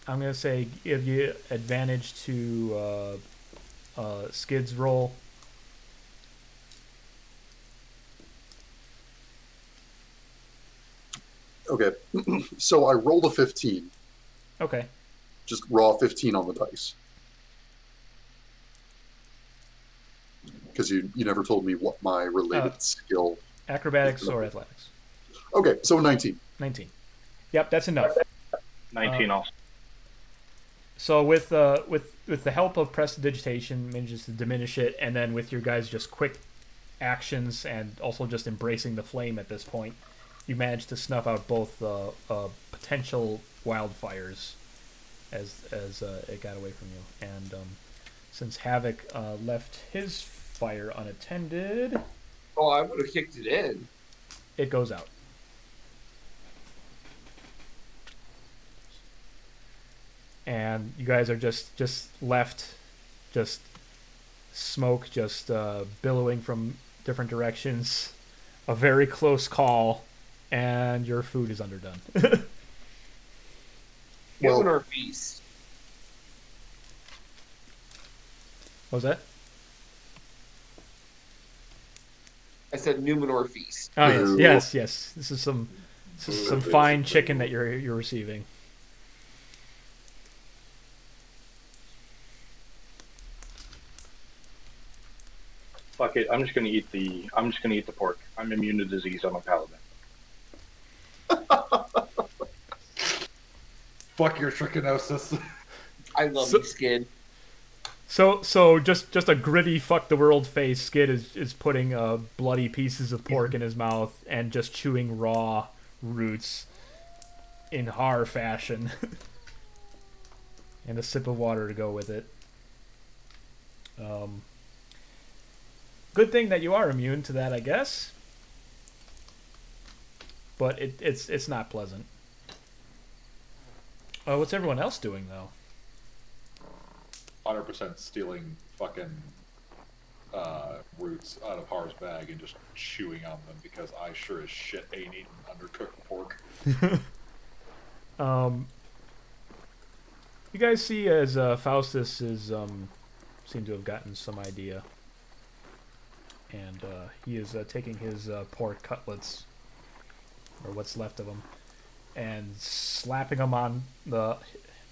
I'm gonna say give you advantage to uh, uh, Skydd's roll. Okay, so I rolled a 15, Okay. just raw 15 on the dice. Because you, you never told me what my related Uh, skill. Acrobatics or athletics? Okay, so 19. 19. Yep, that's enough. 19 Uh, also. So with uh, with with the help of prestidigitation, manages to diminish it, and then with your guys' just quick actions and also just embracing the flame at this point, you manage to snuff out both uh, uh, potential wildfires as as uh, it got away from you. And um, since Havik uh, left his fire unattended, Oh, I would have kicked it in. it goes out. And you guys are just just left, just smoke just uh, billowing from different directions. A very close call, and your food is underdone. Well- Numenor feast. what was that? I said Numenor feast. Oh yes, yes, yes. This is some this is some fine chicken that you're you're receiving. Fuck it. I'm just gonna eat the. I'm just gonna eat the pork. I'm immune to disease. I'm a paladin. Fuck your trichinosis. I love So- you, Skydd. So so just just a gritty fuck the world face. Skydd is is putting uh, bloody pieces of pork in his mouth and just chewing raw roots in Harr fashion. and a sip of water to go with it. Um, good thing that you are immune to that, I guess. But it, it's it's not pleasant. Oh, what's everyone else doing though? Hundred percent stealing fucking uh, roots out of Harr's bag and just chewing on them because I sure as shit ain't eating undercooked pork. Um, you guys see as uh, Faustus is um, seem to have gotten some idea, and uh, he is uh, taking his uh, pork cutlets, or what's left of them, and slapping them on the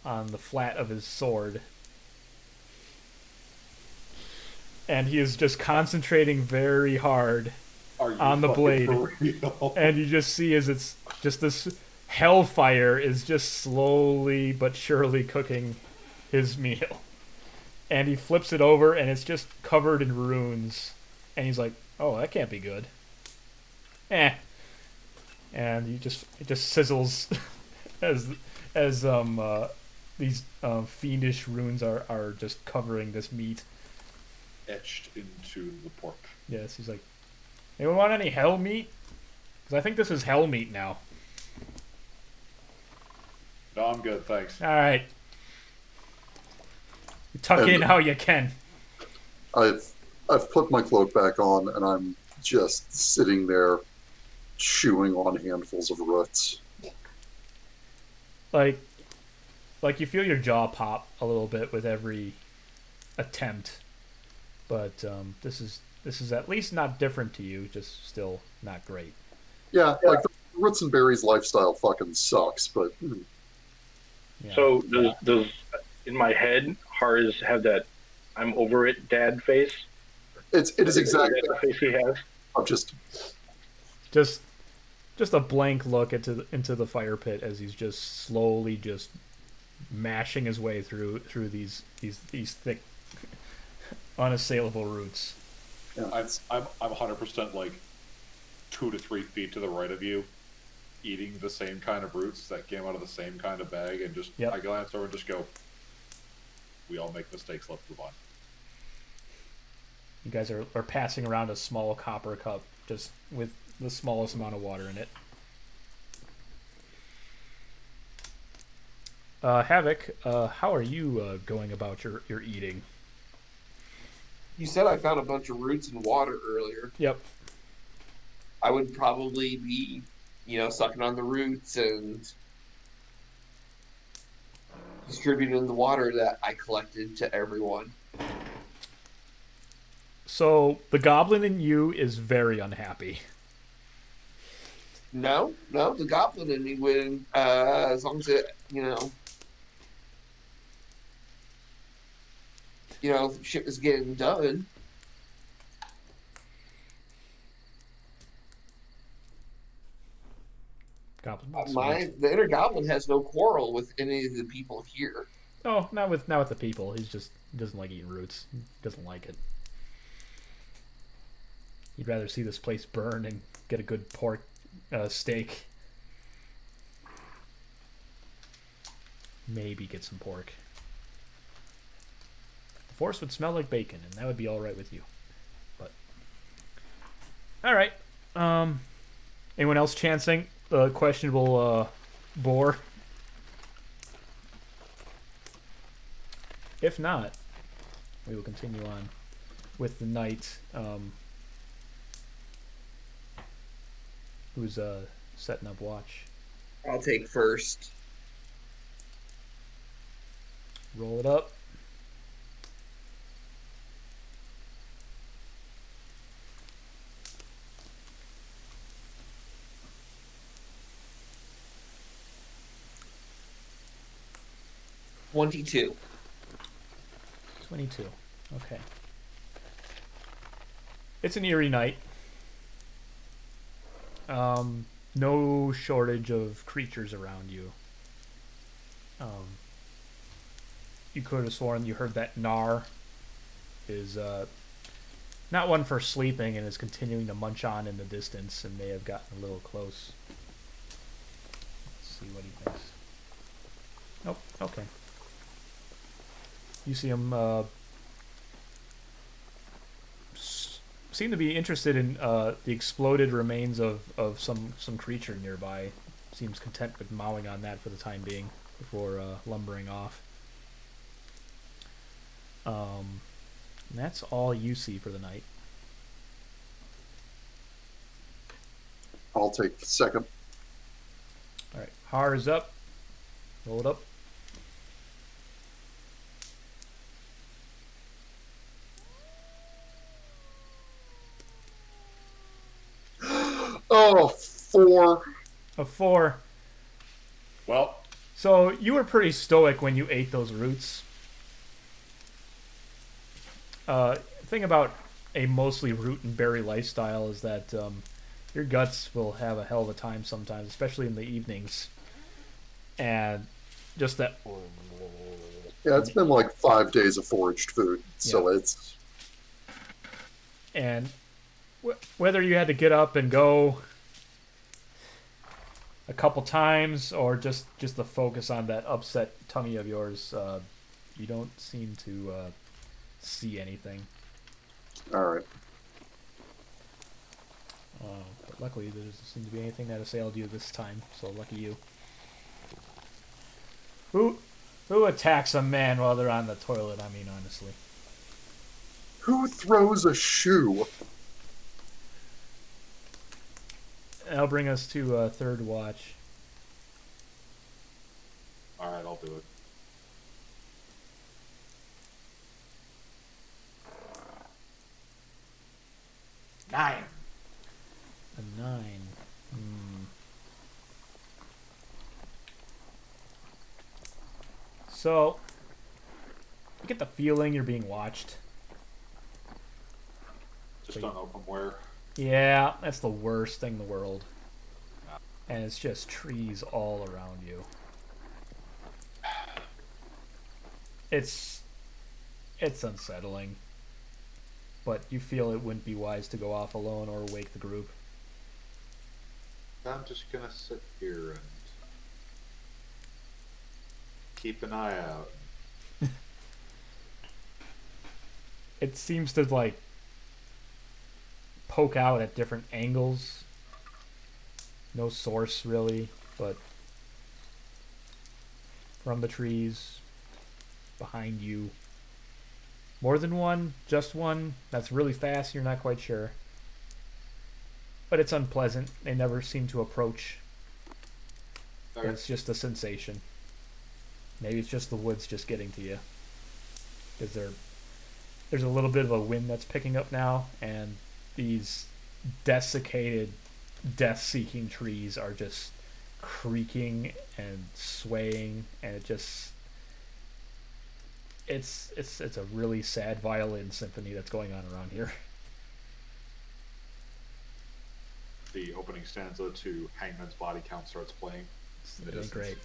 on the flat of his sword. And he is just concentrating very hard on the blade. And you just see as it's just this hellfire is just slowly but surely cooking his meal. And he flips it over and it's just covered in runes. And he's like, "Oh, that can't be good." Eh. And he just it just sizzles as as um uh, these um, fiendish runes are are just covering this meat. Etched into the pork. Yes, he's like, anyone want any hell meat? Because I think this is hell meat now. No, I'm good, thanks. All right. You tuck And- in how you can. I've I've put my cloak back on and I'm just sitting there chewing on handfuls of roots. Like, like you feel your jaw pop a little bit with every attempt, but um, this is this is at least not different to you. Just still not great. Yeah, like the roots and berries lifestyle fucking sucks, but mm, Yeah. So does does in my head Harr's have that I'm over it dad face? it's it is exactly Is that the face he has. I'm just just just a blank look into the, into the fire pit as he's just slowly just mashing his way through through these these these thick unassailable roots. I'm, I'm, I'm 100% like two to three feet to the right of you, eating the same kind of roots that came out of the same kind of bag, and just Yep. I glance over and just go, "We all make mistakes. Let's move on." You guys are, are passing around a small copper cup, just with the smallest amount of water in it. Uh, Havik, uh, how are you uh, going about your, your eating? You said I found a bunch of roots and water earlier. Yep. I would probably be, you know, sucking on the roots and distributing the water that I collected to everyone. So the goblin in you is very unhappy. No, no, the goblin in me would, uh, as long as it, you know, you know, shit was getting done. Goblin. Uh, My the inner goblin has no quarrel with any of the people here. Oh, not with not with the people. He's just doesn't like eating roots. He doesn't like it. He'd rather see this place burn and get a good pork uh, steak. Maybe get some pork. The force would smell like bacon, and that would be all right with you. But all right. Um, anyone else chancing the questionable uh, boar? If not, we will continue on with the knight um, who's uh, setting up watch. I'll take first. Roll it up. Twenty-two. 22. Okay. It's an eerie night. Um, no shortage of creatures around you. Um, you could have sworn you heard that Nar is uh, not one for sleeping and is continuing to munch on in the distance and may have gotten a little close. Let's see what he thinks. Nope. Okay. You see him uh, s- seem to be interested in uh, the exploded remains of, of some, some creature nearby. Seems content with mowing on that for the time being before uh, lumbering off. Um, that's all you see for the night. I'll take second. All right, Harr is up. Roll it up. Oh, four. A four. Well, So you were pretty stoic when you ate those roots. Uh, thing about a mostly root and berry lifestyle is that um, your guts will have a hell of a time sometimes, especially in the evenings. And just that. Yeah, it's been like five days of foraged food, so it's and wh- whether you had to get up and go a couple times or just just the focus on that upset tummy of yours uh, you don't seem to uh, see anything all right. uh, but luckily there doesn't seem to be anything that assailed you this time so lucky you who who attacks a man while they're on the toilet i mean honestly Who throws a shoe? That'll bring us to uh, third watch all right, I'll do it. Nine. A nine. Hmm. So, you get the feeling you're being watched. Just don't know from where. Yeah, that's the worst thing in the world. And it's just trees all around you. It's it's unsettling. but you feel it wouldn't be wise to go off alone or wake the group. I'm just gonna sit here and keep an eye out. It seems to like poke out at different angles. No source really, but from the trees behind you. More than one, just one. That's really fast, you're not quite sure. But it's unpleasant. They never seem to approach. It's just a sensation. Maybe it's just the woods just getting to you. Because there, there's a little bit of a wind that's picking up now, and these desiccated, death-seeking trees are just creaking and swaying, and it just it's it's it's a really sad violin symphony that's going on around here. The opening stanza to Hangman's Body Count starts playing. distance. great.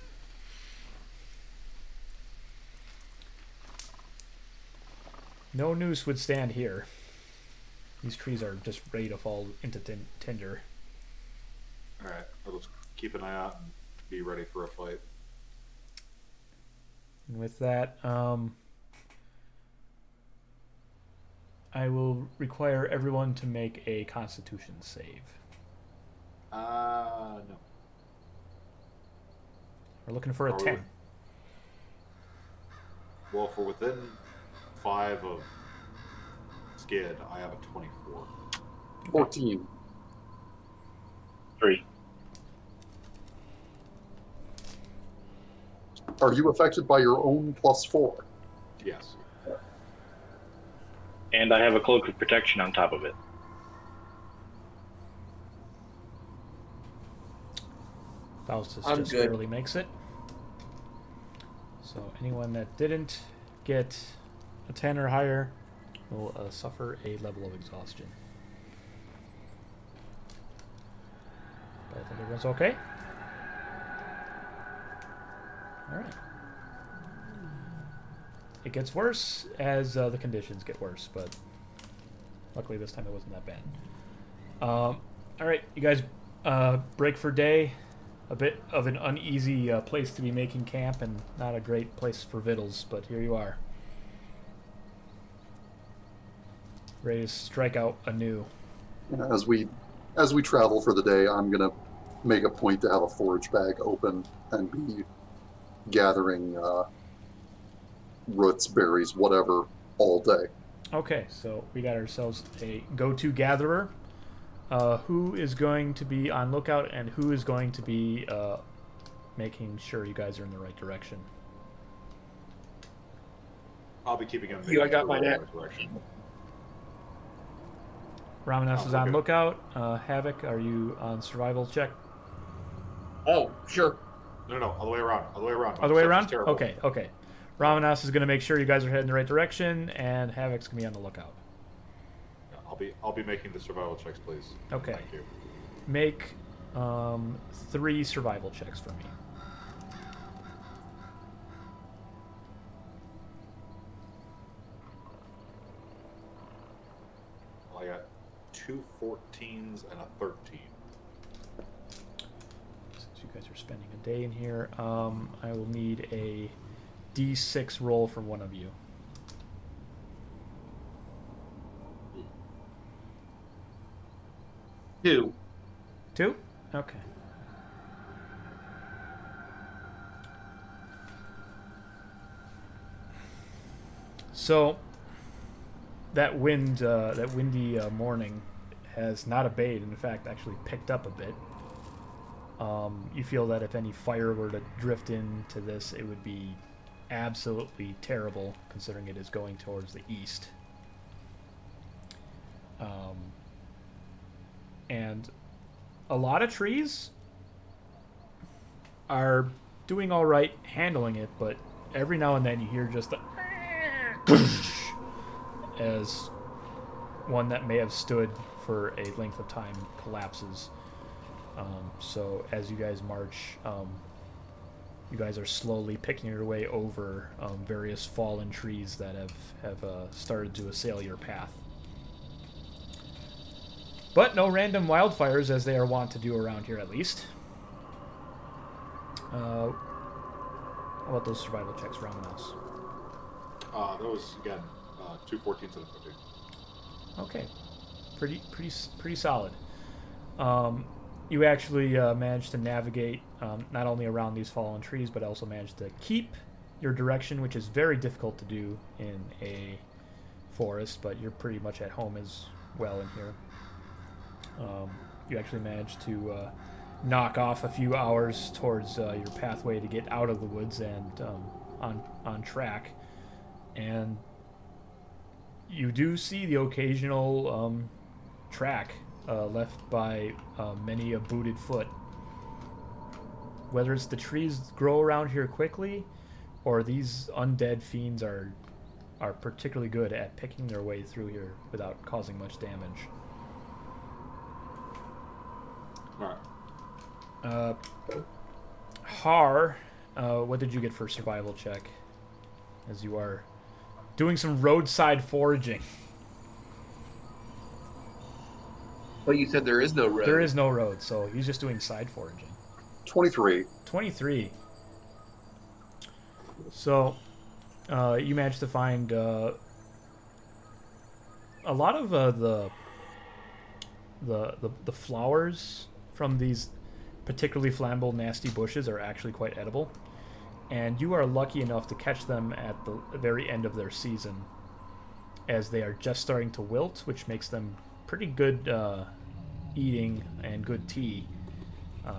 No noose would stand here. These trees are just ready to fall into tin- tinder. All right, just keep an eye out and be ready for a fight. And with that, um, I will require everyone to make a Constitution save. Uh, no. We're looking for a Are ten. with- Well, for within five of Skydd, I have a 24. 14. Three. Are you affected by your own plus four? Yes. And I have a cloak of protection on top of it. Faustus I'm just good. barely makes it. So anyone that didn't get a 10 or higher will uh, suffer a level of exhaustion. But I think everyone's okay. Alright. It gets worse as uh, the conditions get worse, but luckily this time it wasn't that bad. Um, Alright, you guys uh, break for day a bit of an uneasy uh, place to be making camp and not a great place for victuals, but here you are. Ready to strike out anew. As we as we travel for the day, I'm gonna make a point to have a forage bag open and be gathering uh, roots, berries, whatever, all day. Okay, so we got ourselves a go to gatherer. Uh, who is going to be on lookout and who is going to be uh, making sure you guys are in the right direction? I'll be keeping him. You, I got my my neck. direction. Ramanas Oh, is on okay. lookout. Uh, Havik, are you on survival check? Oh, sure. No, no, no, the way around. All the way around. All the way around? Okay, okay. Ramanas is going to make sure you guys are heading the right direction, and Havik's going to be on the lookout. I'll be I'll be making the survival checks, please. Okay. Thank you. Make um, three survival checks for me. I got two 14s and a 13. Since you guys are spending a day in here, um, I will need a d6 roll from one of you. Two. Two? Okay. So that wind, uh, that windy uh, morning, has not abated. In fact, actually picked up a bit. Um, you feel that if any fire were to drift into this, it would be absolutely terrible, considering it is going towards the east. Um, and a lot of trees are doing all right handling it, but every now and then you hear just a as one that may have stood for a length of time collapses. Um, so as you guys march, um, you guys are slowly picking your way over um, various fallen trees that have have uh, started to assail your path. but no random wildfires as they are wont to do around here, at least. Uh, how about those survival checks, Ramanas? Uh, that was again uh, two 14s and a 15. Okay, pretty pretty pretty solid. Um, you actually uh, managed to navigate um, not only around these fallen trees, but also managed to keep your direction, which is very difficult to do in a forest. But you're pretty much at home as well in here. Um, you actually managed to uh, knock off a few hours towards uh, your pathway to get out of the woods and um, on on track, and you do see the occasional um, track uh, left by uh, many a booted foot. Whether it's the trees grow around here quickly, or these undead fiends are are particularly good at picking their way through here without causing much damage. All right. Uh, Harr, uh, what did you get for survival check? As you are doing some roadside foraging. But you said there is no road. There is no road, so he's just doing side foraging. 23. 23. So, uh, you managed to find uh, a lot of uh, the, the the the flowers from these particularly flammable, nasty bushes are actually quite edible, and you are lucky enough to catch them at the very end of their season, as they are just starting to wilt, which makes them pretty good uh, eating and good tea. Um,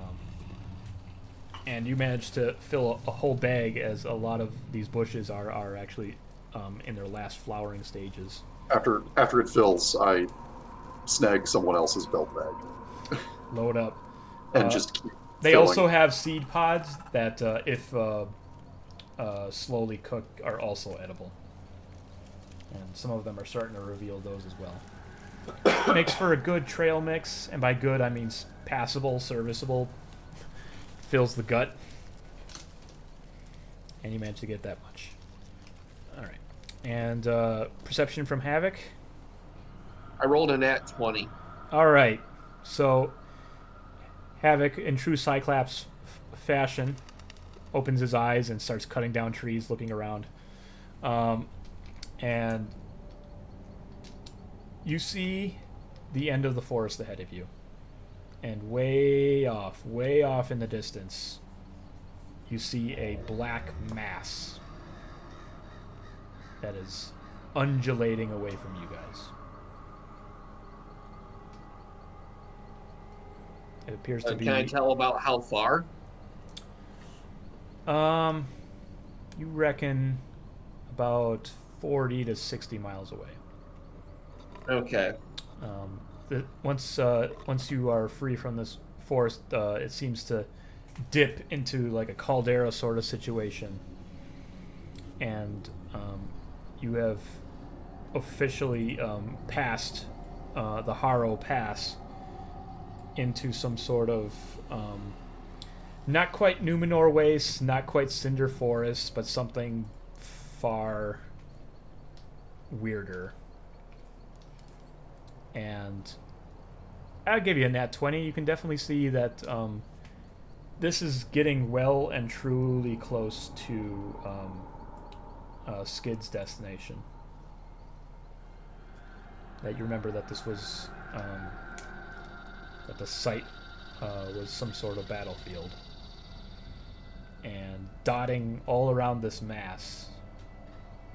and you manage to fill a, a whole bag as a lot of these bushes are, are actually um, in their last flowering stages. After after it fills, I snag someone else's belt bag Load up. and Uh, just keep They filling. also have seed pods that, uh, if uh, uh, slowly cooked, are also edible. And some of them are starting to reveal those as well. Makes for a good trail mix, and by good I mean passable, serviceable. Fills the gut. And you manage to get that much. Alright. And uh, perception from Havik. I rolled a nat 20. All right. So, Havik, in true Cyclops f- fashion, opens his eyes and starts cutting down trees, looking around. Um, and you see the end of the forest ahead of you. And way off, way off in the distance, you see a black mass that is undulating away from you guys. It appears to Uh, be. can I tell about how far? Um, you reckon about forty to sixty miles away. Okay. Um, the, once uh, once you are free from this forest, uh, it seems to dip into like a caldera sort of situation, and um, you have officially um, passed uh, the Haro Pass into some sort of um, not quite Numenor Waste, not quite Cinder Forest, but something far weirder. And I'll give you a nat 20. You can definitely see that um, this is getting well and truly close to um, uh, Skydd's destination. That you remember that this was um, that the site uh, was some sort of battlefield, and dotting all around this mass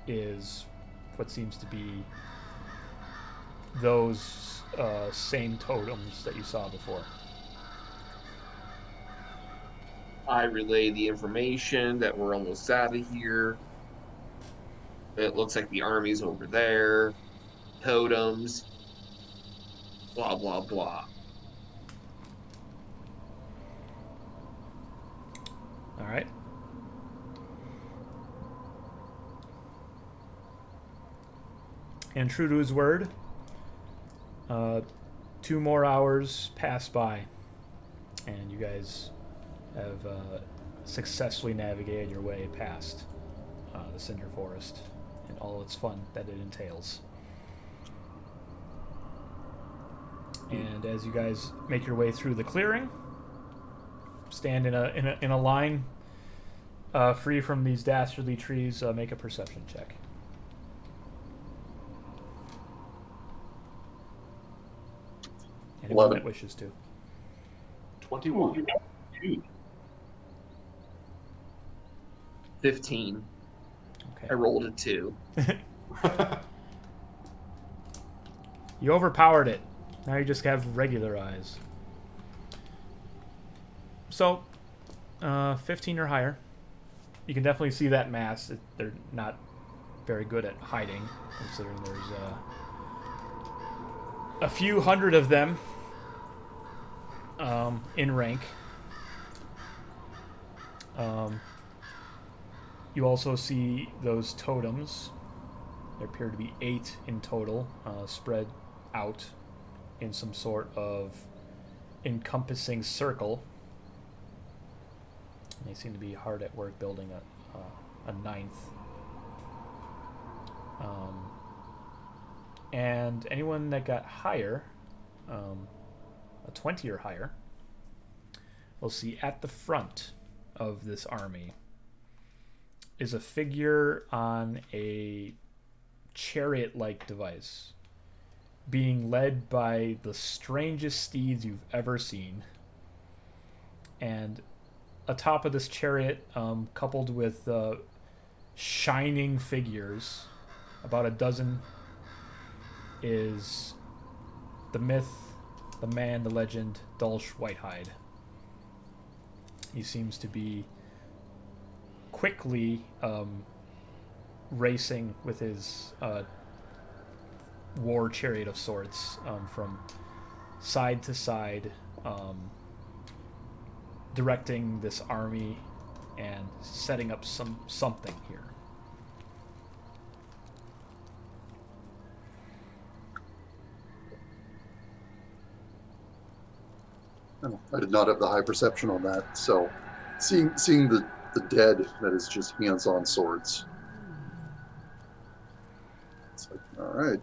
is what seems to be those uh, same totems that you saw before. I relay the information that we're almost out of here. It looks like the army's over there. Totems. Blah, blah, blah. All right. And true to his word, uh, two more hours pass by, and you guys have uh, successfully navigated your way past uh, the Cinder Forest and all its fun that it entails. And as you guys make your way through the clearing, stand in a in a, in a line, uh, free from these dastardly trees. Uh, make a perception check. Anyone Eleven. that wishes to. 21. Fifteen. Okay. I rolled a two. You overpowered it. Now you just have regular eyes. So, uh, 15 or higher. You can definitely see that mass. It, they're not very good at hiding, considering there's uh, a few hundred of them um, in rank. Um, you also see those totems. There appear to be eight in total, uh, spread out in some sort of encompassing circle. They seem to be hard at work building a, uh, a ninth. Um, and anyone that got higher, um, a 20 or higher, we'll see at the front of this army is a figure on a chariot like device being led by the strangest steeds you've ever seen. And atop of this chariot, um, coupled with uh, shining figures, about a dozen, is the myth, the man, the legend, Dulce Whitehide. He seems to be quickly um, racing with his uh, war chariot of sorts um, from side to side, um, directing this army and setting up some something here. I did not have the high perception on that, so seeing seeing the, the dead that is just hands on swords. It's like, all right.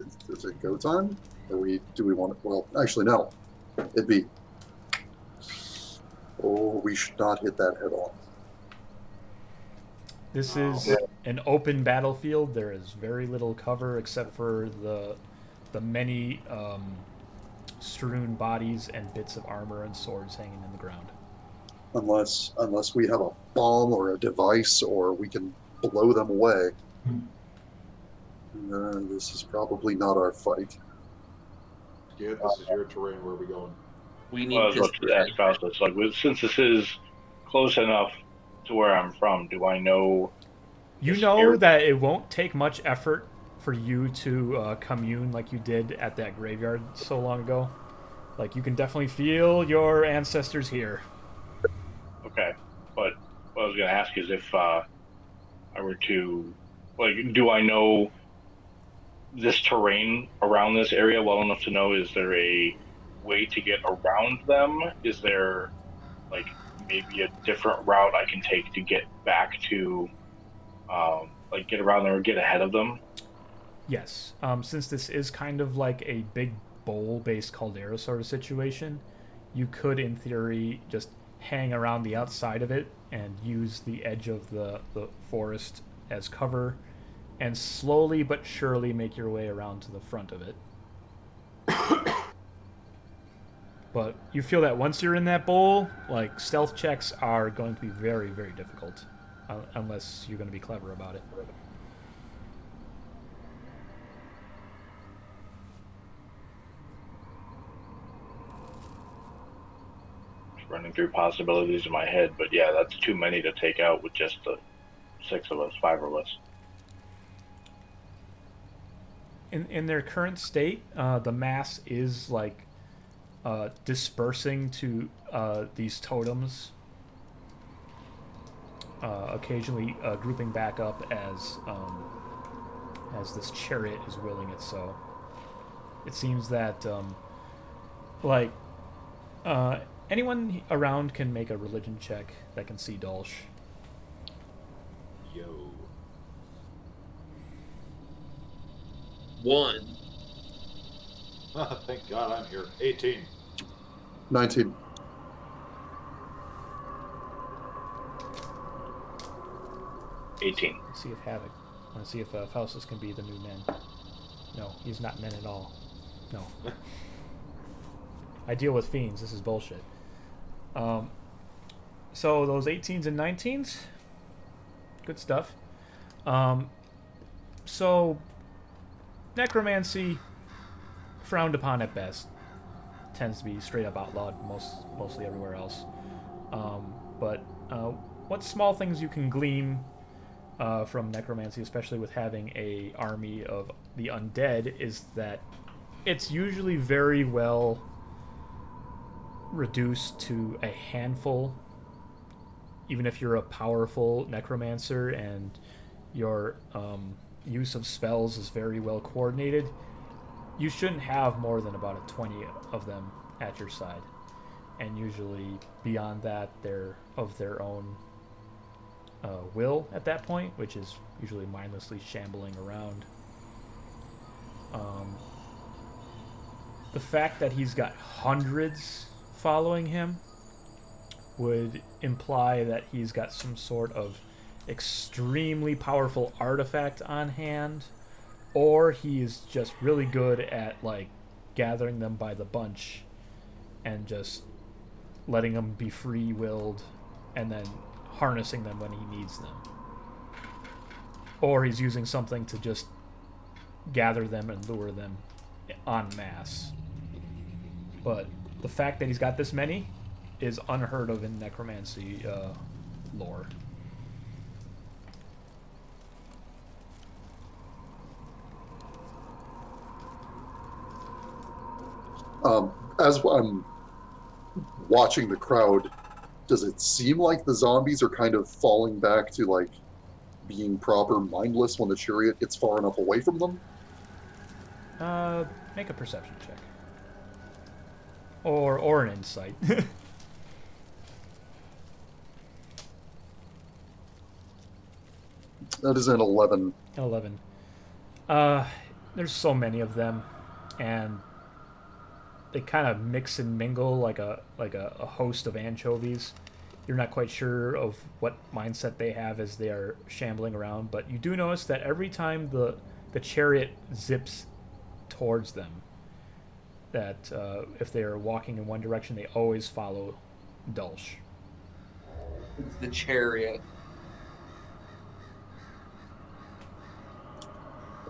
Is, is it go time? Or we do we want it? Well, actually, no. It'd be. Oh, we should not hit that head on. This is an open battlefield. There is very little cover except for the the many um, strewn bodies and bits of armor and swords hanging in the ground. unless unless we have a bomb or a device or we can blow them away. Uh, this is probably not our fight. Yeah, this is your terrain. Where are we going? We Well, I was about to ask Faustus, like, since this is close enough to where I'm from, do I know? You know you're- that it won't take much effort for you to uh, commune like you did at that graveyard so long ago. Like you can definitely feel your ancestors here. Okay, but what I was going to ask is if uh, I were to, like, do I know this terrain around this area well enough to know is there a way to get around them? Is there, like, maybe a different route I can take to get back to, um, like, get around there or get ahead of them? Yes, um, since this is kind of like a big bowl-based caldera sort of situation, you could, in theory, just hang around the outside of it and use the edge of the, the forest as cover, and slowly but surely make your way around to the front of it. but you feel that once you're in that bowl, like stealth checks are going to be very, very difficult, uh, unless you're going to be clever about it. Running through possibilities in my head, but yeah, that's too many to take out with just the six of us, five of us. in in their current state, uh, the mass is like uh, dispersing to uh, these totems, uh, occasionally uh, grouping back up as um, as this chariot is willing it so. It seems that um, like uh, anyone around can make a religion check that can see Dolsh. Yo. One. Thank God I'm here. 18. 19. Eighteen. Let's See if Havik. I want to see if uh, Faustus can be the new men. No, he's not men at all. No. I deal with fiends. This is bullshit. Um, so those 18s and 19s, good stuff. Um, so necromancy, frowned upon at best, tends to be straight up outlawed most mostly everywhere else. Um, but uh, what small things you can glean uh, from necromancy, especially with having a army of the undead, is that it's usually very well reduced to a handful. Even if you're a powerful necromancer and your um, use of spells is very well coordinated, you shouldn't have more than about a 20 of them at your side. And usually beyond that, they're of their own uh, will at that point, which is usually mindlessly shambling around. Um, the fact that he's got hundreds following him would imply that he's got some sort of extremely powerful artifact on hand, or he is just really good at like gathering them by the bunch and just letting them be free willed and then harnessing them when he needs them. Or he's using something to just gather them and lure them en masse. But the fact that he's got this many is unheard of in necromancy uh, lore. Um, as I'm watching the crowd, does it seem like the zombies are kind of falling back to like being proper mindless when the chariot gets far enough away from them? Uh, make a perception check. Or or an insight. That is an 11. 11. Uh, there's so many of them, and they kind of mix and mingle like a like a, a host of anchovies. You're not quite sure of what mindset they have as they are shambling around, but you do notice that every time the the chariot zips towards them, that uh, if they are walking in one direction, they always follow Dulsh. It's the chariot.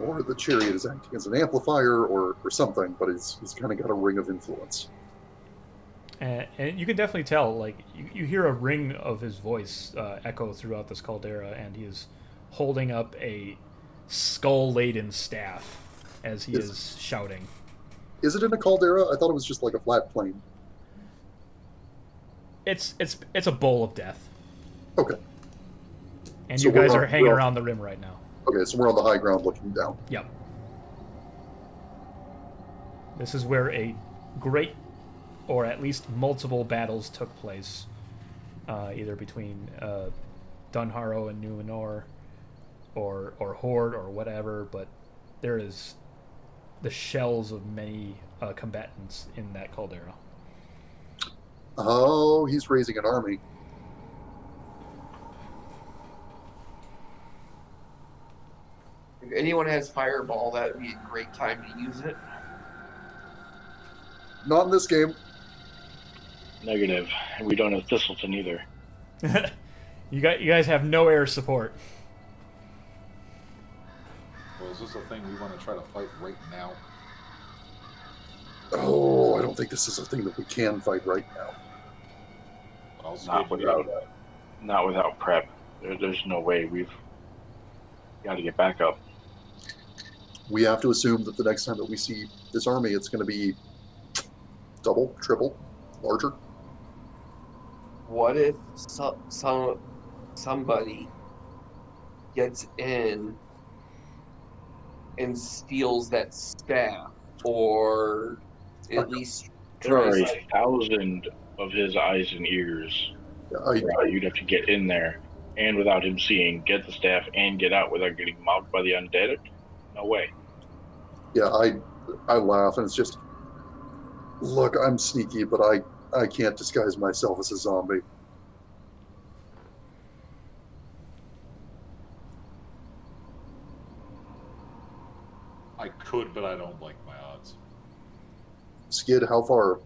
Or the chariot is acting as an amplifier or, or something, but he's, he's kind of got a ring of influence. and, and you can definitely tell like you, you hear a ring of his voice uh, echo throughout this caldera and he is holding up a skull laden staff as he Yes. is shouting Is it in a caldera? I thought it was just like a flat plane. it's it's it's a bowl of death Okay. and So you guys we're hanging around the rim right now Okay, so we're on the high ground looking down. yep this is where a great or at least multiple battles took place uh, either between uh, Dunharrow and Numenor or or Horde or whatever, but there is the shells of many uh, combatants in that caldera. Oh, he's raising an army. If anyone has fireball, that would be a great time to use it. Not in this game. Negative. We don't have Thistleton either. you got you guys have no air support. Well, is this a thing we want to try to fight right now? Oh, I don't think this is a thing that we can fight right now. I'll Not without, not without prep. There, there's no way. We've got to get back up. We have to assume that the next time that we see this army, it's going to be double, triple, larger. What if so, some somebody gets in and steals that staff, or at least There are a thousand of his eyes and ears. I, Uh, you'd have to get in there, and without him seeing, get the staff and get out without getting mobbed by the undead. No way. Yeah, I I laugh, and it's just Look, I'm sneaky, but I I can't disguise myself as a zombie. Could, but I don't like my odds. Skydd, how far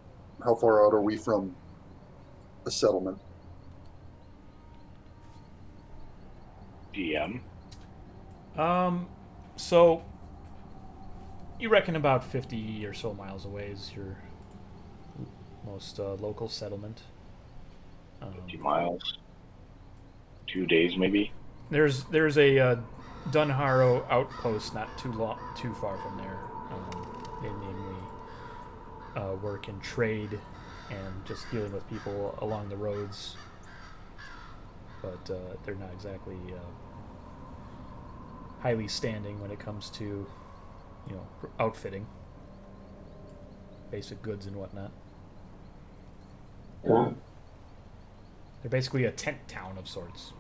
how far out are we from a settlement? DM. Um, so you reckon about 50 or so miles away is your most uh, local settlement. Um, 50 miles. Two days, maybe. There's there's a uh, Dunharrow outpost not too long, too far from there. Um, they mainly uh, work in trade and just dealing with people along the roads, but uh, they're not exactly uh, highly standing when it comes to, you know, outfitting, basic goods and whatnot. Yeah. They're basically a tent town of sorts.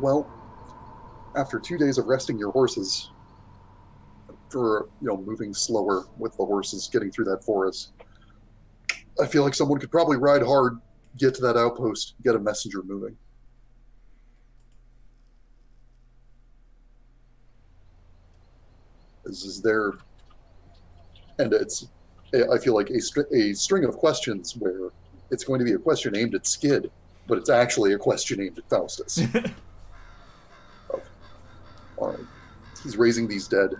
Well, after two days of resting your horses, for you know moving slower with the horses getting through that forest, I feel like someone could probably ride hard, get to that outpost, get a messenger moving. Is, is there, and it's, I feel like a, a string of questions where it's going to be a question aimed at Skydd, but it's actually a question aimed at Faustus. Of, he's raising these dead.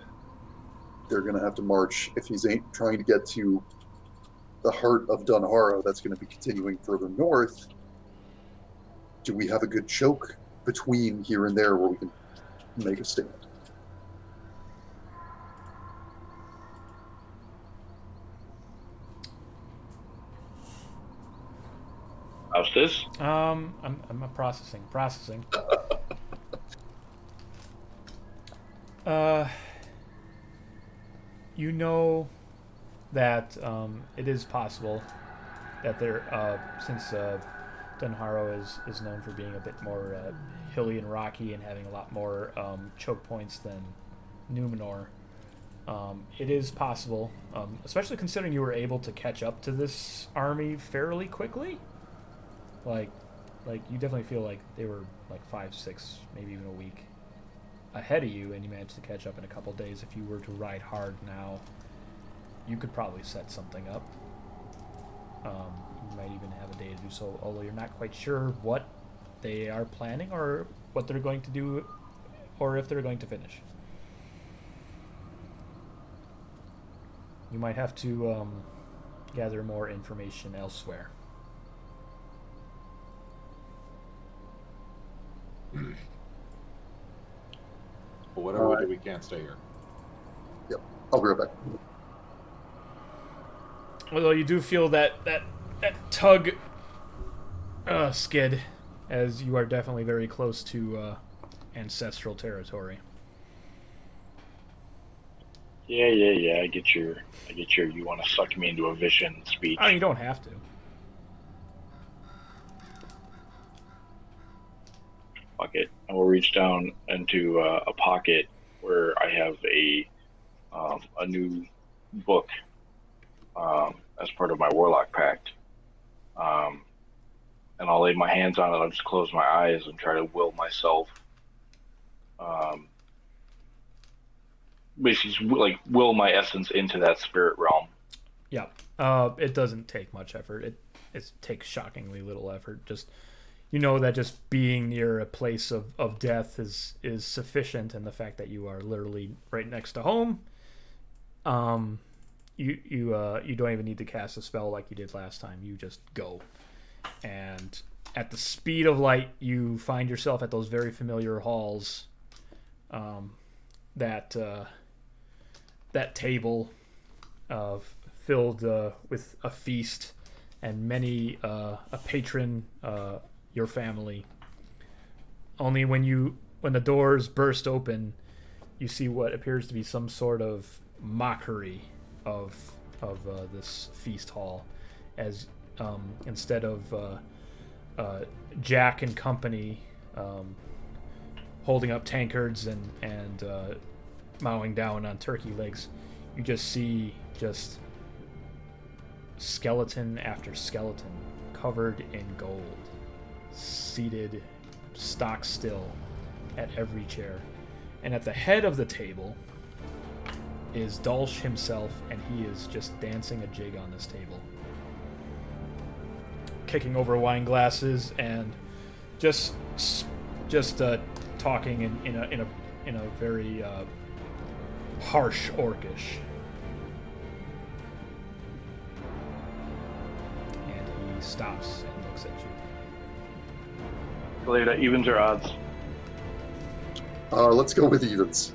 They're going to have to march. If he's ain't trying to get to the heart of Dunharrow, that's going to be continuing further north. Do we have a good choke between here and there where we can make a stand? How's this? Um, I'm, I'm processing, processing. uh, you know that um, it is possible that there, uh, since uh, Dunharrow is, is known for being a bit more uh, hilly and rocky and having a lot more um, choke points than Numenor, um, it is possible, um, especially considering you were able to catch up to this army fairly quickly. Like, like you definitely feel like they were like five, six, maybe even a week ahead of you, and you manage to catch up in a couple days. If you were to ride hard now, you could probably set something up. Um, you might even have a day to do so, although you're not quite sure what they are planning or what they're going to do, or if they're going to finish. You might have to um, gather more information elsewhere. But whatever we do, we can't stay here. Yep, I'll be right back. Although you do feel that that that tug, uh, Skydd, as you are definitely very close to uh, ancestral territory. Yeah, yeah, yeah. I get your, I get your. You want to suck me into a vision speech. I mean, you don't have to. Fuck it. I will reach down into uh, a pocket where I have a um, a new book um, as part of my warlock pact. Um, and I'll lay my hands on it. I'll just close my eyes and try to will myself. Um, basically, like will my essence into that spirit realm. Yeah. Uh, it doesn't take much effort. It it takes shockingly little effort. Just you know that just being near a place of, of death is is sufficient, and the fact that you are literally right next to home, um, you you uh you don't even need to cast a spell like you did last time. You just go, and at the speed of light, you find yourself at those very familiar halls. Um, that uh, that table, uh, filled uh, with a feast and many uh, a patron, uh, your family. Only when you when the doors burst open, you see what appears to be some sort of mockery of of uh, this feast hall, as um, instead of uh, uh, Jack and company um, holding up tankards and and uh, mowing down on turkey legs, you just see just skeleton after skeleton covered in gold, seated stock still at every chair. And at the head of the table is Dulsh himself, and he is just dancing a jig on this table. Kicking over wine glasses and just just uh, talking in, in a in a in a very uh, harsh orcish. And he stops and looks at you. Galeta, evens or odds? Uh, let's go with evens.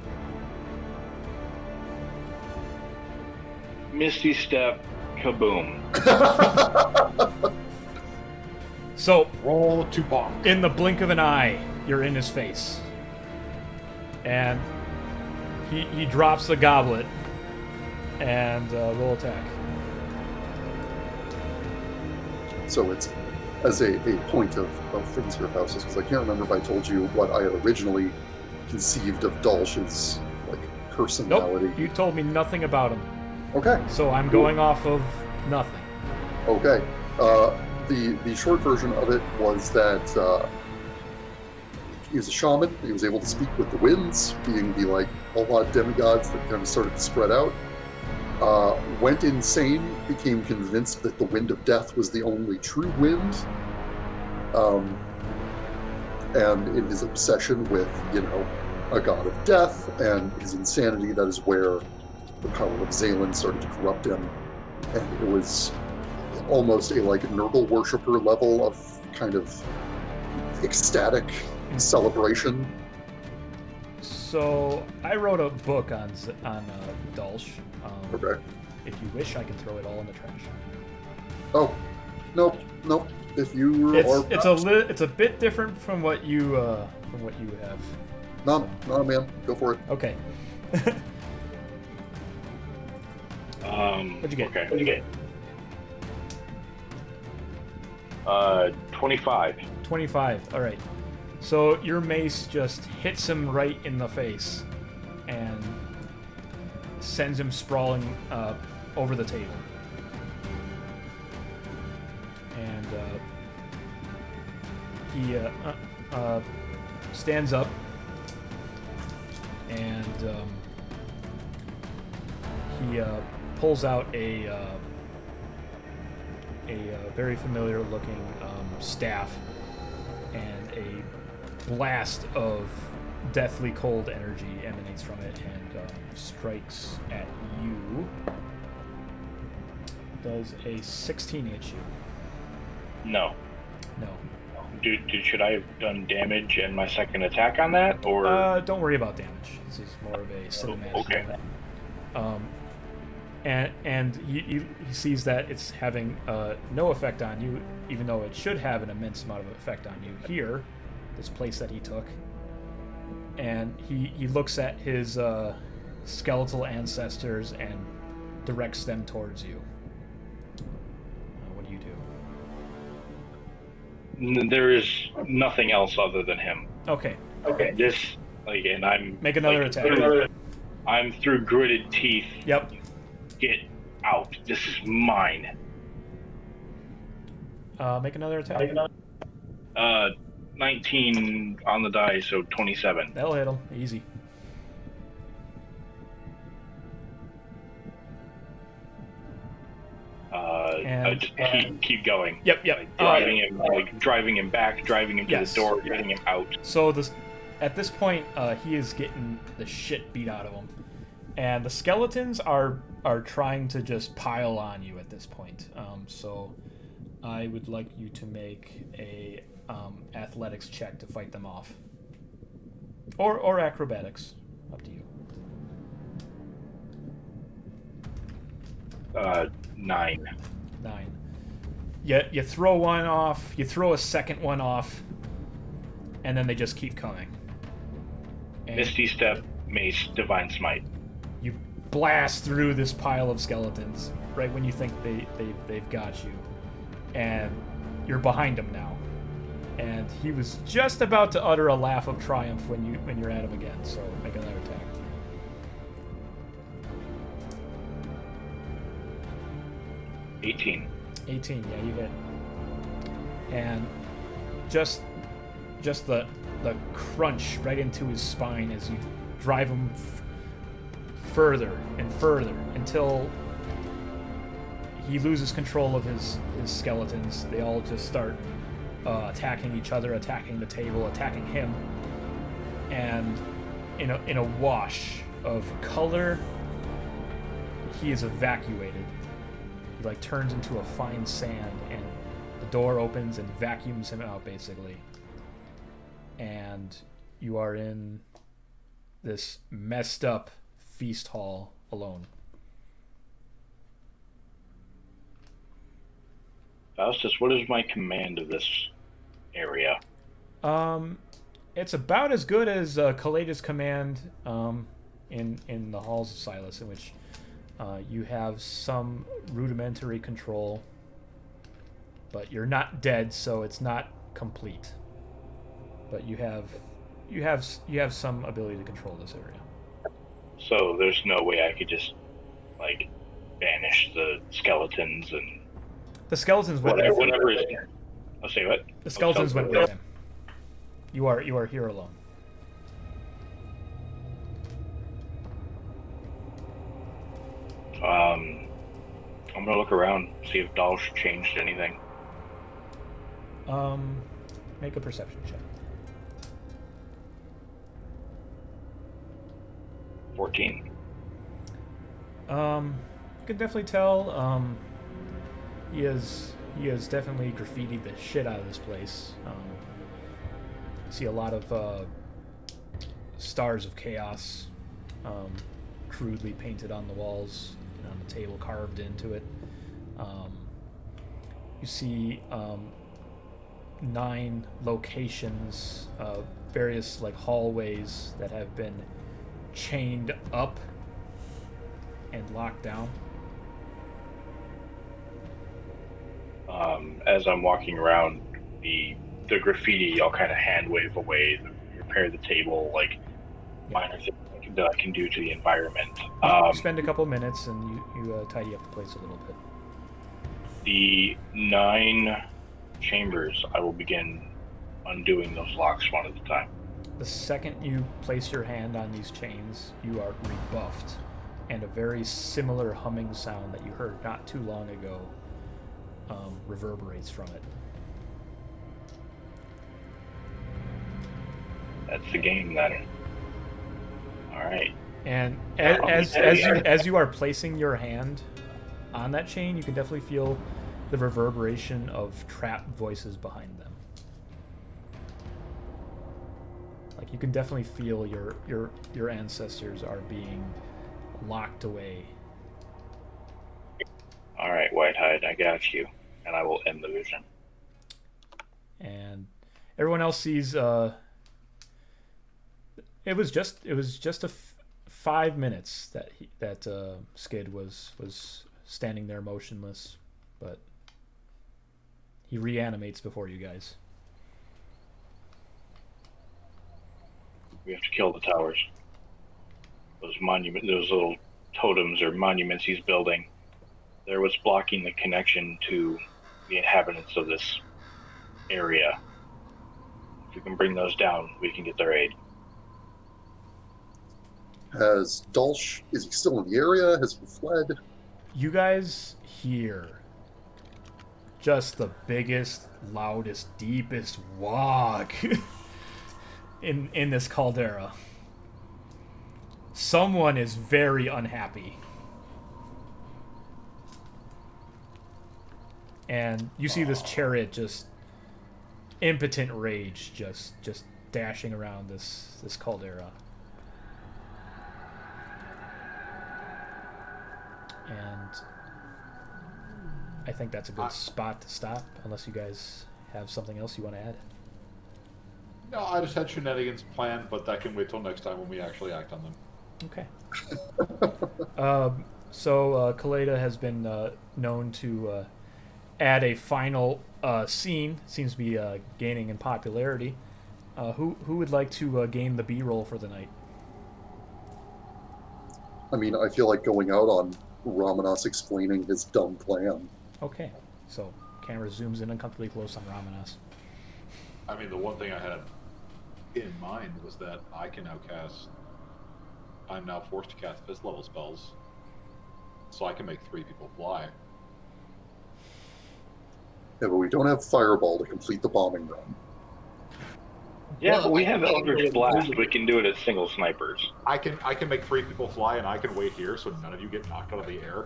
Misty step, kaboom. So roll to bonk. In the blink of an eye, you're in his face, and he he drops the goblet and uh, roll attack. So it's as a, a point of, of things here, Faustus, because I can't remember if I told you what I had originally conceived of Dolch's like personality. Nope, you told me nothing about him. Okay. So I'm going off of nothing. Okay. Uh, the the short version of it was that uh, he was a shaman. He was able to speak with the winds, being the like a lot of demigods that kind of started to spread out. Uh, went insane, became convinced that the wind of death was the only true wind. Um, and in his obsession with, you know, a god of death and his insanity, that is where the power of Zalen started to corrupt him. And it was almost a like Nurgle worshiper level of kind of ecstatic celebration. So I wrote a book on Z- on uh, Dulsh. Um, Okay. If you wish, I can throw it all in the trash. Oh, nope, nope. If you It's are it's a li- it's a bit different from what you uh, from what you have. no, no, man, go for it. Okay. Um, What'd you get? Okay. What'd you get? Uh, 25. 25. All right. So your mace just hits him right in the face and sends him sprawling uh, over the table. And uh, he uh, uh, uh, stands up and um, he uh, pulls out a a very familiar looking um, staff and a blast of deathly cold energy emanates from it and um, strikes at you. Does a 16 hit you? No. No. Dude, dude, should I have done damage and my second attack on that, or Uh, don't worry about damage. This is more of a cinematic. okay. Um, and and he, he, he sees that it's having uh, no effect on you, even though it should have an immense amount of effect on you. Here, this place that he took, and he he looks at his uh, skeletal ancestors and directs them towards you. Uh, what do you do? There is nothing else other than him. Okay. Okay. This, like, and I'm Make another like, attack. I'm through gritted teeth. Yep. Get out. This is mine. Uh, make another attack. Uh, 19 on the die, so 27. That'll hit him. Easy. Uh, And- uh, just keep keep going. Yep, yep. Like, driving him, like driving him back, driving him to Yes. the door, getting him out. So this, at this point, uh, he is getting the shit beat out of him, and the skeletons are are trying to just pile on you at this point. Um, so, I would like you to make a um, athletics check to fight them off, or or acrobatics, up to you. Uh, nine. Nine. You, you throw one off, you throw a second one off, and then they just keep coming. And Misty step, mace, divine smite. you blast through this pile of skeletons right when you think they, they, they've got you. And you're behind them now. And he was just about to utter a laugh of triumph when you when you're at him again, so make another attack. 18. 18 yeah you hit and just just the the crunch right into his spine as you drive him f- further and further until he loses control of his his skeletons they all just start uh, attacking each other attacking the table attacking him. And in a, in a wash of color he is evacuated. He like turns into a fine sand and the door opens and vacuums him out basically. And you are in this messed up feast hall alone Faustus, what is my command of this area? um it's about as good as uh, Caleidah's command um, in in the halls of Silas, in which uh, you have some rudimentary control, but you're not dead, so it's not complete. But you have you have you have some ability to control this area. So there's no way I could just like banish the skeletons and The skeletons went whatever, with him. whatever is. I'll say what? The skeletons went with him. You are you are here alone. Um, I'm gonna look around, see if Dolsh changed anything. Um, make a perception check. 14. Um, you can definitely tell. Um, he has he has definitely graffitied the shit out of this place. Um, see a lot of uh, stars of chaos, um, crudely painted on the walls and on the table, carved into it. Um, you see um, nine locations, various like hallways that have been chained up and locked down. Um, as I'm walking around, the the graffiti, I'll kind of hand wave away, repair the table, like minor things I can- that I can do to the environment. Um, spend a couple minutes and you, you uh, tidy up the place a little bit. the nine chambers, I will begin undoing those locks one at a time. The second you place your hand on these chains, you are rebuffed, and a very similar humming sound that you heard not too long ago um, reverberates from it. That's the game then. All right. And as, as, as, you, as you are placing your hand on that chain, you can definitely feel the reverberation of trap voices behind them. Like you can definitely feel your your your ancestors are being locked away. All right, Whitehide, I got you, and I will end the vision. and everyone else sees uh it was just it was just a f- five minutes that he, that uh, Skydd was was standing there motionless but he reanimates before you guys We have to kill the towers. Those monument, those little totems or monuments he's building. They're what's blocking the connection to the inhabitants of this area. If we can bring those down, we can get their aid. Has Dolsh, is he still in the area? Has he fled? you guys hear just the biggest loudest deepest wog in in this caldera someone is very unhappy and you see this chariot just impotent rage just just dashing around this this caldera and I think that's a good spot to stop unless you guys have something else you want to add No, I just had shenanigans planned, but that can wait till next time when we actually act on them. Okay. um, so uh, Caleidah has been uh, known to uh, add a final uh, scene. Seems to be uh, gaining in popularity. Uh, who who would like to uh, gain the B roll for the night? I mean, I feel like going out on Ramanas explaining his dumb plan. Okay, so camera zooms in uncomfortably close on Ramanas. I mean, the one thing I had in mind was that I can now cast. I'm now forced to cast fifth level spells, so I can make three people fly. Yeah, but we don't have Fireball to complete the bombing run. Yeah, Well, but we have I- Eldritch Blast. We can do it as single snipers. I can I can make three people fly, and I can wait here, so none of you get knocked out of the air.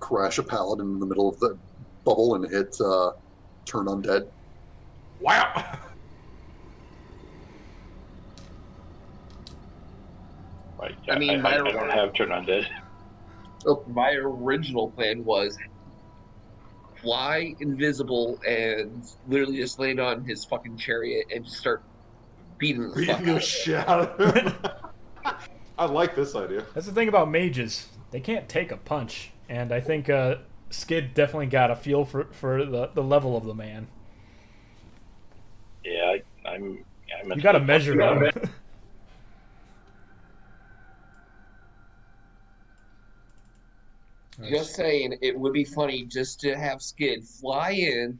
Crash a paladin in the middle of the bubble and hit uh, turn undead. Wow! Like, I mean, I, my- I don't have turn undead. My original plan was fly invisible and literally just land on his fucking chariot and just start beating the Beating fuck the out of shit out of him. I like this idea. That's the thing about mages; they can't take a punch, and I think uh, Skydd definitely got a feel for for the, the level of the man. Yeah, I, I'm. I'm You got to measure him. Just saying, it would be funny just to have Skydd fly in,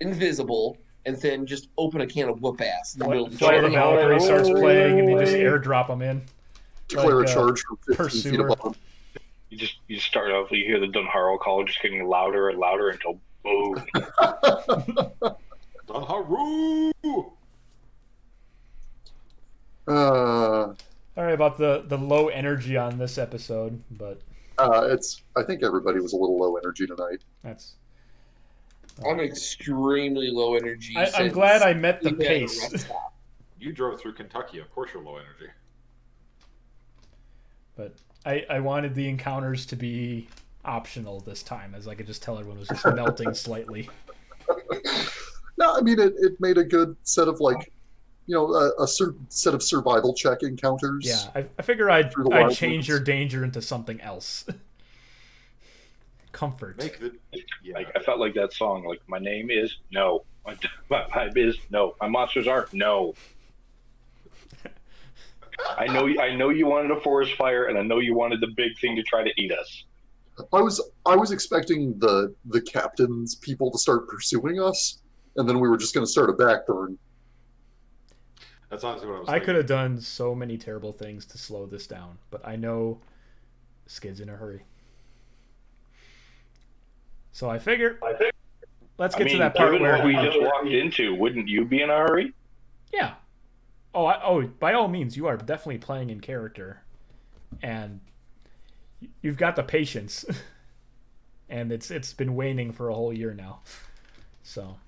invisible, and then just open a can of whoop ass. in the middle of the Flight of the chariot. Valkyrie starts playing, and they just airdrop him in. Declare Like, a uh, charge from 15 feet above him. You just you start off. You hear the Dunharrow call just getting louder and louder until boom. Dunharu! Uh, Sorry about the the low energy on this episode, but uh, it's. I think everybody was a little low energy tonight. that's. I'm extremely low energy. I, I'm glad I met the we had a pace. You drove through Kentucky. Of course, you're low energy. but I, I wanted the encounters to be optional this time, as I could just tell everyone was just melting slightly. No, I mean it. It made a good set of like, you know, a, a certain set of survival check encounters. Yeah, I, I figure I'd, I'd change woods. your danger into something else. Comfort. Make the yeah. Like I felt like that song. Like my name is no. My, my vibe is no. My monsters are no. I know. I know you wanted a forest fire, and I know you wanted the big thing to try to eat us. I was. I was expecting the the captain's people to start pursuing us, and then we were just going to start a backburn. That's honestly what I was. I thinking. could have done so many terrible things to slow this down, but I know Skydd's in a hurry. So I figure I think. let's I get mean, to that part where we just walked into, wouldn't you be in a hurry? Yeah. Oh, I, oh, by all means, you are definitely playing in character, and you've got the patience, and it's it's been waning for a whole year now. So, the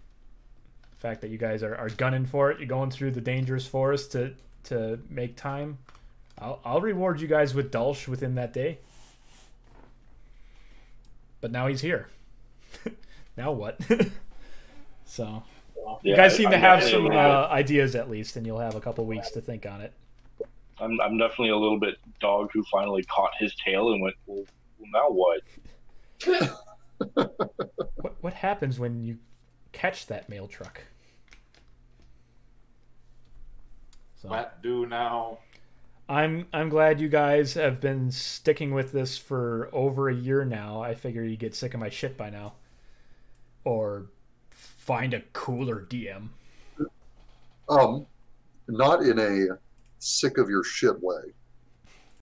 fact that you guys are, are gunning for it, you're going through the dangerous forest to to make time. I'll I'll reward you guys with Dulsh within that day. But now he's here. now what? so. You guys seem to I'm have some uh, ideas at least, and you'll have a couple weeks to think on it. I'm, I'm definitely a little bit dog who finally caught his tail and went, well, well now what? What what happens when you catch that mail truck? So What do now? I'm I'm glad you guys have been sticking with this for over a year now. I figure you get sick of my shit by now, or find a cooler DM. Um, not in a sick of your shit way.